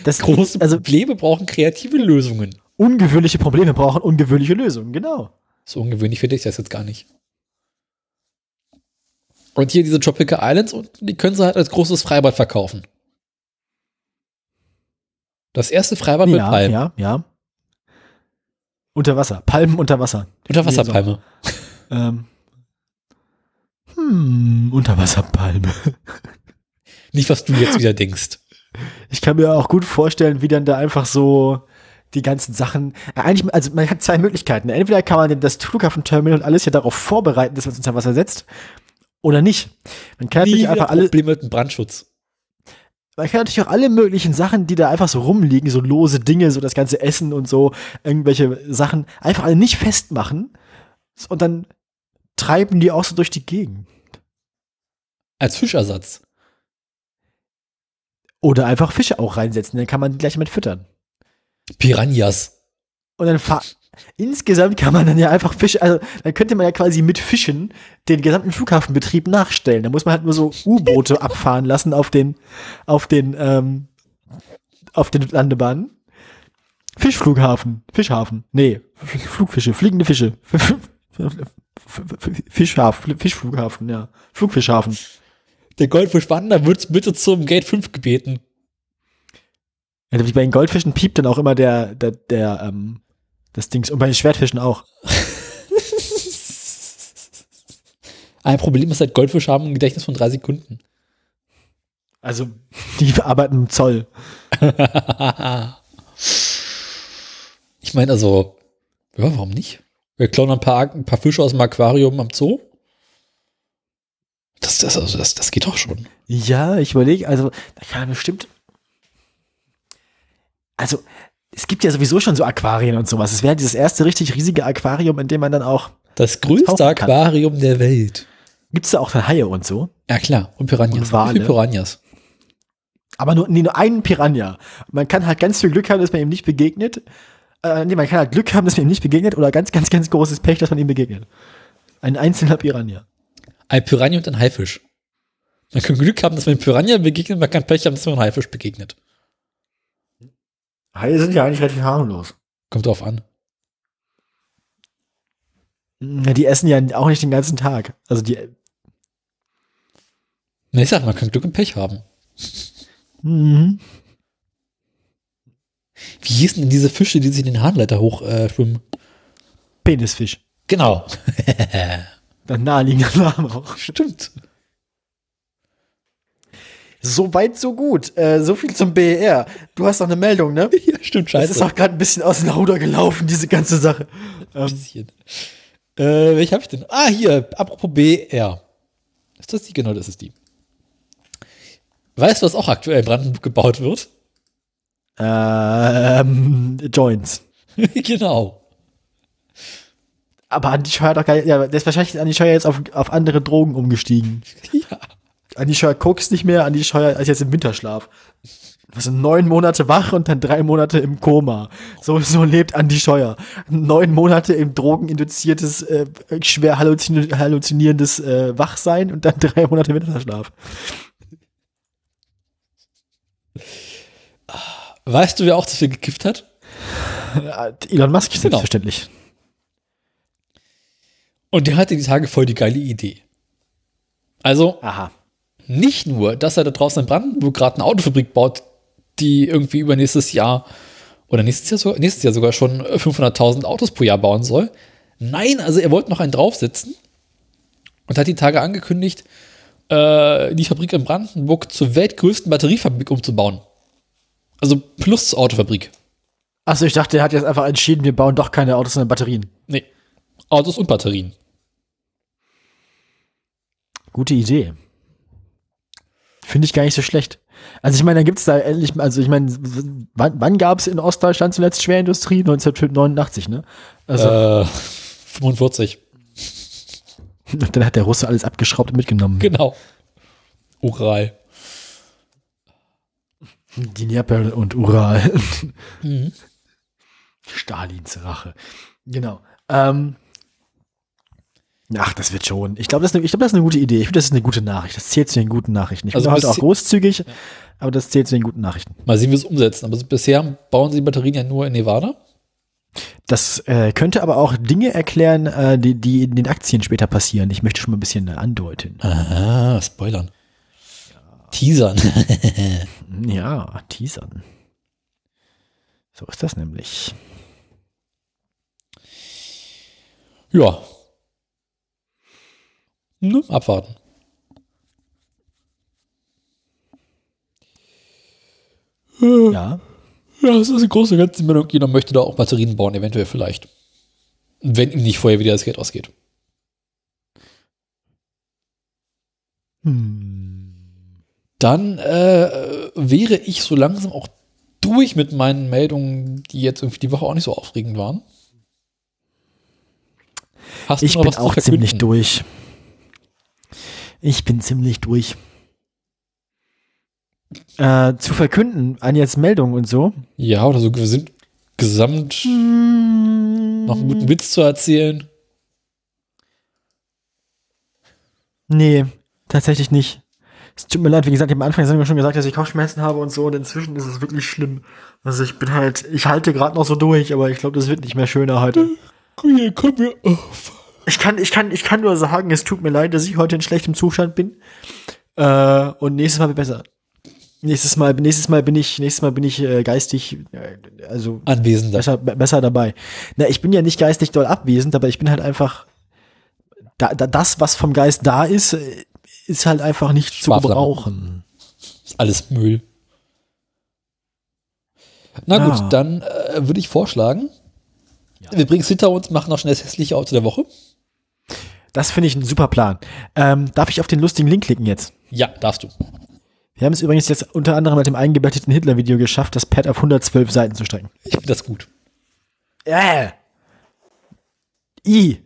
Das, Große also Probleme brauchen kreative Lösungen. ungewöhnliche Probleme brauchen ungewöhnliche Lösungen, genau. So ungewöhnlich finde ich das jetzt gar nicht. Und hier diese Tropical Islands, und die können sie halt als großes Freibad verkaufen. Das erste Freibad mit Ja, Palmen. ja, ja. Unter Wasser. Palmen unter Wasser. Unterwasserpalme. Ähm. Hm, Unterwasserpalme. Nicht, was du jetzt wieder denkst. Ich kann mir auch gut vorstellen, wie dann da einfach so die ganzen Sachen. Äh, Eigentlich, also man hat zwei Möglichkeiten. Entweder kann man das Flughafenterminal und alles ja darauf vorbereiten, dass man es unter Wasser setzt, oder nicht. Man kann natürlich einfach alle, Probleme mit dem Brandschutz. man kann natürlich auch alle möglichen Sachen, die da einfach so rumliegen, so lose Dinge, so das ganze Essen und so, irgendwelche Sachen, einfach alle nicht festmachen und dann treiben die auch so durch die Gegend. Als Fischersatz. Oder einfach Fische auch reinsetzen, dann kann man die gleich mit füttern. Piranhas. Und dann fahr Insgesamt kann man dann ja einfach Fische, also dann könnte man ja quasi mit Fischen den gesamten Flughafenbetrieb nachstellen. Da muss man halt nur so U-Boote abfahren lassen auf den, auf den, ähm, auf den Landebahnen. Fischflughafen, Fischhafen, nee, Flugfische, fliegende Fische. Fischhafen, Fischflughafen, ja. Flugfischhafen. Der Goldfischwander wird bitte zum Gate 5 gebeten. Wie bei den Goldfischen piept dann auch immer der, der, der, ähm, das Dings. Und bei den Schwertfischen auch. Ein Problem ist halt, Goldfische haben ein Gedächtnis von drei Sekunden. Also, die arbeiten im Zoll. ich meine, also, ja, warum nicht? Wir klauen ein paar, ein paar Fische aus dem Aquarium am Zoo. Das, das, also das, das geht doch schon. Ja, ich überlege, also, da kann man bestimmt. Also, es gibt ja sowieso schon so Aquarien und sowas. Es wäre dieses erste richtig riesige Aquarium, in dem man dann auch. Das größte. Aquarium der Welt. Gibt es da auch dann Haie und so? Ja, klar. Und Piranhas. Und Wale. Piranhas? Aber nur, nee, nur einen Piranha. Man kann halt ganz viel Glück haben, dass man ihm nicht begegnet. Äh, nee, man kann halt Glück haben, dass man ihm nicht begegnet oder ganz, ganz, ganz großes Pech, dass man ihm begegnet. Ein einzelner Piranha. Ein Piranha und ein Haifisch. Man kann Glück haben, dass man einem Piranha begegnet, man kann Pech haben, dass man einem Haifisch begegnet. Haie sind ja eigentlich relativ harmlos. Kommt drauf an. Ja, die essen ja auch nicht den ganzen Tag. Also die. Na, ich sag, man kann Glück und Pech haben. Mhm. Wie hießen denn diese Fische, die sich in den Harnleiter hochschwimmen? Äh, schwimmen? Penisfisch. genau. Dann naheliegender Name auch. Stimmt. So weit, so gut. Äh, so viel zum BER. Du hast noch eine Meldung, ne? Ja, stimmt, Das scheiße. ist auch gerade ein bisschen aus dem Ruder gelaufen, diese ganze Sache. Ein Ähm, bisschen. Äh, welche habe ich denn? Ah, hier, apropos BR. Ist das die? Genau, das ist die. Weißt du, was auch aktuell in Brandenburg gebaut wird? ähm, Joints. genau. Aber Andi Scheuer hat doch gar nicht, ja, der ist wahrscheinlich Andi Scheuer jetzt auf, auf andere Drogen umgestiegen. Ja. Andi Scheuer kokst nicht mehr, Andi Scheuer ist jetzt im Winterschlaf. Also neun Monate wach und dann drei Monate im Koma. So, so lebt Andi Scheuer. Neun Monate im drogeninduziertes, äh, schwer halluzini halluzinierendes äh, Wachsein und dann drei Monate Winterschlaf. Weißt du, wer auch zu viel gekifft hat? Äh, Elon Musk, Genau. selbstverständlich. Und der hatte die Tage voll die geile Idee. Also Aha. Nicht nur, dass er da draußen in Brandenburg gerade eine Autofabrik baut, die irgendwie übernächstes Jahr oder nächstes Jahr, sogar, nächstes Jahr sogar schon 500.000 Autos pro Jahr bauen soll. Nein, also er wollte noch einen draufsetzen und hat die Tage angekündigt, äh, die Fabrik in Brandenburg zur weltgrößten Batteriefabrik umzubauen. Also plus Autofabrik. Achso, ich dachte, er hat jetzt einfach entschieden, wir bauen doch keine Autos, sondern Batterien. Nee, Autos und Batterien. Gute Idee. Finde ich gar nicht so schlecht. Also ich meine, da gibt es da endlich, also ich meine, wann, wann gab es in Ostdeutschland zuletzt Schwerindustrie? 1989, ne? Also Äh, 45. dann hat der Russe alles abgeschraubt und mitgenommen. Genau. Ural. Die Dnieper und Ural. Mhm. Stalins Rache. Genau. Ähm, ach, das wird schon. Ich glaube, das, ist eine- ich glaub, das ist eine gute Idee. Ich finde, das ist eine gute Nachricht. Das zählt zu den guten Nachrichten. Ich Also bin heute bis- auch großzügig, aber das zählt zu den guten Nachrichten. Mal sehen, wie es umsetzen. Aber bisher bauen sie die Batterien ja nur in Nevada. Das äh, könnte aber auch Dinge erklären, äh, die, die in den Aktien später passieren. Ich möchte schon mal ein bisschen äh, andeuten. Aha, Spoilern. Teasern. Ja, teasern. So ist das nämlich. ja. Ne, abwarten. Ja. Ja, das ist eine große ganze Meldung. Jeder möchte da auch Batterien bauen, eventuell vielleicht. Wenn ihm nicht vorher wieder das Geld ausgeht. Hm. Dann äh, wäre ich so langsam auch durch mit meinen Meldungen, die jetzt irgendwie die Woche auch nicht so aufregend waren. Hast Ich bin auch ziemlich durch. Ich bin ziemlich durch. Äh, zu verkünden an jetzt Meldungen und so. Ja, oder so wir sind gesamt noch einen guten Witz zu erzählen. Nee, tatsächlich nicht. Es tut mir leid, wie gesagt, am Anfang der Sendung schon gesagt, dass ich Kopfschmerzen habe und so und inzwischen ist es wirklich schlimm. Also ich bin halt, ich halte gerade noch so durch, aber ich glaube, das wird nicht mehr schöner heute. Hier kommen wir auf. Ich kann, ich kann, ich kann nur sagen, es tut mir leid, dass ich heute in schlechtem Zustand bin. Äh, und nächstes Mal wird besser. Nächstes Mal, nächstes Mal bin ich, nächstes Mal bin ich äh, geistig, äh, also Anwesender. besser, be- besser dabei. Na, ich bin ja nicht geistig doll abwesend, aber ich bin halt einfach, da, da, das, was vom Geist da ist, äh, ist halt einfach nicht zu gebrauchen. Ist alles Müll. Na Ja. gut, dann äh, würde ich vorschlagen, wir bringen es hinter uns, machen noch schnell das hässliche Auto der Woche. Das finde ich ein super Plan. Ähm, darf ich auf den lustigen Link klicken jetzt? Ja, darfst du. Wir haben es übrigens jetzt unter anderem mit dem eingebetteten Hitler-Video geschafft, das Pad auf 112 Seiten zu strecken. Ich finde das gut. Äh. I.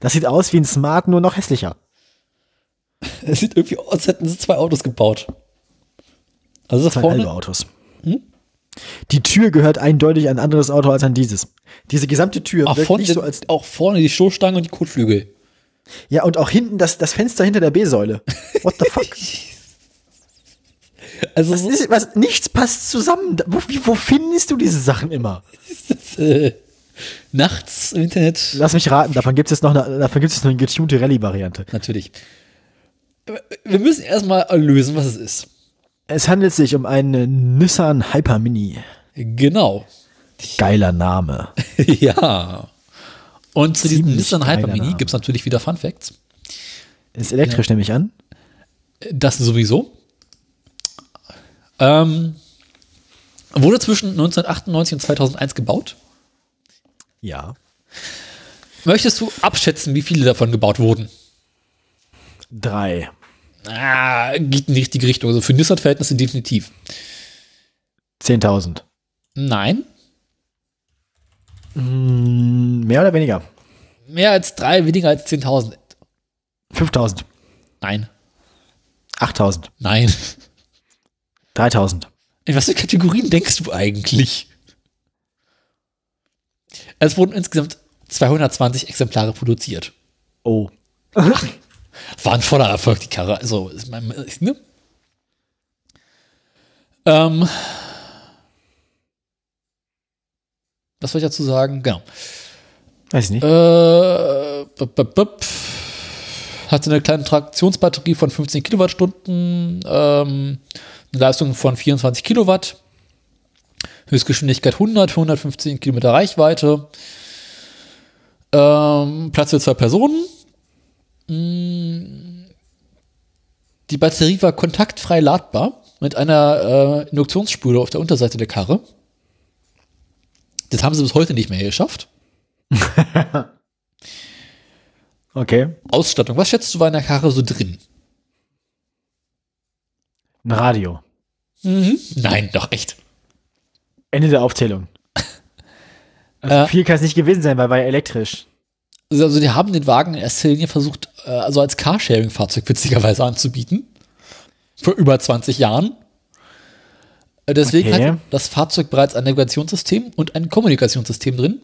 Das sieht aus wie ein Smart, nur noch hässlicher. Es sieht irgendwie aus, als hätten sie zwei Autos gebaut. Also das Zwei vorne, halbe Autos. Die Tür gehört eindeutig an ein anderes Auto als an dieses. Diese gesamte Tür auch wirkt vorne, nicht so als. auch vorne die Stoßstange und die Kotflügel. Ja, und auch hinten das, das Fenster hinter der B-Säule. What the fuck? Also Was ist, was, nichts passt zusammen. Wo, wo findest du diese Sachen immer? äh, nachts im Internet Lass mich raten, davon gibt es noch eine, davon gibt es noch eine getunte Rallye-Variante. natürlich. Wir müssen erstmal lösen, was es ist. Es handelt sich um einen Nissan Hyper Mini. Genau. Geiler Name. ja. Und zu diesem Nissan Hyper Mini gibt es natürlich wieder Fun Facts. Ist elektrisch, nehme ich an. Das sowieso. Ähm, wurde zwischen 1998 und 2001 gebaut. Ja. Möchtest du abschätzen, wie viele davon gebaut wurden? Drei. Ah, geht in die richtige Richtung. Also für Nissan-Verhältnisse definitiv. 10.000. Nein. Mm, Mehr oder weniger? Mehr als drei, weniger als 10.000. 5.000. Nein. 8.000. Nein. 3000. In was für Kategorien denkst du eigentlich? Es wurden insgesamt 220 Exemplare produziert. Oh. War ein voller Erfolg, die Karre. Also, ist ne? Ähm, was soll ich dazu sagen? Genau. Weiß ich nicht. Äh, bup, bup, bup. Hatte eine kleine Traktionsbatterie von 15 Kilowattstunden, ähm, eine Leistung von 24 Kilowatt, Höchstgeschwindigkeit 100, 115 Kilometer Reichweite, ähm, Platz für zwei Personen. Mm. Die Batterie war kontaktfrei ladbar mit einer äh, Induktionsspule auf der Unterseite der Karre. Das haben sie bis heute nicht mehr geschafft. Okay. Ausstattung. Was schätzt du war in der Karre so drin? Ein Radio. Nein, doch echt. Ende der Aufzählung. Also Äh. viel kann es nicht gewesen sein, weil war ja elektrisch. Also, also die haben den Wagen in erster Linie versucht, also als Carsharing-Fahrzeug witzigerweise anzubieten. Vor über 20 Jahren. Äh, Deswegen Okay. hat das Fahrzeug bereits ein Navigationssystem und ein Kommunikationssystem drin,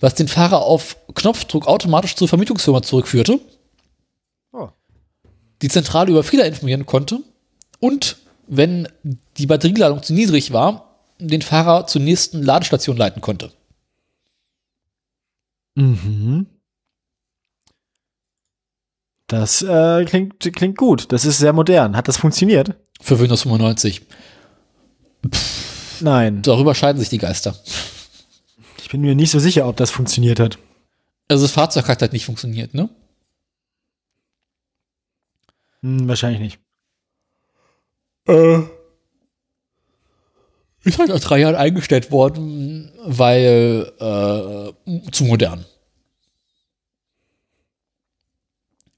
was den Fahrer auf Knopfdruck automatisch zur Vermietungsfirma zurückführte, Oh. die Zentrale über Fehler informieren konnte und, wenn die Batterieladung zu niedrig war, den Fahrer zur nächsten Ladestation leiten konnte. Mhm. Das äh, klingt, klingt gut. Das ist sehr modern. Hat das funktioniert? Für Windows 95. Nein. Darüber scheiden sich die Geister. Ich bin mir nicht so sicher, ob das funktioniert hat. Also das Fahrzeug hat halt nicht funktioniert, ne? Hm, wahrscheinlich nicht. Äh. Ist halt nach drei Jahren eingestellt worden, weil äh, zu modern.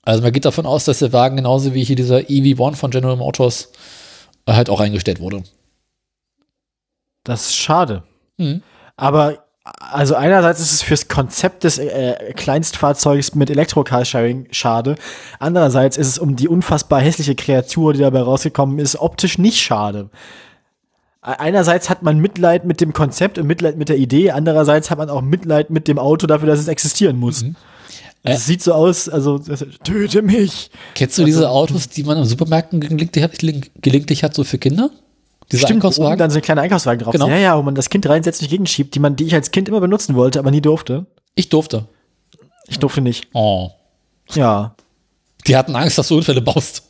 Also man geht davon aus, dass der Wagen genauso wie hier dieser EV1 von General Motors äh, halt auch eingestellt wurde. Das ist schade. Mhm. Aber also einerseits ist es fürs Konzept des äh, Kleinstfahrzeugs mit Elektro-Carsharing schade. Andererseits ist es um die unfassbar hässliche Kreatur, die dabei rausgekommen ist, optisch nicht schade. E- Einerseits hat man Mitleid mit dem Konzept und Mitleid mit der Idee, andererseits hat man auch Mitleid mit dem Auto dafür, dass es existieren muss. Äh. Es sieht so aus, also das- töte mich. Kennst du diese Autos, die man im Supermärkten gelegentlich hat, gelegentlich hat so für Kinder? Diese Stimmt, Einkaufswagen? dann so ein kleiner Einkaufswagen drauf Genau. Ja, ja, wo man das Kind reinsetzt und gegenschiebt, die man, die ich als Kind immer benutzen wollte, aber nie durfte. Ich durfte. Ich durfte nicht. Oh. Ja, Die hatten Angst, dass du Unfälle baust.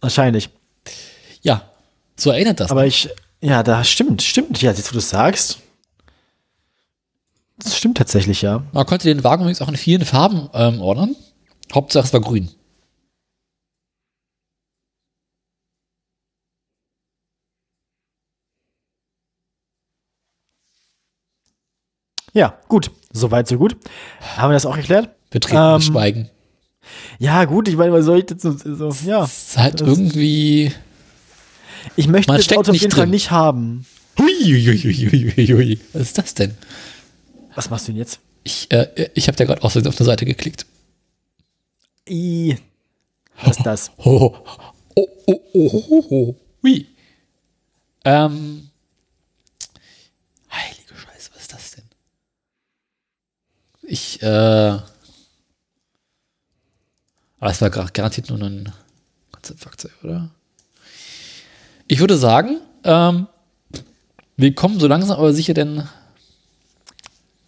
wahrscheinlich. Ja, so erinnert das. Aber ich, ja, da stimmt, stimmt. Ja, jetzt wo du es sagst. Das stimmt tatsächlich, ja. Man konnte den Wagen übrigens auch in vielen Farben ähm, ordnen. Hauptsache es war grün. Ja, gut. Soweit, so gut. Haben wir das auch erklärt? Betretenes Ähm, Schweigen. Ja, gut, ich meine, was soll ich jetzt so, so ja. Das ist halt irgendwie. Ich möchte das Auto auf jeden Fall drin. nicht haben. Huiuiuiuiui. Was ist das denn? Was machst du denn jetzt? Ich, äh, ich habe da gerade Versehen auf eine Seite geklickt. I. Was ist das? Oh, oh, oh, oh, oh, oh. Hui. Ähm. Heilige Scheiße, was ist das denn? Ich, äh. Aber es war gar- garantiert nur ein Konzeptfahrzeug, oder? Ich würde sagen, ähm, wir kommen so langsam aber sicher denn.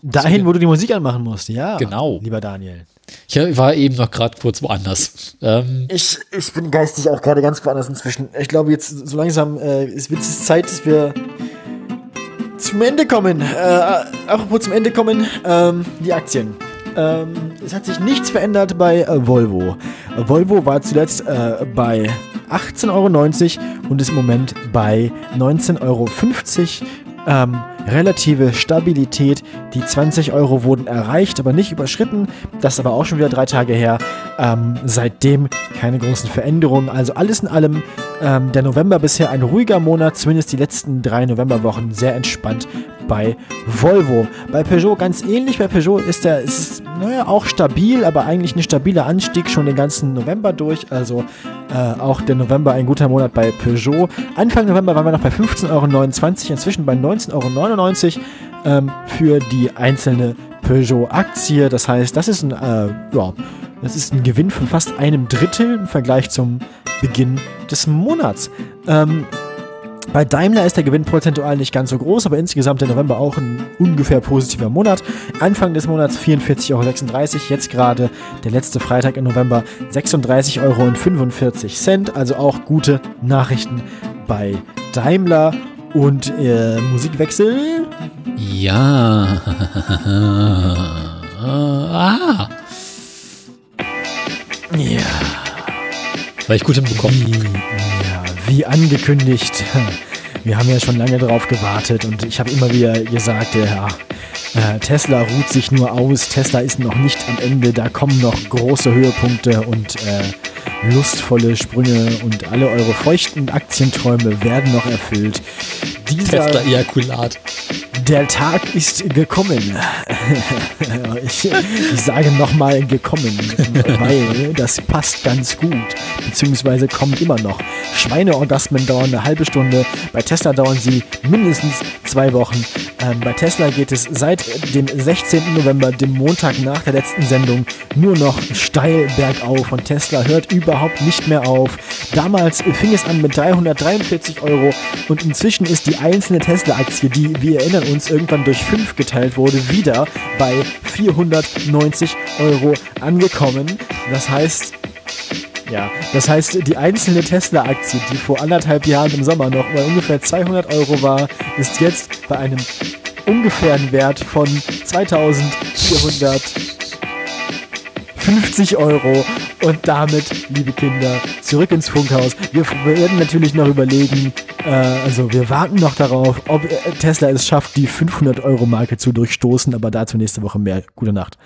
Dahin, wo du die Musik anmachen musst, ja. Genau. Lieber Daniel. Ich war eben noch gerade kurz woanders. Ähm, Ich, ich bin geistig auch gerade ganz woanders inzwischen. Ich glaube, jetzt so langsam äh, es wird es Zeit, dass wir zum Ende kommen. Äh, apropos zum Ende kommen, ähm, die Aktien. Ähm, es hat sich nichts verändert bei äh, Volvo. Volvo war zuletzt äh, bei 18,90 Euro und ist im Moment bei 19,50 Euro. Ähm, relative Stabilität. Die 20 Euro wurden erreicht, aber nicht überschritten. Das ist aber auch schon wieder drei Tage her. Ähm, seitdem keine großen Veränderungen. Also alles in allem ähm, der November bisher ein ruhiger Monat, zumindest die letzten drei Novemberwochen sehr entspannt bei Volvo. Bei Peugeot ganz ähnlich. Bei Peugeot ist der, ist naja, auch stabil, aber eigentlich ein stabiler Anstieg schon den ganzen November durch. Also äh, auch der November ein guter Monat bei Peugeot. Anfang November waren wir noch bei 15,29 Euro, inzwischen bei 19,99 Euro ähm, für die einzelne Peugeot-Aktie. Das heißt, das ist ein, äh, ja, das ist ein Gewinn von fast einem Drittel im Vergleich zum Beginn des Monats. Ähm, bei Daimler ist der Gewinn prozentual nicht ganz so groß, aber insgesamt der November auch ein ungefähr positiver Monat. Anfang des Monats 44,36 Euro, jetzt gerade der letzte Freitag im November 36,45 Euro, also auch gute Nachrichten bei Daimler. Und äh, Musikwechsel? Ja. ah. Ja. Weil ich gut hinbekommen. Wie, ja, wie angekündigt. Wir haben ja schon lange darauf gewartet und ich habe immer wieder gesagt, ja, äh, Tesla ruht sich nur aus, Tesla ist noch nicht am Ende, da kommen noch große Höhepunkte und äh, lustvolle Sprünge und alle eure feuchten Aktienträume werden noch erfüllt. Dieser Tesla-Ejakulat. Der Tag ist gekommen. ich, ich sage nochmal gekommen, weil das passt ganz gut. Beziehungsweise kommt immer noch. Schweineorgasmen dauern eine halbe Stunde. Bei Tesla dauern sie mindestens zwei Wochen. Ähm, bei Tesla geht es seit dem 16. November, dem Montag nach der letzten Sendung, nur noch steil bergauf. Und Tesla hört überhaupt nicht mehr auf. Damals fing es an mit 343 Euro und inzwischen ist die einzelne Tesla-Aktie, die, wir erinnern uns, irgendwann durch 5 geteilt wurde, wieder bei 490 Euro angekommen. Das heißt, ja, das heißt, die einzelne Tesla-Aktie, die vor anderthalb Jahren im Sommer noch bei ungefähr 200 Euro war, ist jetzt bei einem ungefähren Wert von 2450 Euro. Und damit, liebe Kinder, zurück ins Funkhaus. Wir werden natürlich noch überlegen, äh, also wir warten noch darauf, ob Tesla es schafft, die 500-Euro-Marke zu durchstoßen, aber dazu nächste Woche mehr. Gute Nacht.